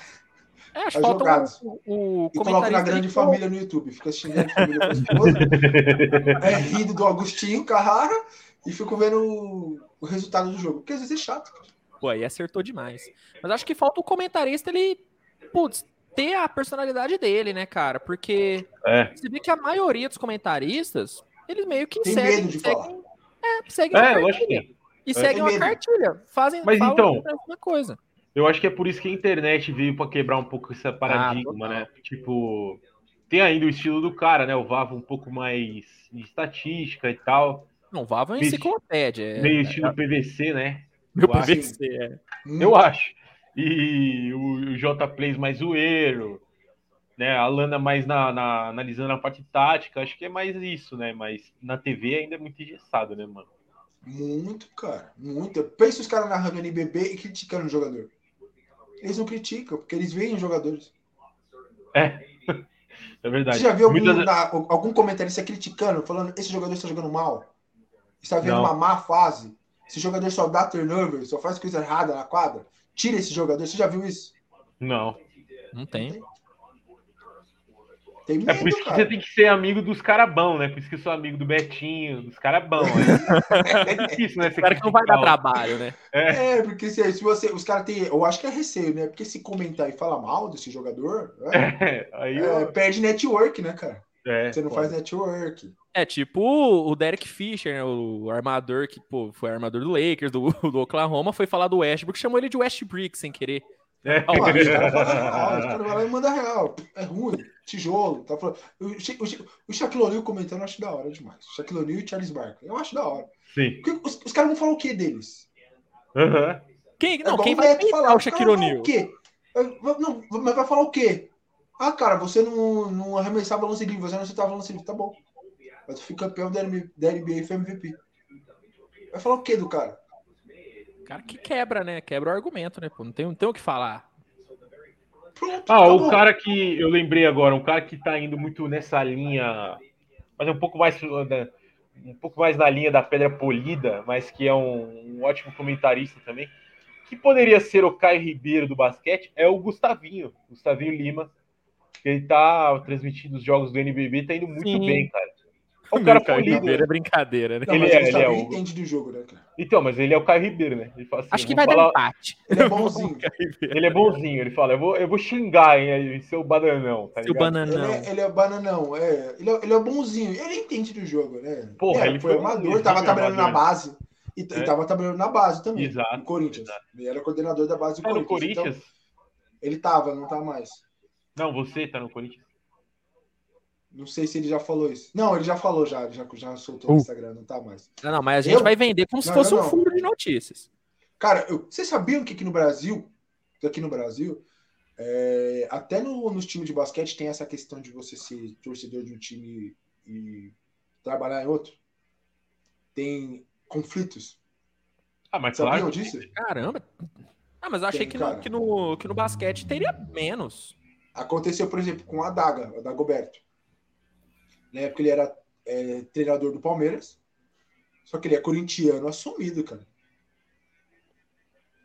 É, as jogadas. o, o E coloco na grande família no YouTube. Fico assistindo grande família com a esposa. é, rindo do Agostinho Carrara e fico vendo o, o resultado do jogo. Porque às vezes é chato. Pô, aí acertou demais. Mas acho que falta o comentarista, ele, putz, ter a personalidade dele, né, cara? Porque É. você vê que a maioria dos comentaristas, eles meio que Tem seguem, medo de seguem, falar. é, seguem É, uma eu acho cartilha. que. E É. seguem uma cartilha. Fazem Mas então- a mesma coisa. Eu acho que é por isso que a internet veio pra quebrar um pouco esse paradigma, total. né? Tipo, tem ainda o estilo do cara, né? O Vava um pouco mais de estatística e tal. Não, Vava é uma Meio- enciclopédia. É, meio estilo PVC, né? meu eu acho. PVC, é. Eu acho. E o, o J Plays mais zoeiro, né? A Lana mais na, na- analisando a parte tática. Acho que é mais isso, né? Mas na TV ainda é muito engessado, né, mano? Muito, cara. Muito. Pensa os caras narrando NBB e criticando o jogador. Eles não criticam, porque eles veem os jogadores. É. É verdade. Você já viu algum, Muitas- na- algum comentarista criticando, falando esse jogador está jogando mal? Está vendo Não. uma má fase? Esse jogador só dá turnover, só faz coisa errada na quadra? Tira esse jogador. Você já viu isso? Não. Não tem. Tem É por isso que você tem que ser amigo dos caras bons, né? Por isso que eu sou amigo do Betinho, dos caras bons. É difícil, né? Você cara que não vai dar trabalho, né? É, é porque se, se você. Os caras têm. Eu acho que é receio, né? Porque se comentar e falar mal desse jogador, né? é, aí eu... perde network, né, cara? É, você não pode. faz network. É tipo o Derek Fisher, né? o armador que pô, foi armador do Lakers, do, do Oklahoma, foi falar do Westbrook, chamou ele de Westbrick sem querer. É. Ah, os caras cara vai lá e manda real. É ruim. Tijolo. Tá falando. O, o, o Shaquille O'Neal comentando eu acho da hora demais. Shaquille O'Neal e Charles Barkley. Eu acho da hora. Sim. Os, os caras vão falar o que deles? Uhum. Quem, não, é quem vai falar o Shaquille O'Neal? O quê? Não, mas vai falar o quê? Ah, cara, você não, não arremessava lance livre, você não acertava lance livre. Tá bom. Mas tu fui campeão da NBA, da NBA e foi MVP. Vai falar o quê do cara? Cara que quebra, né? Quebra o argumento, né? Pô, não tem, não tem o que falar. Pronto, ah, o cara que eu lembrei agora, um cara que tá indo muito nessa linha, mas é um pouco mais um pouco mais na linha da pedra polida, mas que é um, um ótimo comentarista também, que poderia ser o Caio Ribeiro do basquete, é o Gustavinho, Gustavinho Lima, que ele tá transmitindo os jogos do NBB, tá indo muito Sim. bem, cara. O cara Caio Ribeiro é brincadeira, né? Não, ele é, ele é o... entende do jogo, né, cara? Então, mas ele é o Caio Ribeiro, né? Ele fala assim, Acho que vai falar... dar empate. Ele é bonzinho. ele é bonzinho, ele fala, eu vou, eu vou xingar, hein, seu bananão, tá Seu bananão. Ele é, ele é bananão, é. Ele, é. ele é bonzinho, ele entende do jogo, né? Porra, é, ele foi amador, tava trabalhando na base. E, é. tava trabalhando na base também. Exato. No Corinthians. Exato. Ele era coordenador da base do tá Corinthians. No Corinthians? Então, ele tava, não tá mais. Não, você tá no Corinthians. Não sei se ele já falou isso. Não, ele já falou já, já, já soltou uh. no Instagram, não tá mais. Não, não, mas a gente eu... vai vender como se não, fosse não, um furo de notícias. Cara, eu... vocês sabiam que aqui no Brasil, aqui no Brasil, é... até no, nos times de basquete tem essa questão de você ser torcedor de um time e trabalhar em outro? Tem conflitos. Ah, mas sabiam claro. disso? Caramba. Ah, mas eu achei tem, que, no, que, no, que no basquete teria menos. Aconteceu, por exemplo, com a Daga, o Dagoberto. Na época ele era é, treinador do Palmeiras. Só que ele é corintiano assumido, cara.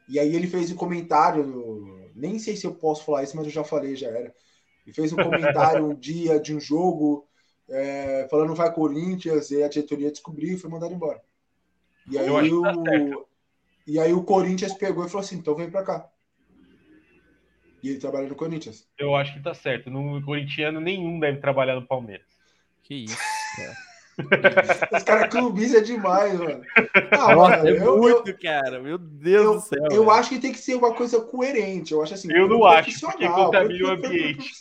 E aí ele fez um comentário, nem sei se eu posso falar isso, mas eu já falei, já era. Ele fez um comentário um dia de um jogo, é, falando vai Corinthians, e a diretoria descobriu e foi mandado embora. E aí, o, tá e aí o Corinthians pegou e falou assim, então vem pra cá. E ele trabalha no Corinthians. Eu acho que tá certo. No corintiano nenhum deve trabalhar no Palmeiras. Que isso, cara. Os caras clubistas é demais, mano. Não, Nossa, mano, é eu, muito, eu, cara. Meu Deus eu, do céu. Eu acho que tem que ser uma coisa coerente. Eu acho assim. Eu não acho, porque contamina o ambiente.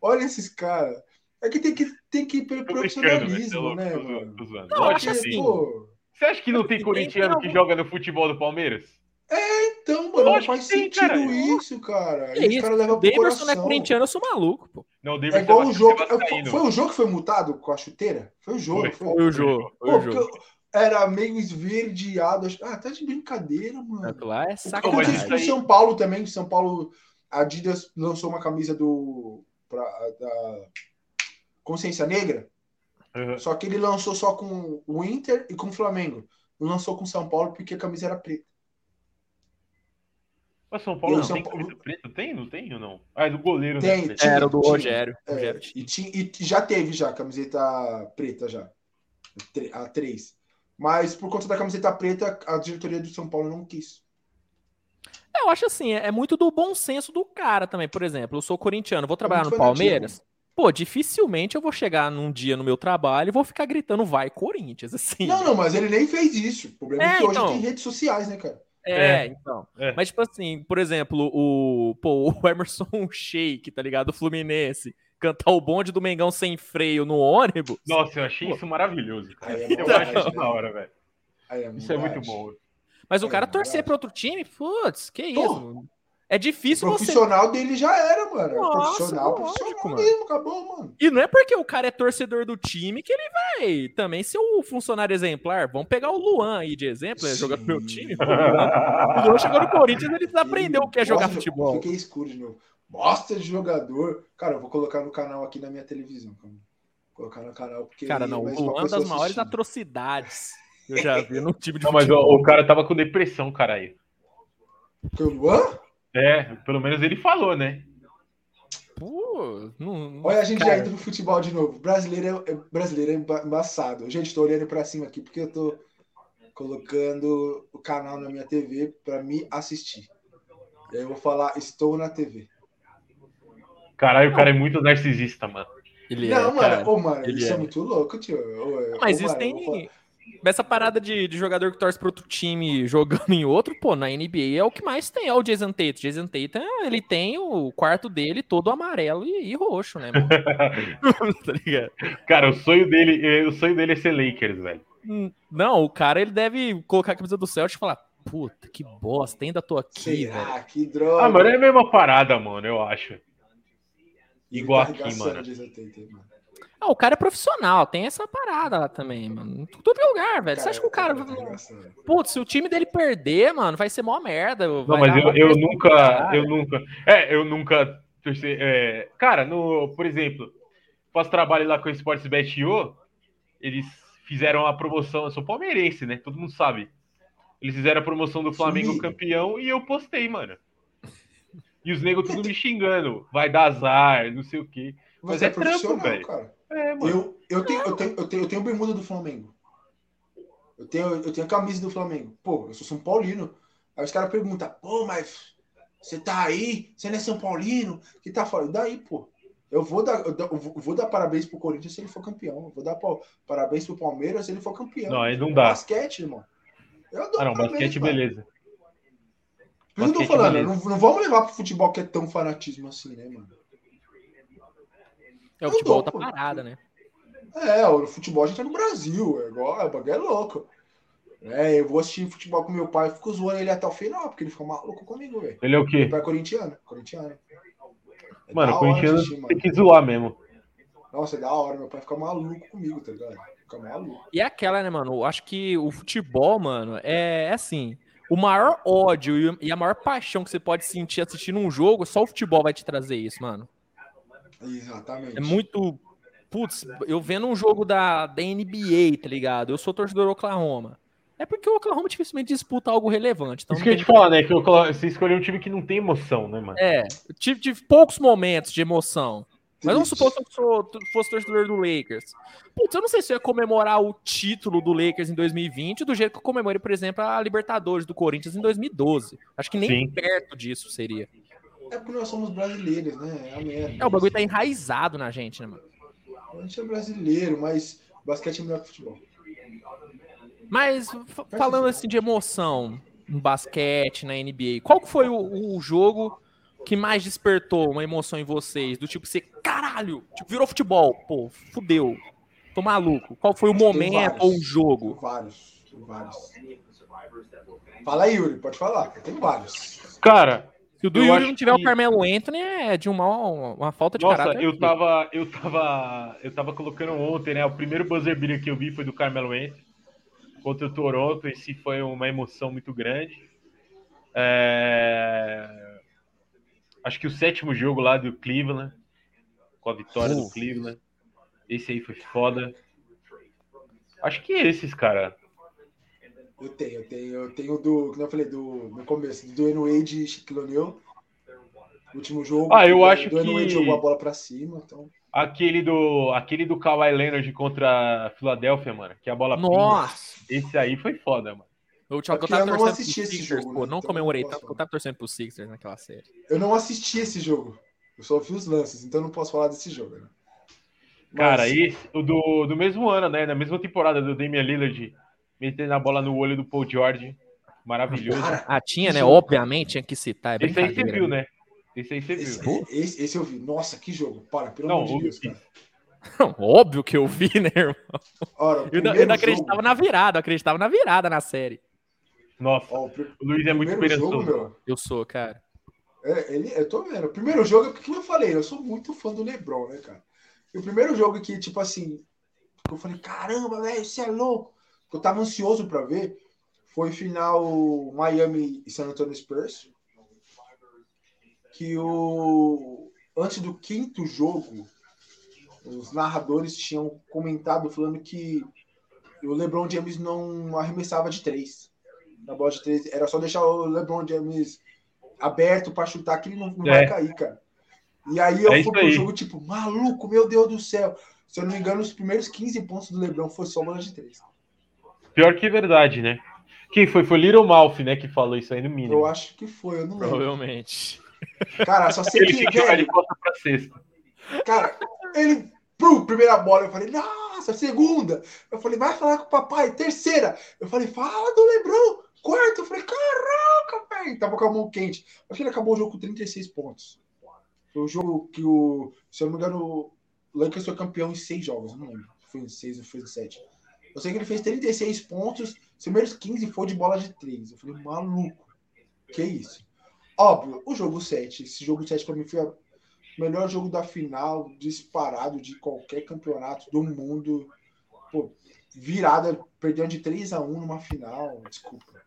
Olha esses caras. É que tem que, tem que ir pelo profissionalismo, né, mano? Não, acho assim. Pô, você acha que não tem corintiano que joga no futebol do Palmeiras? É, então, mano, não faz sentido cara. isso, cara. É isso, cara leva pro coração. não é corintiano, eu sou maluco, pô. Não, é igual o jogo. Foi o jogo que foi multado com a chuteira? Foi o jogo. Foi, foi. foi o jogo. Foi pô, o jogo. Era meio esverdeado. Ah, tá de brincadeira, mano. Lá é sacanagem. O São Paulo também. São Paulo, a Adidas lançou uma camisa do. Pra, da Consciência Negra. Uhum. Só que ele lançou só com o Inter e com o Flamengo. Não lançou com o São Paulo porque a camisa era preta. Mas São Paulo não São tem Paulo... preto? Tem? Não tem ou não? Ah, é do goleiro. Né, tem, né? tinha, Era do Rogério. É, Rogério e, tinha, e, já teve já camiseta preta já. A três. Mas por conta da camiseta preta, a diretoria do São Paulo não quis. Eu acho assim, é muito do bom senso do cara também. Por exemplo, eu sou corintiano, vou trabalhar é no Palmeiras. Pô, dificilmente eu vou chegar num dia no meu trabalho e vou ficar gritando vai Corinthians, assim. Não, não, mas ele nem fez isso. O problema é, é que hoje então... tem redes sociais, né, cara? É, é, então. É. Mas, tipo assim, por exemplo, o, pô, o Emerson Sheik, tá ligado? O Fluminense, cantar o bonde do Mengão sem freio no ônibus. Nossa, eu achei pô. isso maravilhoso. Cara. É eu acho isso da hora, velho. É isso é muito bom. Mas o cara torcer para outro time, putz, que isso? É difícil o profissional você... dele já era, mano. Nossa, profissional, lógico, profissional mano. mesmo, acabou, mano. E não é porque o cara é torcedor do time que ele vai também ser o funcionário exemplar. Vamos pegar o Luan aí de exemplo, é jogar pro meu time. o Luan chegou no Corinthians, ele aprender o que é jogar futebol. Fiquei escuro de novo. Bosta de jogador. Cara, eu vou colocar no canal aqui na minha televisão. Vou colocar no canal porque. Cara, não, o Luan é das maiores atrocidades que eu já vi no time de não, futebol. Mas o, o cara tava com depressão, cara aí. O Luan? É, pelo menos ele falou, né? Pô, não, Olha a gente cara, já indo pro futebol de novo. Brasileiro é, é- brasileiro é emba- embaçado. Gente, tô olhando pra cima aqui porque eu tô colocando o canal na minha TV pra me assistir. E aí eu vou falar, estou na TV. Caralho, o cara é muito narcisista, mano. ele não, é, mano, cara. ô, mano, ele isso é. é. muito louco, tio. Ô, Mas ô, isso mano, tem. Essa parada de, de jogador que torce pro outro time jogando em outro, pô, na NBA é o que mais tem, é o Jason Tatum. Jason Tatum, ele tem o quarto dele todo amarelo e, e roxo, né, mano? tá ligado? Cara, o sonho dele, eh, o sonho dele é ser Lakers, velho. Hum, Não, o cara, ele deve colocar a camisa do Celtic e falar, puta, que bosta, ainda tô aqui, velho. Será? Que droga. Ah, mano, é a mesma parada, mano, eu acho. Ele igual tá aqui, mano. Ah, o cara é profissional, tem essa parada lá também, mano. Em Todo lugar, velho. Você acha que o cara. Putz, se o time dele perder, mano, vai ser mó merda. Não, vai mas eu, eu nunca, cara. eu nunca, é, eu nunca é, cara, no, por exemplo, faço trabalho lá com o Esportes Bet.io, eles fizeram a promoção, eu sou palmeirense, né, todo mundo sabe, eles fizeram a promoção do Flamengo Sumido. campeão e eu postei, mano, e os negros tudo me xingando, vai dar azar, não sei o quê, Mas Você é, é trampo, profissional, velho. cara. É, mano, Eu, eu, tenho, eu, tenho, eu, tenho, eu tenho bermuda do Flamengo. Eu tenho, eu tenho a camisa do Flamengo. Pô, eu sou São Paulino. Aí os caras perguntam, pô, mas você tá aí? Você não é São Paulino? Que tá fora? Daí, pô. Eu vou dar, eu vou, dar parabéns pro Corinthians se ele for campeão. Eu vou dar parabéns pro Palmeiras se ele for campeão. não, aí não dá, Basquete, irmão. Eu dou ah não, parabéns, basquete mano. beleza, Por isso que eu tô falando, não, não vamos levar pro futebol que é tão fanatismo assim, né, mano? É o Eu futebol tá parada, né? É, o futebol a gente tá no Brasil, é igual, é, o bagulho é louco. É, eu vou assistir futebol com meu pai, eu fico zoando ele até o final, porque ele fica maluco comigo, velho. ele é o quê? Meu pai é corintiano, corintiano. É Mano, corintiano assistir, mano. tem que zoar mesmo. Nossa, é da hora, meu pai fica maluco comigo, tá ligado? Fica maluco. E é aquela, né, mano? Eu acho que o futebol, mano, é é assim. O maior ódio e- e a maior paixão que você pode sentir assistindo um jogo, só o futebol vai te trazer isso, mano. Exatamente. É muito. Putz, eu vendo um jogo da, da NBA, tá ligado? Eu sou torcedor do Oklahoma. É porque o Oklahoma dificilmente disputa algo relevante. Então Isso que eu ia tem- te falar, né, que você escolheu um time que não tem emoção, né, mano? É, eu tive, tive poucos momentos de emoção. Mas vamos supor que eu sou- fosse torcedor do Lakers. Putz, eu não sei se eu ia comemorar o título do Lakers em 2020 do jeito que eu comemorei, por exemplo, a Libertadores do Corinthians em 2012. Acho que nem Sim. perto disso seria. É porque nós somos brasileiros, né? É a merda. É, o bagulho tá enraizado na gente, né, mano? A gente é brasileiro, mas basquete é melhor que futebol. Mas falando assim de emoção no basquete, na NBA, qual que foi o, o jogo que mais despertou uma emoção em vocês? Do tipo, você, caralho, tipo, virou futebol, pô, fudeu, tô maluco. Qual foi o momento vários. ou o jogo? Vários, vários. Fala aí, Yuri, pode falar. Tem vários. Cara, Se o do Eu Yuri não tiver que- o Carmelo Anthony, é de uma, uma falta de nossa, caráter. eu tava, eu tava, eu tava colocando ontem, né? O primeiro buzzer beater que eu vi foi do Carmelo Anthony contra o Toronto. Esse foi uma emoção muito grande. É, Acho que o sétimo jogo lá do Cleveland, com a vitória do. Cleveland. Esse aí foi foda. Acho que esses, cara. Eu tenho, eu tenho, eu tenho do, como eu falei, do, no começo, do Dwayne Wade e Shaquille O'Neal. Último jogo. Ah, eu o acho Dwayne que- Wade jogou a bola pra cima, então. Aquele do, aquele do Kawhi Leonard contra a Filadélfia, mano, que a bola pinga. Nossa! Esse aí foi foda, mano. Eu, tinha- É eu tava eu não torcendo assisti pro esse Sixers, jogo, pô, né? não Então comemorei eu não tanto posso porque eu tava torcendo pro Sixers naquela série. Eu não assisti esse jogo. Eu só vi os lances, então eu não posso falar desse jogo. Né? Cara, Mas- esse, o do, do mesmo ano, né? Na mesma temporada do Damian Lillard, metendo a bola no olho do Paul George. Maravilhoso. Cara, Ah, tinha, Que né? jogo, Obviamente tinha que citar. É esse aí você viu, né? Esse aí você esse, viu. esse, esse eu vi. Nossa, que jogo. Para, pelo Não, amor de Deus, que- cara. Não, óbvio que eu vi, né, irmão? Ora, Eu ainda acreditava jogo- na virada, eu acreditava na virada na série. Nossa, Ó, o Luiz é muito jogo, esperançoso. meu. Eu sou, cara. É, ele, eu tô vendo. O primeiro jogo, é porque como eu falei, eu sou muito fã do LeBron, né, cara? E o primeiro jogo que, tipo assim, eu falei, caramba, velho, você é louco. Eu tava ansioso pra ver. Foi final Miami e San Antonio Spurs. Que o. Antes do quinto jogo, os narradores tinham comentado falando que o LeBron James não arremessava de três. Na bola de três. Era só deixar o LeBron James aberto para chutar que ele não, não É. vai cair, cara. E aí eu É fui pro aí. jogo, tipo, maluco, meu Deus do céu. Se eu não me engano, os primeiros 15 pontos do Lebron foi só bola de três. Pior que verdade, né? Quem foi? Foi Little Mouth, né, que falou isso aí no Eu mínimo. acho que foi, eu não lembro. Provavelmente. Cara, só sei Ele que, de velho, costa pra sexta. cara, ele, pro, primeira bola, eu falei, nossa, segunda. Eu falei, vai falar com o papai, terceira. Eu falei, fala do Lebron, quarta. Eu falei, caraca, velho. Tava com a mão quente. Acho que ele acabou o jogo com 36 pontos. Foi o jogo que o, se eu não me engano, o Lakers foi campeão em seis jogos, eu não lembro. Foi em seis ou foi em sete. Eu sei que ele fez 36 pontos, os primeiros 15 foi de bola de três. Eu falei, maluco, que isso? Óbvio, o jogo 7, esse jogo 7 pra mim foi o melhor jogo da final, disparado de qualquer campeonato do mundo. Pô, virada, perdendo de 3 a 1 numa final, desculpa.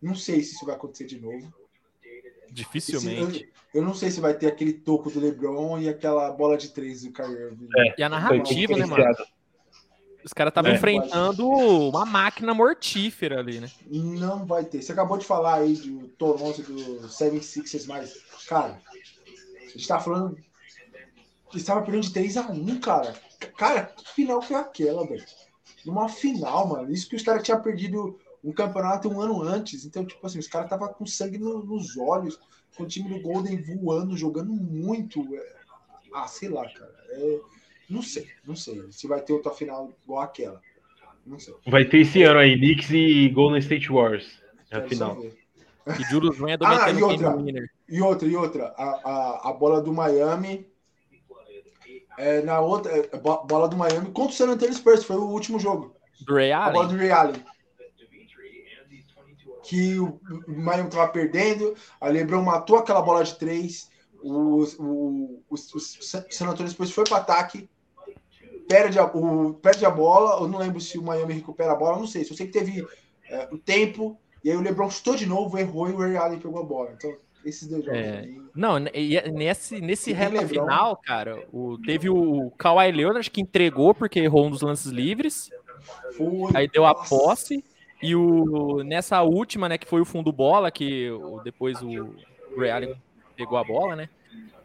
Não sei se isso vai acontecer de novo. Dificilmente. Esse- eu, eu não sei se vai ter aquele toco do LeBron e aquela bola de 3 do Kyrie. É. E a narrativa, né, mano? Os caras estavam É. enfrentando uma máquina mortífera ali, né? Não vai ter. Você acabou de falar aí do Toronto do 76ers, mas, cara, a gente tá falando. Eles estavam perdendo de 3 a 1 cara. Cara, que final foi aquela, velho? Numa final, mano. Isso que os caras tinham perdido um campeonato um ano antes. Então, tipo assim, os caras estavam com sangue no- nos olhos, com o time do Golden voando, jogando muito. É, Ah, sei lá, cara. É, Não sei, não sei. Se vai ter outra final igual aquela. Não sei. Vai ter esse ano aí, Knicks e Golden State Warriors. Na Quero final. só ver. E Julius Randle Ah, e outra. E outra, e outra, a, a, a bola do Miami. É, na outra, é, bo- bola do Miami contra o San Antonio Spurs, foi o último jogo. Do Ray A bola Allen. do Ray Allen. Que o, o Miami tava perdendo, a LeBron matou aquela bola de três, o, o, o, o San Antonio Spurs foi para ataque, perde a, o, perde a bola, eu não lembro se o Miami recupera a bola, não sei, só sei que teve é, o tempo, e aí o LeBron chutou de novo, errou e o Ray Allen pegou a bola. Então, esses dois jogos É. aí, Não, e é nesse, nesse reta final, cara, o, teve o Kawhi Leonard que entregou porque errou um dos lances livres. foi. Aí deu a Nossa. posse. E o, nessa última, né, que foi o fundo bola, que o- depois o Ray Allen pegou a bola, né?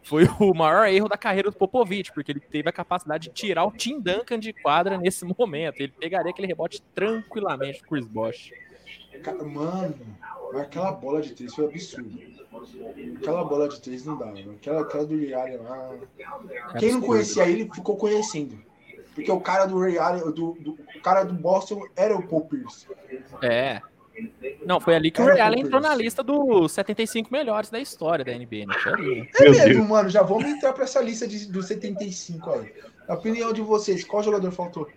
Foi o maior erro da carreira do Popovich, porque ele teve a capacidade de tirar o Tim Duncan de quadra nesse momento. Ele pegaria aquele rebote tranquilamente com o Chris Bosh. Cara, Mano, aquela bola de três foi absurdo. Aquela bola de três não dá, mano. Aquela, aquela do Allen lá. Quem não conhecia ele ficou conhecendo. Porque o cara do Ray Allen, do, do- o cara do Boston era o Paul Pierce. É. Não, foi ali que o Allen entrou na lista dos 75 melhores da história da NBA, né? Foi ali? É Meu mesmo, Deus. mano. Já vamos entrar pra essa lista de, dos 75 aí. Na opinião de vocês, qual jogador faltou?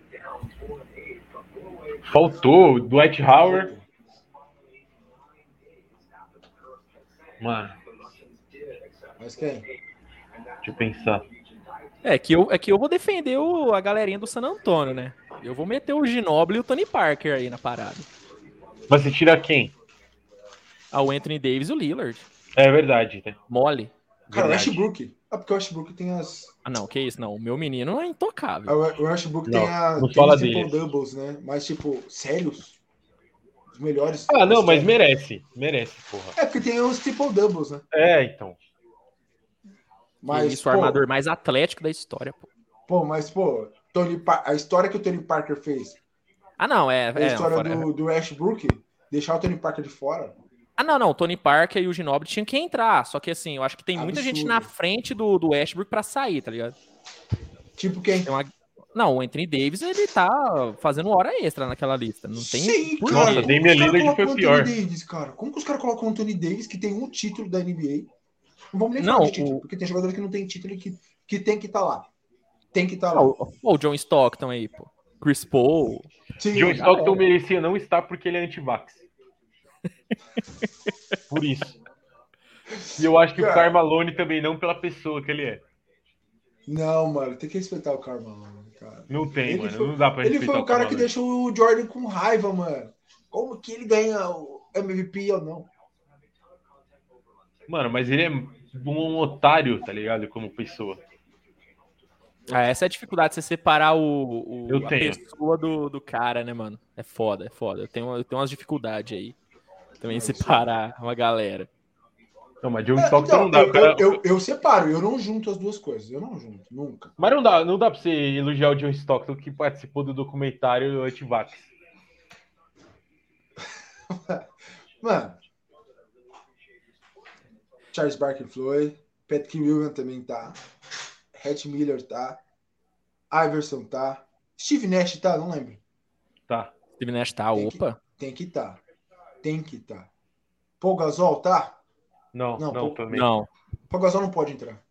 Faltou o Dwight Howard. Mano, Mas quem? deixa eu pensar. É que eu, é que eu vou defender o, a galerinha do San Antônio, né? Eu vou meter o Ginobili e o Tony Parker aí na parada. Mas você tira quem? Ah, o Anthony Davis e o Lillard. É verdade, né? Mole. Cara, o Verdade. Westbrook. Ah, porque o Westbrook tem as. Ah, não, que isso, não. O meu menino é intocável. O Westbrook Não, tem, a, não tem fala os triple dele. doubles, né? Mas, tipo, sérios? Os melhores. Ah, não, mas merece. Merece, porra. É, porque tem os triple doubles, né? É, então. Mas, isso, o armador mais atlético da história, pô. Pô, mas, pô, Tony Pa- a história que o Tony Parker fez, Ah, não, é. a é não, história fora- do, do Westbrook, deixar o Tony Parker de fora. Ah, não, não. O Tony Parker e o Ginobili tinham que entrar. Só que assim, eu acho que tem muita gente Absurdo. na frente do, do Westbrook pra sair, tá ligado? Tipo quem? Tem uma... Não, o Anthony Davis, ele tá fazendo hora extra naquela lista. Não tem Sim, por cara. Nossa, os caras Lillard foi pior. Anthony Davis, cara? Como que os caras colocam o Anthony Davis, que tem um título da NBA? Não vamos nem Não, falar de título, o- porque tem jogadores que não tem título e que, que tem que estar lá. Tem que estar Ah, lá. o, o John Stockton aí, pô. Chris Paul. Sim, John Stockton merecia não estar porque ele é anti-vax. Por isso. E eu acho que o Cara. Carmalone também não pela pessoa que ele é. Não, mano, tem que respeitar o Carmelo, cara. Não tem, Ele mano. foi- não dá pra Ele respeitar foi o cara que deixou o Jordan com raiva, mano. Como que ele ganha o MVP ou não? Mano, mas ele é um otário, tá ligado? Como pessoa. Ah, essa é a dificuldade de você separar o, o- Eu a tenho. pessoa do, do cara, né, mano? É foda, é foda. Eu tenho, eu tenho umas dificuldades aí. Também É, separar uma galera. Não, mas John É, Stockton então, não dá. eu, cara- eu, eu, eu separo, eu não junto as duas coisas. Eu não junto, nunca. Mas não dá, não dá pra você elogiar o John Stockton que participou do documentário Antivax. Mano. Charles Barkley Floyd, Patrick Williams também tá. Hatch Miller tá. Iverson tá. Steve Nash tá, não lembro. Tá. Steve Nash tá, Tem que- opa. Tem que tá. Tem que tá. Paul Gasol tá? Não, Não, não, também. Não. Paul Gasol não pode entrar.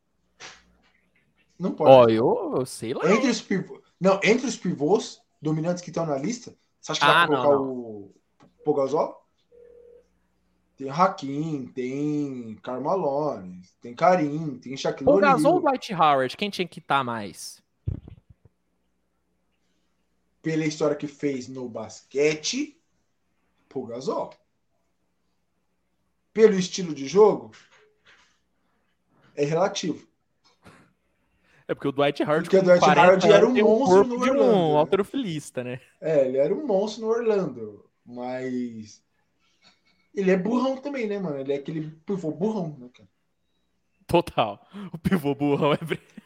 Não pode. Ó, eu, eu sei lá. Entre os pivôs, não, entre os pivôs dominantes que estão na lista, você acha que Ah, dá pra não, colocar não. o Pogazol? Tem Hakim, tem Carmalone, tem Karim, tem Shaquille O Gasol ou O'Neal. Dwight Howard? Quem tinha que estar mais? Pela história que fez no basquete, Pogazol. Pelo estilo de jogo, é relativo. É porque o Dwight Howard, Porque o Dwight 40 Howard era um monstro no Orlando, um alterofilista, né? É, ele era um monstro no Orlando, mas ele é burrão também, né, mano? Ele é aquele pivô burrão, né, cara? Total. O pivô burrão é...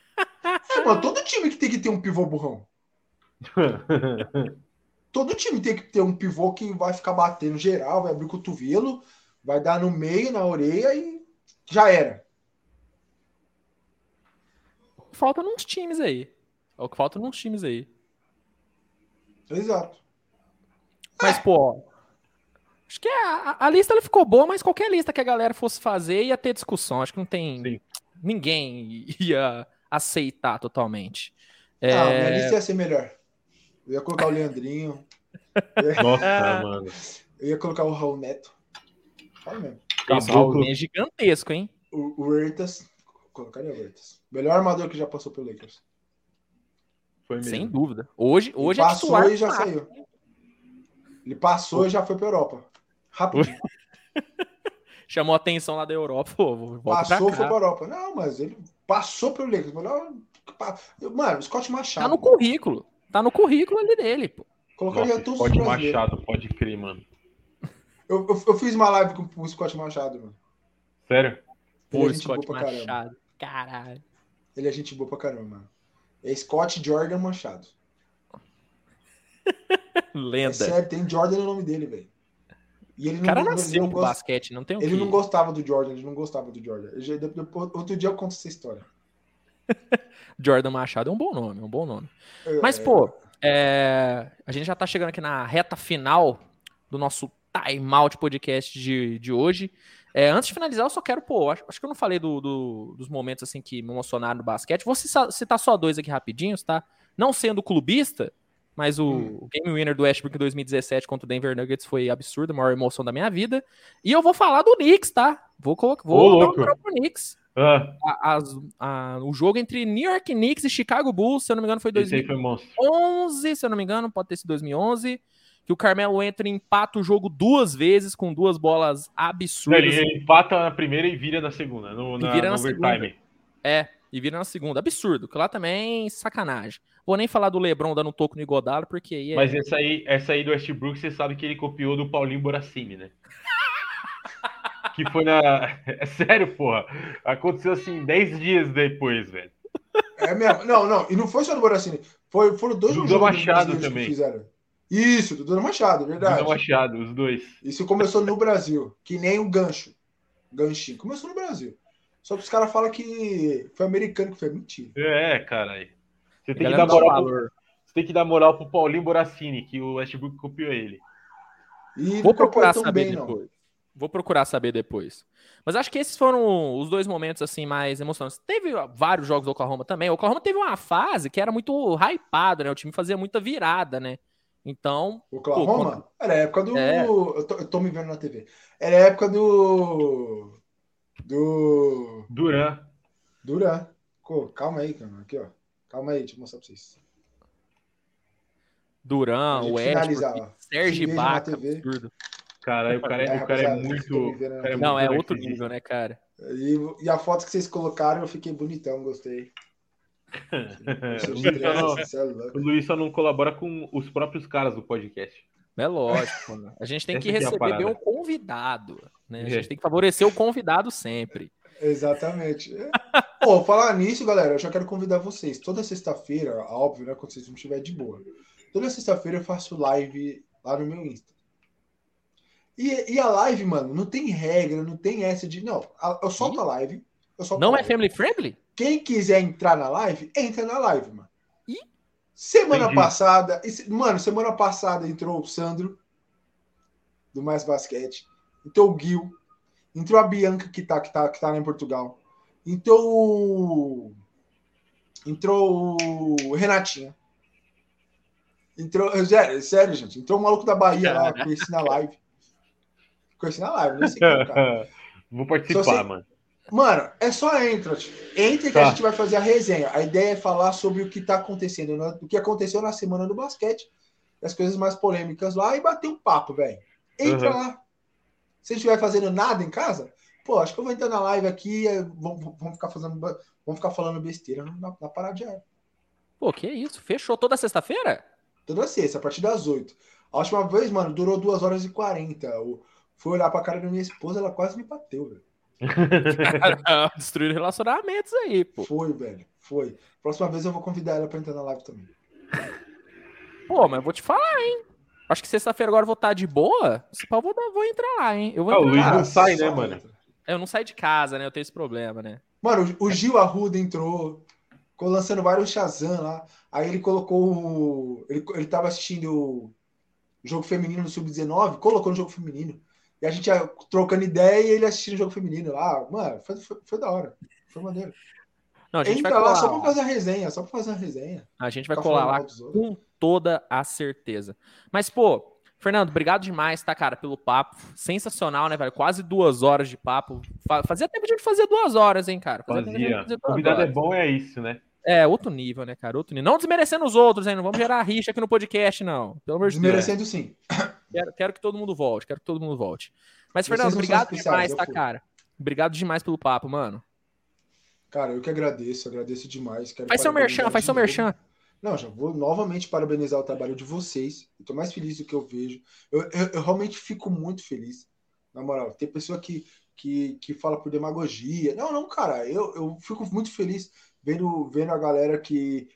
É, mano, todo time que tem que ter um pivô burrão. Todo time tem que ter um pivô que vai ficar batendo geral, vai abrir o cotovelo, vai dar no meio, na orelha e já era. Falta nos times aí. É o que falta nos times aí. Exato. Mas, pô, ó, acho que a, a lista ela ficou boa, mas qualquer lista que a galera fosse fazer ia ter discussão. Acho que não tem. Sim. Ninguém ia aceitar totalmente. É, Ah, minha lista ia ser melhor. Eu ia colocar o Leandrinho, Nossa, mano. eu ia colocar o Raul Neto. Fala mesmo. Caboclo. Raulzinho é gigantesco, hein? O, o Huertas. Colocaria o Huertas. Melhor armador que já passou pelo Lakers. Foi mesmo. Sem dúvida. Hoje, Ele hoje é passou titular. e já saiu. Ele passou e já foi pra Europa. Rapidinho. Chamou a atenção lá da Europa. Pô, Passou, pra foi pra Europa. Não, mas ele passou pelo Lakers. Melhor... Mano, Scott Machado. Tá no currículo. Tá no currículo ali dele, pô. Colocaria Nossa, todos os pode brasileiros. Machado, pode crer, mano. Eu, eu, eu fiz uma live com o Scott Machado, mano. Sério? Ele Pô, é gente boa Scott pra caramba. Machado. Caralho. Ele é gente boa pra caramba, mano. É Scott Jordan Machado. É Lenda. sério, tem Jordan no nome dele, velho. E ele o cara não, nasceu ele gosta- basquete, não tem o Ele que... não gostava do Jordan, ele não gostava do Jordan. Já- outro dia eu conto essa história. Jordan Machado é um bom nome, é um bom nome. É, Mas, pô, é, a gente já tá chegando aqui na reta final do nosso Time Out podcast de, de hoje. É, antes de finalizar, eu só quero, pô, acho, acho que eu não falei do- do- dos momentos assim que me emocionaram no basquete. Vou citar só dois aqui rapidinhos, tá? Não sendo clubista, mas o, Hum. o game winner do Westbrook em 2017 contra o Denver Nuggets foi absurdo, a maior emoção da minha vida. E eu vou falar do Knicks, tá? Vou, colocar, vou dar um pro Knicks. Ah, A- as- a- o jogo entre New York Knicks e Chicago Bulls, se eu não me engano, foi esse aí 2000, foi. 2011, se eu não me engano, pode ter sido 2011, que o Carmelo entra e empata o jogo duas vezes com duas bolas absurdas. Ele, ele empata na primeira e vira na segunda, no, na, vira na overtime. É, e vira na segunda. Absurdo. Que lá também, sacanagem. Vou nem falar do Lebron dando um toco no Igodalo, porque aí é... Mas essa aí, essa aí do Westbrook, você sabe que ele copiou do Paulinho Boracini, né? que foi na. É sério, porra. Aconteceu assim 10 dias depois, velho. É mesmo. Não, não. E não foi só do Boracini. Foi, foram dois Dudu Machado também. fizeram. Isso, do Dudu Machado, é verdade. Dudu Machado, os dois. Isso começou no Brasil, que nem o gancho. Ganchinho. Começou no Brasil. Só que os caras falam que foi americano que foi mentira. É, caralho. Você tem que dar moral. Pro, você tem que dar moral pro Paulinho Boracini, que o Westbrook copiou ele. E Vou procurar saber bem, não. depois. Vou procurar saber depois. Mas acho que esses foram os dois momentos assim mais emocionantes. Teve vários jogos do Oklahoma também. O Oklahoma teve uma fase que era muito hypado, né? O time fazia muita virada, né? Então, Oklahoma? Pô, Era a época do. É. Eu, tô, eu tô me vendo na TV. Era a época do. Do. Duran. Duran. Calma aí, cara. Aqui, ó. Calma aí, deixa eu mostrar pra vocês. Duran, Se veja na Baca, absurdo. Caralho, o cara é, É, o cara é muito. o cara TV. Não, é outro nível, né, cara? E, e a foto que vocês colocaram, eu fiquei bonitão, gostei. É, o, Luiz só não, é o Luiz só não colabora com os próprios caras do podcast. É lógico. né? A gente tem que Essa que é receber bem parada. um convidado. Né? A É. gente tem que favorecer o convidado sempre. Exatamente. É. Pô, falar nisso, galera, eu já quero convidar vocês. Toda sexta-feira, óbvio, né? Quando vocês não estiverem de boa. Toda sexta-feira eu faço live lá no meu Insta. E, e a live, mano, não tem regra, não tem essa de. Não, eu solto a live. Eu solto Não é live. family friendly? Quem quiser entrar na live, entra na live, mano. Ih. Semana Entendi. passada, mano, semana passada entrou o Sandro, do Mais Basquete, entrou o Gil, entrou a Bianca, que tá, que tá, que tá lá em Portugal, entrou o. Entrou o Renatinha. Entrou. Sério, sério, gente. Entrou o maluco da Bahia lá, conheci na live. Conheci na live, nem sei quem é cara. Vou participar, mano. Mano, é só entra. Entra que Tá. a gente vai fazer a resenha. A ideia é falar sobre o que tá acontecendo, né? o que aconteceu na semana do basquete, as coisas mais polêmicas lá e bater um papo, velho. Entra Uhum. lá. Se a gente estiver fazendo nada em casa, pô, acho que eu vou entrar na live aqui, é, vamos, vamos ficar fazendo, vamos ficar falando besteira na, na paradinha. Pô, que isso? Fechou toda sexta-feira? Toda sexta, a partir das 8. A última vez, mano, durou 2 horas e 40. Eu fui olhar pra cara da minha esposa, ela quase me bateu, velho. Destruir relacionamentos aí, pô. Foi, velho. Foi. Próxima vez eu vou convidar ela pra entrar na live também. Pô, mas eu vou te falar, hein? Acho que sexta-feira agora eu vou estar de boa. Se pau, vou, vou entrar lá, hein? Eu vou Ah, o Luiz lá. não sai, né, mano? Eu não saio de casa, né? Eu tenho esse problema, né? Mano, o Gil Arruda entrou, ficou lançando vários Shazam lá. Aí ele colocou. o- Ele, ele tava assistindo o jogo feminino no Sub-19, colocou no jogo feminino. E a gente ia trocando ideia e ele assistindo o jogo feminino lá. Mano, foi, foi, foi da hora. Foi maneiro. Não, a gente Entra vai lá colar só lá. pra fazer a resenha, só pra fazer a resenha. A gente vai colar lá com toda a certeza. Mas, pô, Fernando, obrigado demais, tá, cara, pelo papo. Sensacional, né, velho? Quase duas horas de papo. Fa- Fazia tempo de a gente fazer duas horas, hein, cara? tempo de a gente Fazia. fazer duas Convidado é bom, é isso, né? É, outro nível, né, cara? Outro nível. Não desmerecendo os outros, hein? Não vamos gerar rixa aqui no podcast, não. Pelo amor de Deus. Desmerecendo sim. Quero, quero que todo mundo volte, quero que todo mundo volte. Mas, Fernando, obrigado demais, tá, cara? Obrigado demais pelo papo, mano. Cara, eu que agradeço, agradeço demais. Quero Faz seu merchan, faz seu merchan. Não, já vou novamente parabenizar o trabalho de vocês. Eu tô mais feliz do que eu vejo. Eu, eu- eu realmente fico muito feliz. Na moral, tem pessoa que, que, que fala por demagogia. Não, não, cara, eu, eu fico muito feliz vendo, vendo a galera que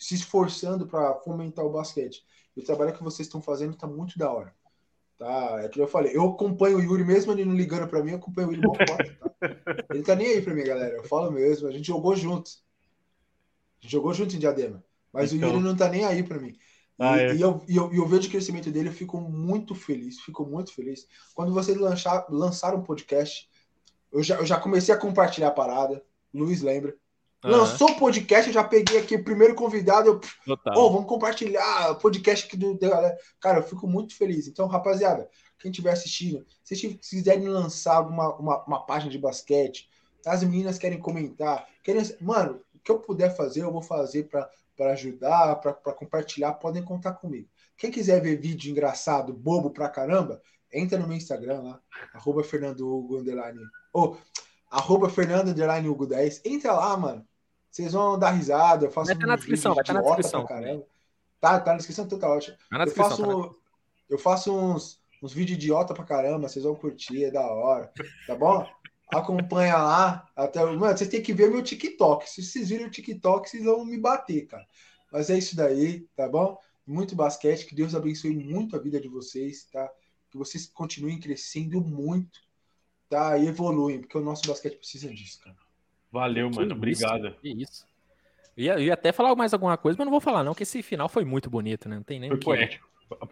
se esforçando para fomentar o basquete. E o trabalho que vocês estão fazendo tá muito da hora. Tá? É que eu falei, eu acompanho o Yuri, mesmo ele não ligando para mim, eu acompanho ele igual foto, tá? Ele tá nem aí pra mim, galera. Eu falo mesmo, a gente jogou juntos. A gente jogou junto em Diadema. Mas Então. o Yuri não tá nem aí pra mim. E, Ah, é. e eu, e eu, e eu vejo o crescimento dele, eu fico muito feliz, fico muito feliz. Quando vocês lançar, lançaram um podcast, eu já, eu já comecei a compartilhar a parada. Luiz lembra. Lançou o podcast, eu já peguei aqui o primeiro convidado. Eu, Total. Ô, vamos compartilhar o podcast aqui do galera. Cara, eu fico muito feliz. Então, rapaziada, quem estiver assistindo, se vocês quiserem lançar alguma uma, uma página de basquete, as meninas querem comentar, querem, mano, o que eu puder fazer, eu vou fazer para ajudar, para compartilhar, podem contar comigo. Quem quiser ver vídeo engraçado, bobo pra caramba, entra no meu Instagram lá, arroba Fernando Hugo, underline, ou arroba Fernando, underline Hugo 10. Entra lá, mano. Vocês vão dar risada, eu faço Vai tá na uns descrição, vai tá na idiota descrição caramba. Tá, tá na descrição, tá ótimo. Tá na Eu faço, tá na- eu faço uns, uns vídeos idiota pra caramba, vocês vão curtir, é da hora, tá bom? Acompanha lá. Até, mano, vocês têm que ver meu TikTok. Se vocês virem o TikTok, vocês vão me bater, cara. Mas é isso daí, tá bom? Muito basquete, que Deus abençoe muito a vida de vocês, tá? Que vocês continuem crescendo muito, tá? E evoluem, porque o nosso basquete precisa disso, cara. Valeu, Que mano. Obrigado. Que isso. Eu ia, eu ia até falar mais alguma coisa, mas não vou falar, não, porque esse final foi muito bonito, né? Não tem nem Foi o que, poético.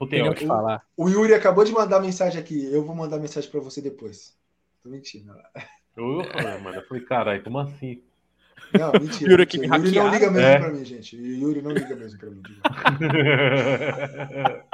tem nem o que falar. O Yuri acabou de mandar mensagem aqui. Eu vou mandar mensagem pra você depois. Tô mentindo. Eu falei, mano, eu falei, caralho, como assim? Não, mentira. Yuri que me Yuri não liga mesmo É. pra mim, gente. Yuri não liga mesmo pra mim.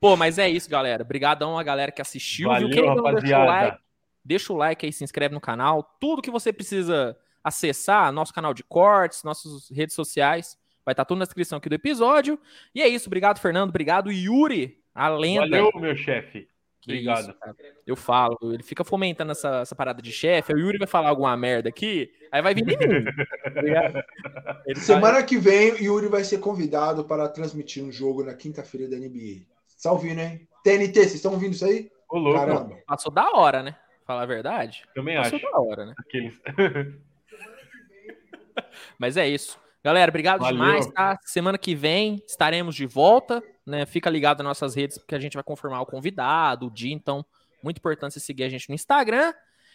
Pô, mas é isso, galera. Obrigadão a galera que assistiu. viu? Quem Valeu, não deixou o like. Deixa o like aí, se inscreve no canal. Tudo que você precisa acessar, nosso canal de cortes, nossas redes sociais, vai estar tudo na descrição aqui do episódio. E é isso, obrigado, Fernando. Obrigado, Yuri, a lenda. Valeu, meu chefe. Obrigado. isso, eu falo, ele fica fomentando essa, essa parada de chefe. aí O Yuri vai falar alguma merda aqui, aí vai vir em mim. tá? Ele tá- Semana que vem, Yuri vai ser convidado para transmitir um jogo na quinta-feira da NBA. Tá ouvindo, hein? TNT, vocês estão ouvindo isso aí? Ô, louco. Caramba. Passou da hora, né? Falar a verdade. Também Passou acho. da hora, né? Aqueles... Mas é isso. Galera, obrigado Valeu. demais, tá? Semana que vem estaremos de volta, né? Fica ligado nas nossas redes, porque a gente vai confirmar o convidado, o dia, então, muito importante você seguir a gente no Instagram.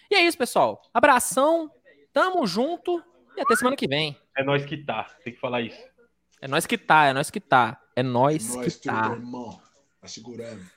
E é isso, pessoal. Abração, tamo junto e até semana que vem. É nós que tá. Tem que falar isso. É nós que tá, é nós que tá. É nós Nós, que tá. irmão. Tá segurando.